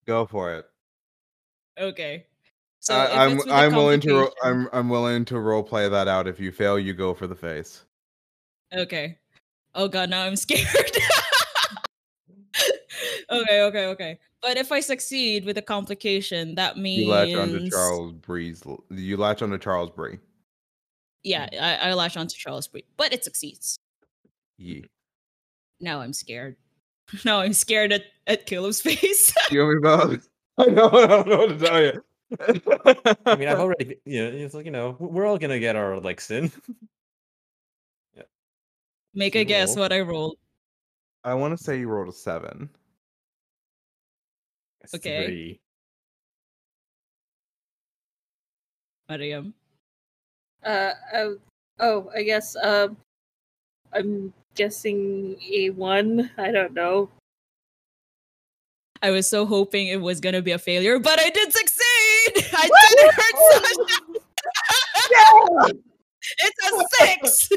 Speaker 4: Go for it.
Speaker 2: Okay. So if
Speaker 4: I'm
Speaker 2: it's with a
Speaker 4: I'm willing to ro- I'm I'm willing to role play that out. If you fail, you go for the face.
Speaker 2: Okay. Oh god, now I'm scared. okay, okay, okay. But if I succeed with a complication, that means
Speaker 4: You latch onto Charles Brie's. You latch onto Charles Brie.
Speaker 2: Yeah, I, I latch onto Charles Brie, but it succeeds.
Speaker 4: Yeah.
Speaker 2: Now I'm scared. Now I'm scared at at Caleb's face.
Speaker 4: You owe me both. I know. I don't know what to tell you.
Speaker 3: I mean, I've already, you know, it's like you know, we're all gonna get our licks in. Yeah.
Speaker 2: Make a
Speaker 3: You
Speaker 2: guess what I rolled.
Speaker 4: I want to say you rolled a seven.
Speaker 3: It's
Speaker 2: Okay.
Speaker 3: three.
Speaker 2: Mariam.
Speaker 5: Uh, uh, oh, I guess. Uh, I'm guessing a one. I don't know.
Speaker 2: I was so hoping it was gonna be a failure, but I did succeed. I didn't hurt Sasha. It's a six.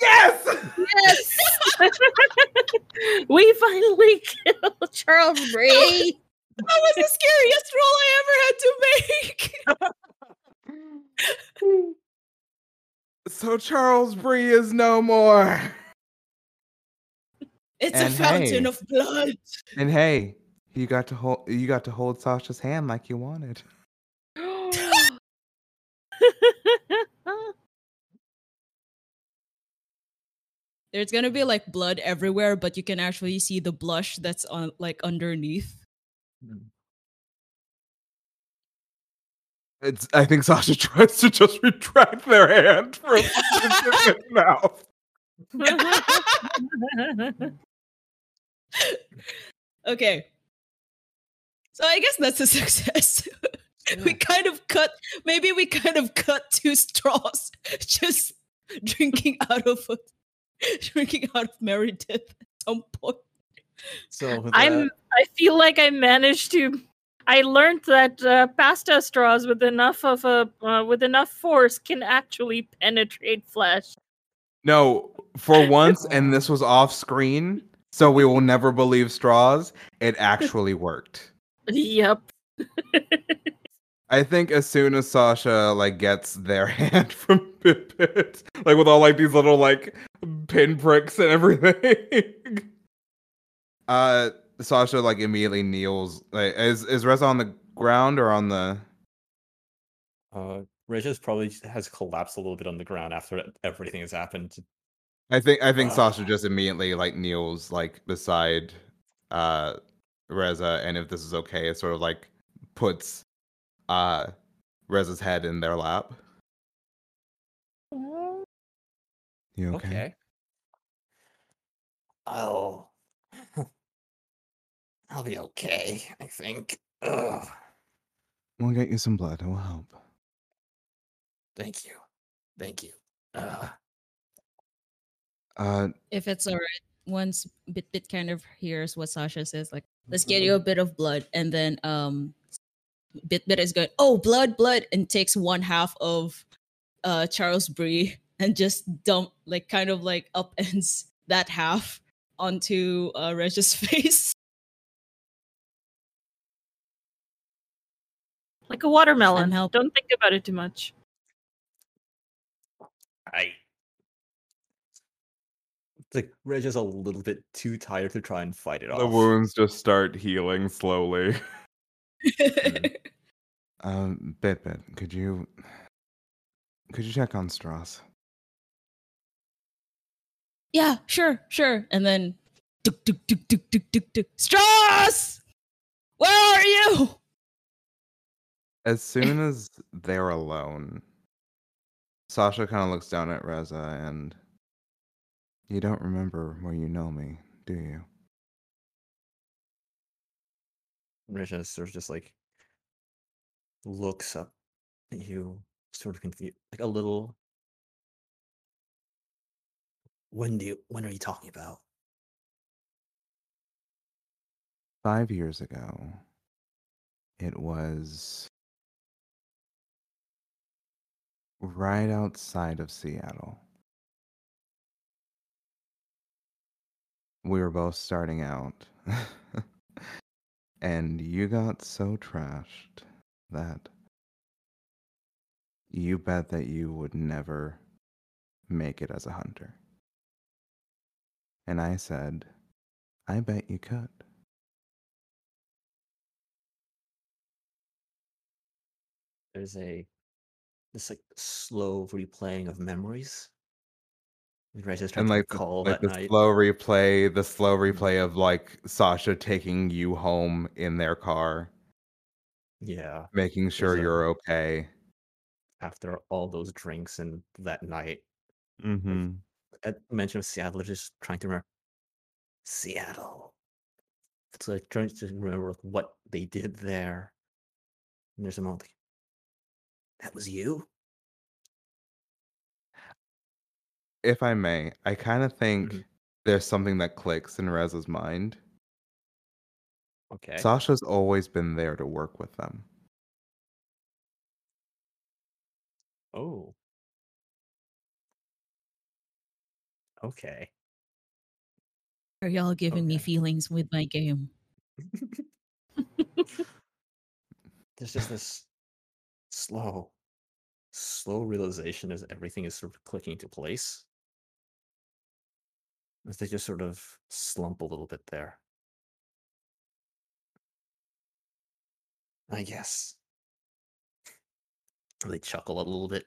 Speaker 4: Yes.
Speaker 5: Yes, we finally killed Charles Bray.
Speaker 2: That was the scariest roll I ever had to make.
Speaker 4: So Charles Brie is no more.
Speaker 2: It's
Speaker 4: And
Speaker 2: a fountain
Speaker 4: hey.
Speaker 2: of blood.
Speaker 4: And hey, you got to hold you got to hold Sasha's hand like you wanted.
Speaker 2: There's gonna be like blood everywhere, but you can actually see the blush that's on like underneath. Hmm.
Speaker 4: It's I think Sasha tries to just retract their hand from his mouth.
Speaker 2: Okay. So I guess that's a success. we kind of cut maybe we kind of cut two straws just drinking out of a, drinking out of Meredith at some point.
Speaker 3: So with
Speaker 5: I'm. I feel like I managed to. I learned that uh, pasta straws with enough of a uh, with enough force can actually penetrate flesh.
Speaker 4: No, for once, and this was off screen, so we will never believe straws. It actually worked.
Speaker 5: Yep.
Speaker 4: I think as soon as Sasha like gets their hand from Bitbit, like with all like these little like pinpricks and everything, uh, Sasha like immediately kneels. Like, is is Reza on the ground or on the?
Speaker 3: uh, Regis probably has collapsed a little bit on the ground after everything has happened.
Speaker 4: I think I think Sasha
Speaker 3: Ah.
Speaker 4: just immediately like kneels like beside uh Reza, and if this is okay, it sort of like puts uh Reza's head in their lap. You okay?
Speaker 3: Okay. I'll. I'll be okay. I think. Ugh,
Speaker 4: We'll get you some blood. It will help.
Speaker 3: thank you. Thank you. Uh,
Speaker 4: Uh,
Speaker 2: If it's alright, once Bitbit kind of hears what Sasha says, like, let's get you a bit of blood, and then um Bitbit is going, oh blood, blood, and takes one half of uh Charles Brie and just dump like kind of like upends that half onto uh Regis' face.
Speaker 5: Like a watermelon. Don't think about it too much.
Speaker 3: I. It's like Regis a little bit too tired to try and fight it off.
Speaker 6: The wounds just start healing slowly.
Speaker 4: um, Bitbit. Could you could you check on Straws?
Speaker 2: yeah, sure, sure. And then duk, duk, duk, duk, duk, duk, duk. Straws! Where are you?
Speaker 4: As soon as they're alone, Sasha kind of looks down at Reza and you don't remember where you know me, do you?
Speaker 3: Regis sort of just like looks up at you, sort of confused, like a little. When do you? When are you talking about?
Speaker 4: Five years ago, it was right outside of Seattle. We were both starting out. and you got so trashed that you bet that you would never make it as a hunter. And I said, I bet you could.
Speaker 3: There's a this like slow replaying of memories.
Speaker 4: And like the,
Speaker 3: recall
Speaker 4: like
Speaker 3: that
Speaker 4: the
Speaker 3: night.
Speaker 4: slow replay, the slow replay of like Sasha taking you home in their car,
Speaker 3: Yeah,
Speaker 4: making sure
Speaker 3: a-
Speaker 4: you're okay.
Speaker 3: after all those drinks and that night.
Speaker 4: Mm-hmm.
Speaker 3: At mention of Seattle, just trying to remember Seattle. It's like trying to remember what they did there. And there's a moment like, that was you?
Speaker 4: If I may, I kind of think
Speaker 3: Mhm.
Speaker 4: there's something that clicks in Reza's mind.
Speaker 3: Okay.
Speaker 4: Sasha's always been there to work with them.
Speaker 3: oh. Okay.
Speaker 2: Are y'all giving me feelings with my game?
Speaker 3: There's just this slow, slow realization as everything is sort of clicking into place. As they just sort of slump a little bit there. I guess. They chuckle a little bit.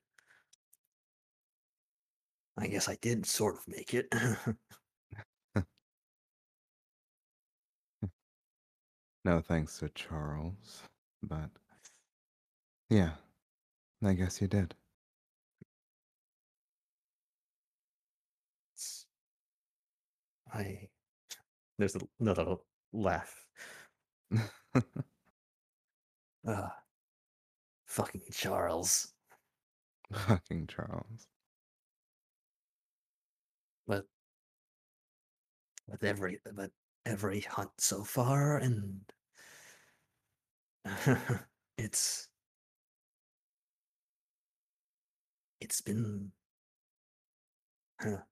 Speaker 3: I guess I did sort of make it.
Speaker 4: No thanks to Charles, but yeah, I guess you did.
Speaker 3: It's- I. There's another laugh. Ah, fucking Charles.
Speaker 4: Fucking Charles.
Speaker 3: But with every but every hunt so far, and it's it's been huh,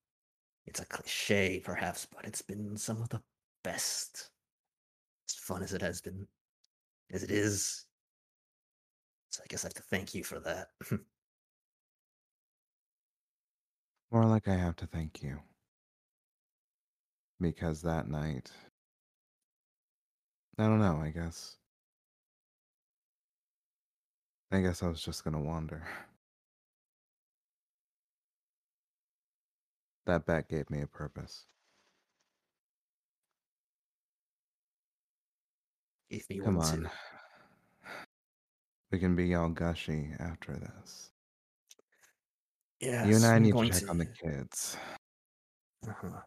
Speaker 3: it's a cliche perhaps, but it's been some of the best, as fun as it has been, as it is. So I guess I have to thank you for that.
Speaker 4: More like I have to thank you. Because that night, I don't know, I guess. I guess I was just gonna wander. That bet gave me a purpose.
Speaker 3: if you
Speaker 4: Come on.
Speaker 3: to.
Speaker 4: We can be all gushy after this.
Speaker 3: Yes,
Speaker 4: you and I need to check on the kids.
Speaker 3: Uh-huh.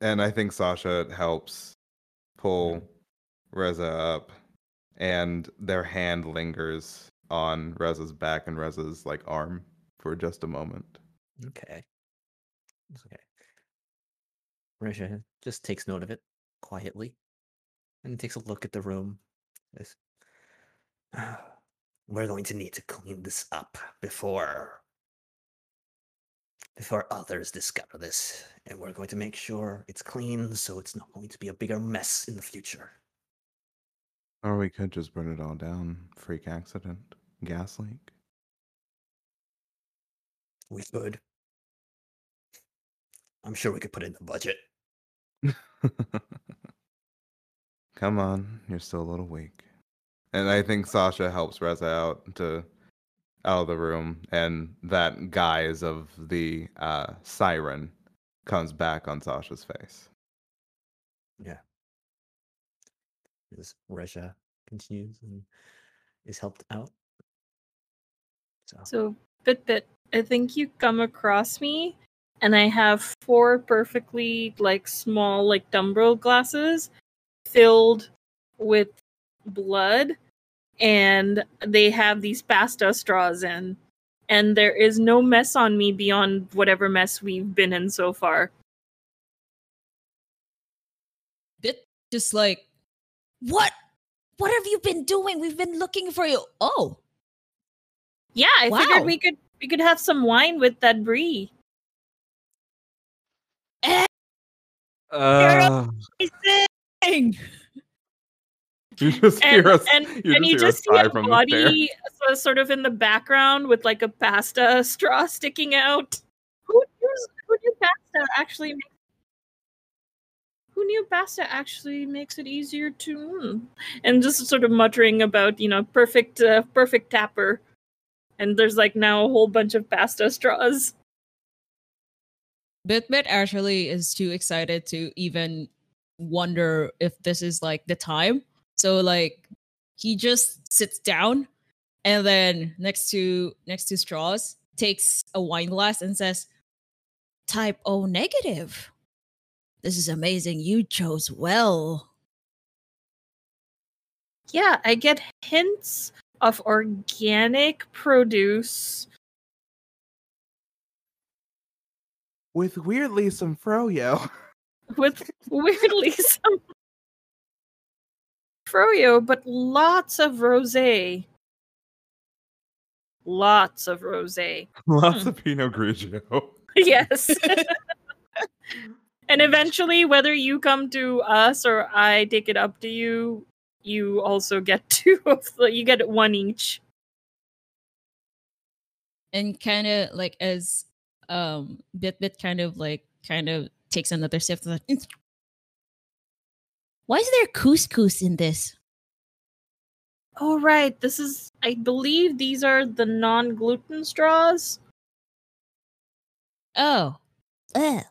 Speaker 4: And I think Sasha helps pull Reza up, and their hand lingers on Reza's back and Reza's like arm for just a moment.
Speaker 3: Okay. It's okay. Risha just takes note of it quietly and takes a look at the room. Says, "Ah, We're going to need to clean this up before before others discover this, and we're going to make sure it's clean so it's not going to be a bigger mess in the future.
Speaker 4: Or we could just burn it all down. Freak accident, gas leak.
Speaker 3: We could. I'm sure we could put it in the budget.
Speaker 4: Come on, you're still a little weak. And I think Sasha helps Reza out to out of the room, and that guise of the uh, siren comes back on Sasha's face.
Speaker 3: Yeah. As Resha continues and is helped out. So,
Speaker 5: So, Bitbit, I think you come across me, and I have four perfectly like small like dumbbell glasses filled with blood, and they have these pasta straws in. And there is no mess on me beyond whatever mess we've been in so far.
Speaker 2: Bit just like, what? What have you been doing? We've been looking for you. Oh,
Speaker 5: Yeah, I
Speaker 2: Wow.
Speaker 5: figured we could we could have some wine with that brie.
Speaker 6: Uh,
Speaker 2: dang.
Speaker 6: You just
Speaker 5: and
Speaker 6: hear us.
Speaker 5: and,
Speaker 6: you
Speaker 5: and
Speaker 6: just
Speaker 5: you just see a
Speaker 6: from
Speaker 5: body sort of in the background with like a pasta straw sticking out. Who knew, who knew pasta actually makes who knew pasta actually makes it easier to mm. and just sort of muttering about you know perfect uh, perfect tapper and there's like now a whole bunch of pasta straws
Speaker 2: Bitbit actually is too excited to even wonder if this is like the time. So like he just sits down and then next to next to straws takes a wine glass and says type O negative. This is amazing. You chose well.
Speaker 5: yeah i get hints of organic produce
Speaker 4: With weirdly some froyo.
Speaker 5: with weirdly some froyo, but lots of rosé. Lots of rosé.
Speaker 6: Lots
Speaker 5: Hmm.
Speaker 6: of Pinot Grigio.
Speaker 5: yes. and eventually, whether you come to us or I take it up to you, you also get two of the. You get one each.
Speaker 2: and kind of like as um Bitbit kind of like kind of takes another sip like, "Mm. why is there couscous in this
Speaker 5: Oh right, this is. I believe these are the non-gluten straws.
Speaker 2: oh Ugh.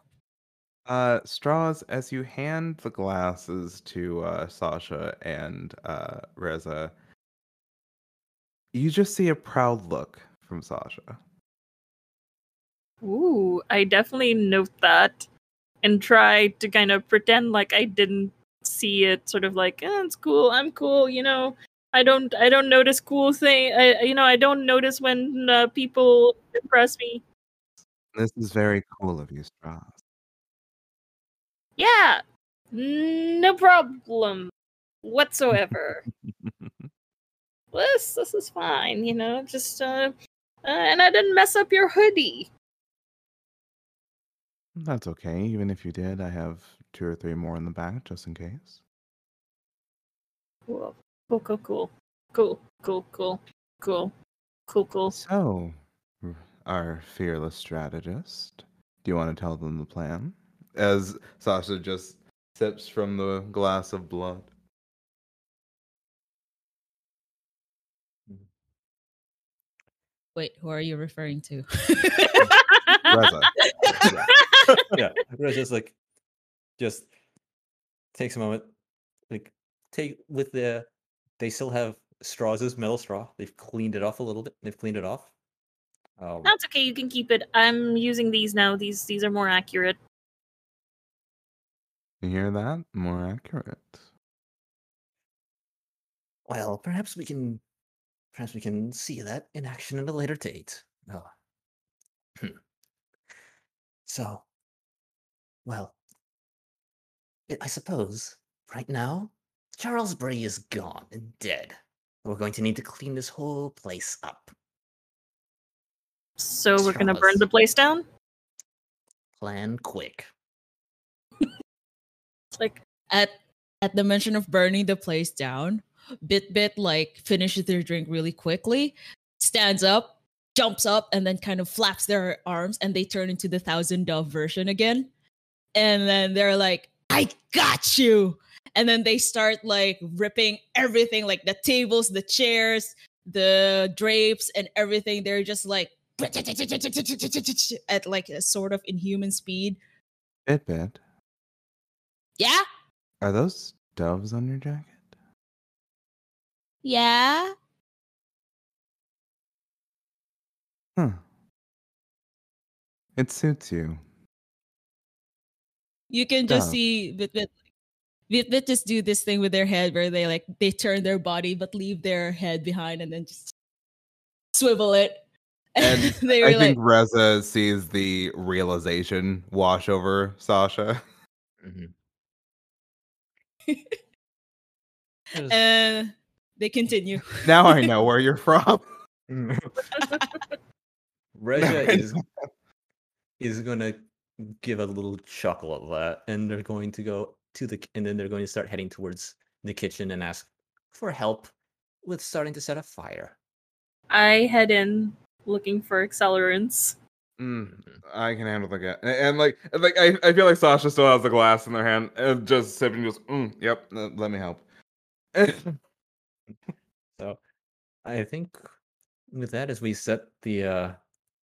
Speaker 4: Uh, straws, as you hand the glasses to uh, Sasha and uh, Reza, you just see a proud look from Sasha.
Speaker 5: Ooh, I definitely note that and try to kind of pretend like I didn't see it. Sort of like, eh, it's cool. I'm cool. You know, I don't. I don't notice cool thing. I, you know, I don't notice when uh, people impress me.
Speaker 4: This is very cool of you, Straws.
Speaker 5: Yeah, no problem whatsoever. this this is fine. You know, just uh, uh, and I didn't mess up your hoodie.
Speaker 4: That's okay. Even if you did, I have two or three more in the back just in case.
Speaker 5: Cool. Cool, cool, cool. Cool, cool, cool, cool, cool, cool.
Speaker 4: So, our fearless strategist, do you want to tell them the plan? As Sasha just sips from the glass of blood.
Speaker 2: Wait, who are you referring to?
Speaker 4: Reza.
Speaker 3: Rez just like just takes a moment, like take with the they still have straws as metal straw. They've cleaned it off a little bit. They've cleaned it off. Um,
Speaker 5: That's okay. You can keep it. I'm using these now. These these are more accurate.
Speaker 4: You hear that? More accurate.
Speaker 3: well, perhaps we can, perhaps we can see that in action at a later date. Oh. So, well, I- I suppose right now Charles Bray is gone and dead. We're going to need to clean this whole place up.
Speaker 5: So we're gonna burn
Speaker 3: Straws.
Speaker 5: the place down.
Speaker 3: Plan quick.
Speaker 5: Like
Speaker 2: at at the mention of burning the place down Bitbit like finishes their drink really quickly stands up jumps up and then kind of flaps their arms and they turn into the thousand dove version again and then they're like i got you and then they start like ripping everything like the tables the chairs the drapes and everything they're just like at like a sort of inhuman speed
Speaker 4: Bitbit.
Speaker 2: yeah
Speaker 4: Are those doves on your jacket?
Speaker 2: yeah
Speaker 4: Huh. It suits you.
Speaker 2: You can just
Speaker 4: Dove.
Speaker 2: see Bitbit Bit Bit just do this thing with their head where they like they turn their body but leave their head behind and then just swivel it.
Speaker 4: And
Speaker 2: they
Speaker 4: I
Speaker 2: were
Speaker 4: think
Speaker 2: like,
Speaker 4: Reza sees the realization wash over Sasha.
Speaker 3: Mhm.
Speaker 2: and they continue.
Speaker 4: Now I know where you're from.
Speaker 3: Reja is is gonna give a little chuckle at that, and they're going to go to the and then they're going to start heading towards the kitchen and ask for help with starting to set a fire.
Speaker 5: I head in looking for accelerants.
Speaker 6: Mm, I can handle the gas. And, and, like, and, like I, I feel like Sasha still has the glass in their hand, and just sipping, just mm, yep. uh, let me help.
Speaker 3: So I think with that, as we set the uh,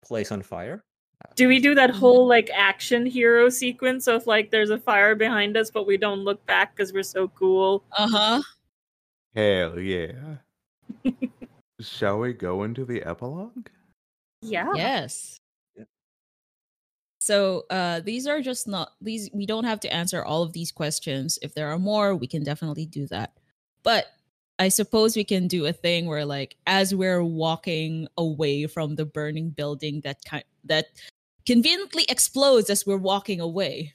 Speaker 3: place on fire.
Speaker 5: Do we do that whole like action hero sequence of like there's a fire behind us, but we don't look back because we're so cool?
Speaker 2: Uh huh.
Speaker 4: Hell yeah. Shall we go into the epilogue?
Speaker 5: Yeah.
Speaker 2: Yes. So uh, these are just not these. We don't have to answer all of these questions. If there are more, we can definitely do that. But I suppose we can do a thing where, like, as we're walking away from the burning building that kind that conveniently explodes as we're walking away,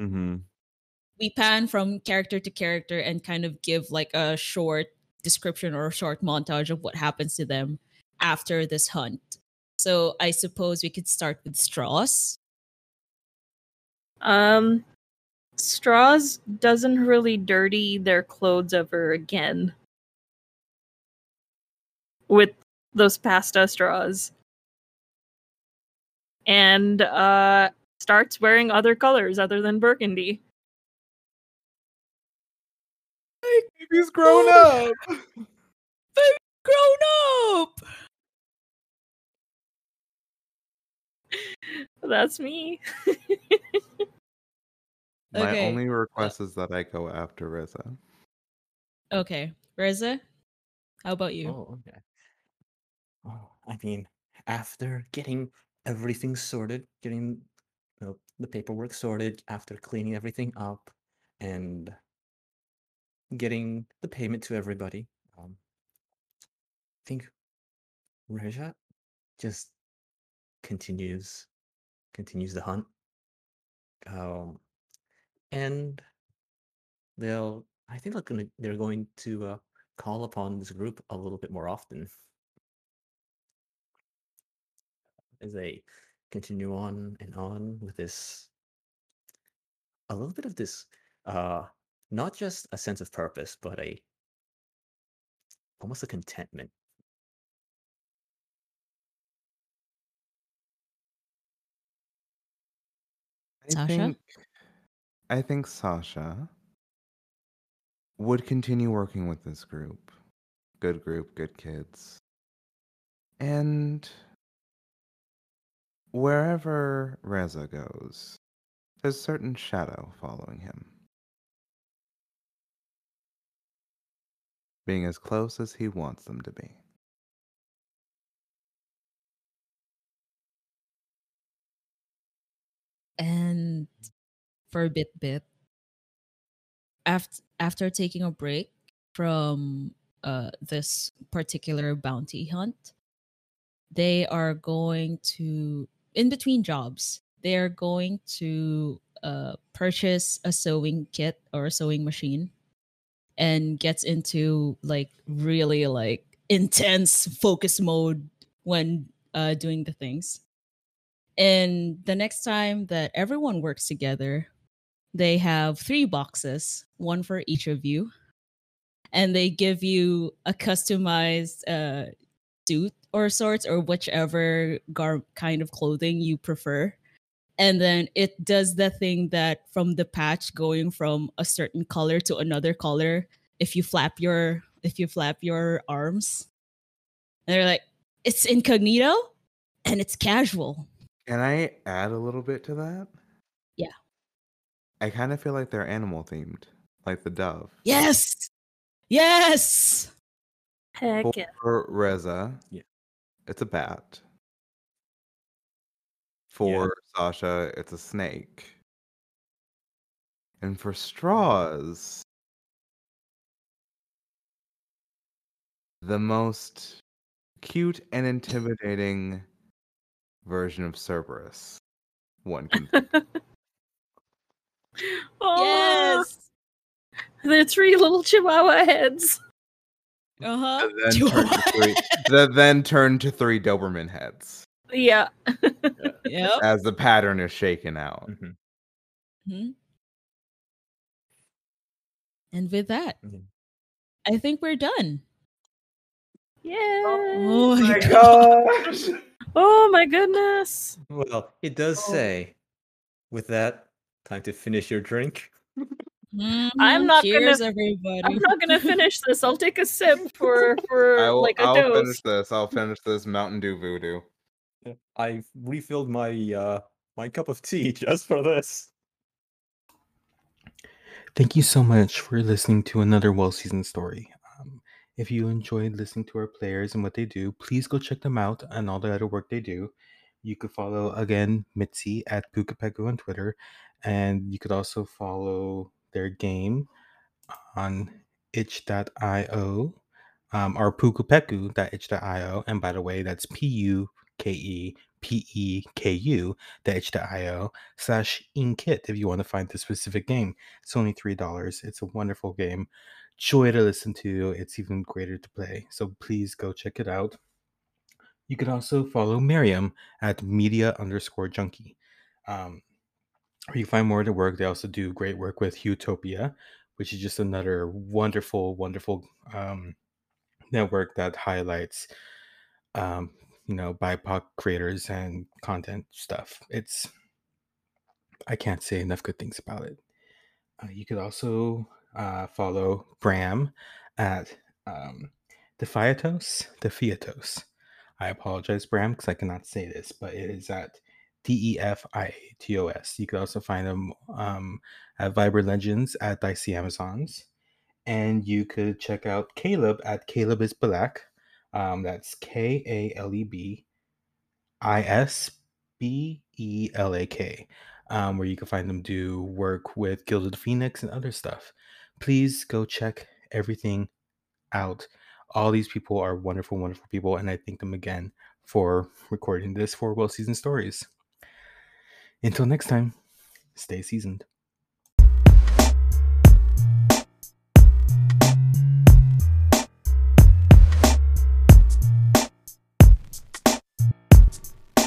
Speaker 4: Mm-hmm.
Speaker 2: we pan from character to character and kind of give like a short description or a short montage of what happens to them after this hunt. So I suppose we could start with Straws.
Speaker 5: Um, Straws doesn't really dirty their clothes ever again. With those pasta straws. And uh starts wearing other colors other than burgundy.
Speaker 6: He's grown up.
Speaker 2: Baby's grown up.
Speaker 5: That's me.
Speaker 4: My
Speaker 2: Okay,
Speaker 4: only request is that I go after Reza.
Speaker 2: Okay, Reza, how about you?
Speaker 3: Oh, okay. Oh, I mean, after getting everything sorted, getting you know, the paperwork sorted, after cleaning everything up, and getting the payment to everybody, um, I think Reja just continues continues the hunt. Um, and they'll I think they're gonna they're going to uh, call upon this group a little bit more often as they continue on and on with this a little bit of this uh not just a sense of purpose but a almost a contentment
Speaker 4: I
Speaker 2: Sasha?
Speaker 4: think I think Sasha would continue working with this group. Good group, good kids. And wherever Reza goes, there's a certain shadow following him. Being as close as he wants them to be.
Speaker 2: And for a bit, bit after after taking a break from uh this particular bounty hunt, they are going to in between jobs. They are going to uh purchase a sewing kit or a sewing machine and gets into like really like intense focus mode when uh doing the things. And the next time that everyone works together, they have three boxes, one for each of you. And they give you a customized uh, suit or sorts, or whichever gar- kind of clothing you prefer. And then it does the thing that from the patch going from a certain color to another color, if you flap your if you flap your arms, and they're like, it's incognito and it's casual.
Speaker 4: Can I add a little bit to that?
Speaker 2: Yeah.
Speaker 4: I kind of feel like they're animal themed, like the dove.
Speaker 2: Yes. Yes.
Speaker 5: Heck
Speaker 4: For
Speaker 5: yeah.
Speaker 4: Reza,
Speaker 3: Yeah.
Speaker 4: it's a bat. For Sasha, it's a snake. And for straws, the most cute and intimidating version of Cerberus. One can
Speaker 5: Oh,
Speaker 2: Yes.
Speaker 5: The three little chihuahua heads.
Speaker 2: Uh huh.
Speaker 4: and then turn to three, the, then turn to three Doberman heads
Speaker 5: Yeah.
Speaker 2: Yep.
Speaker 4: as the pattern is shaken out.
Speaker 3: Mhm.
Speaker 2: Mhm. And with that,
Speaker 3: Mhm.
Speaker 2: I think we're done.
Speaker 5: Yeah.
Speaker 2: Oh
Speaker 6: my
Speaker 2: my
Speaker 6: gosh.
Speaker 5: Oh my goodness.
Speaker 3: Well, it does
Speaker 5: Oh.
Speaker 3: say, with that, time to finish your drink.
Speaker 2: Mhm.
Speaker 5: I'm not gonna-
Speaker 2: Cheers, everybody.
Speaker 5: I'm not gonna finish this. I'll take a sip for for
Speaker 4: I will,
Speaker 5: like a
Speaker 4: I'll
Speaker 5: dose.
Speaker 4: finish this. I'll finish this Mountain Dew voodoo.
Speaker 3: I refilled my uh my cup of tea just for this.
Speaker 1: Thank you so much for listening to another well seasoned story. Um, if you enjoyed listening to our players and what they do, please go check them out and all the other work they do. You could follow again Mitzi at Pukepeku on Twitter, and you could also follow their game on itch.io um, or pukepeku.itch.io. And by the way, that's P U K E P E K U itch.io slash inkit if you want to find the specific game. It's only $3. It's a wonderful game. Joy to listen to. It's even greater to play. So please go check it out. You can also follow Miriam at media underscore junkie. Um, you find more of their work. They also do great work with Utopia, which is just another wonderful, wonderful um, network that highlights, um, you know, BIPOC creators and content stuff. It's I can't say enough good things about it. Uh, you could also uh, follow Bram at um, Defiatos. Defiatos. I apologize, Bram, because I cannot say this, but it is at D E F I T O S. You could also find them um, at Viber Legends at Dicey Amazons. And you could check out Caleb at Caleb is Black. Um, that's K A L E B I S B E L A K, um, where you can find them do work with Gilded Phoenix and other stuff. Please go check everything out. All these people are wonderful, wonderful people, and I thank them again for recording this for Well Seasoned Stories. Until next time, stay seasoned.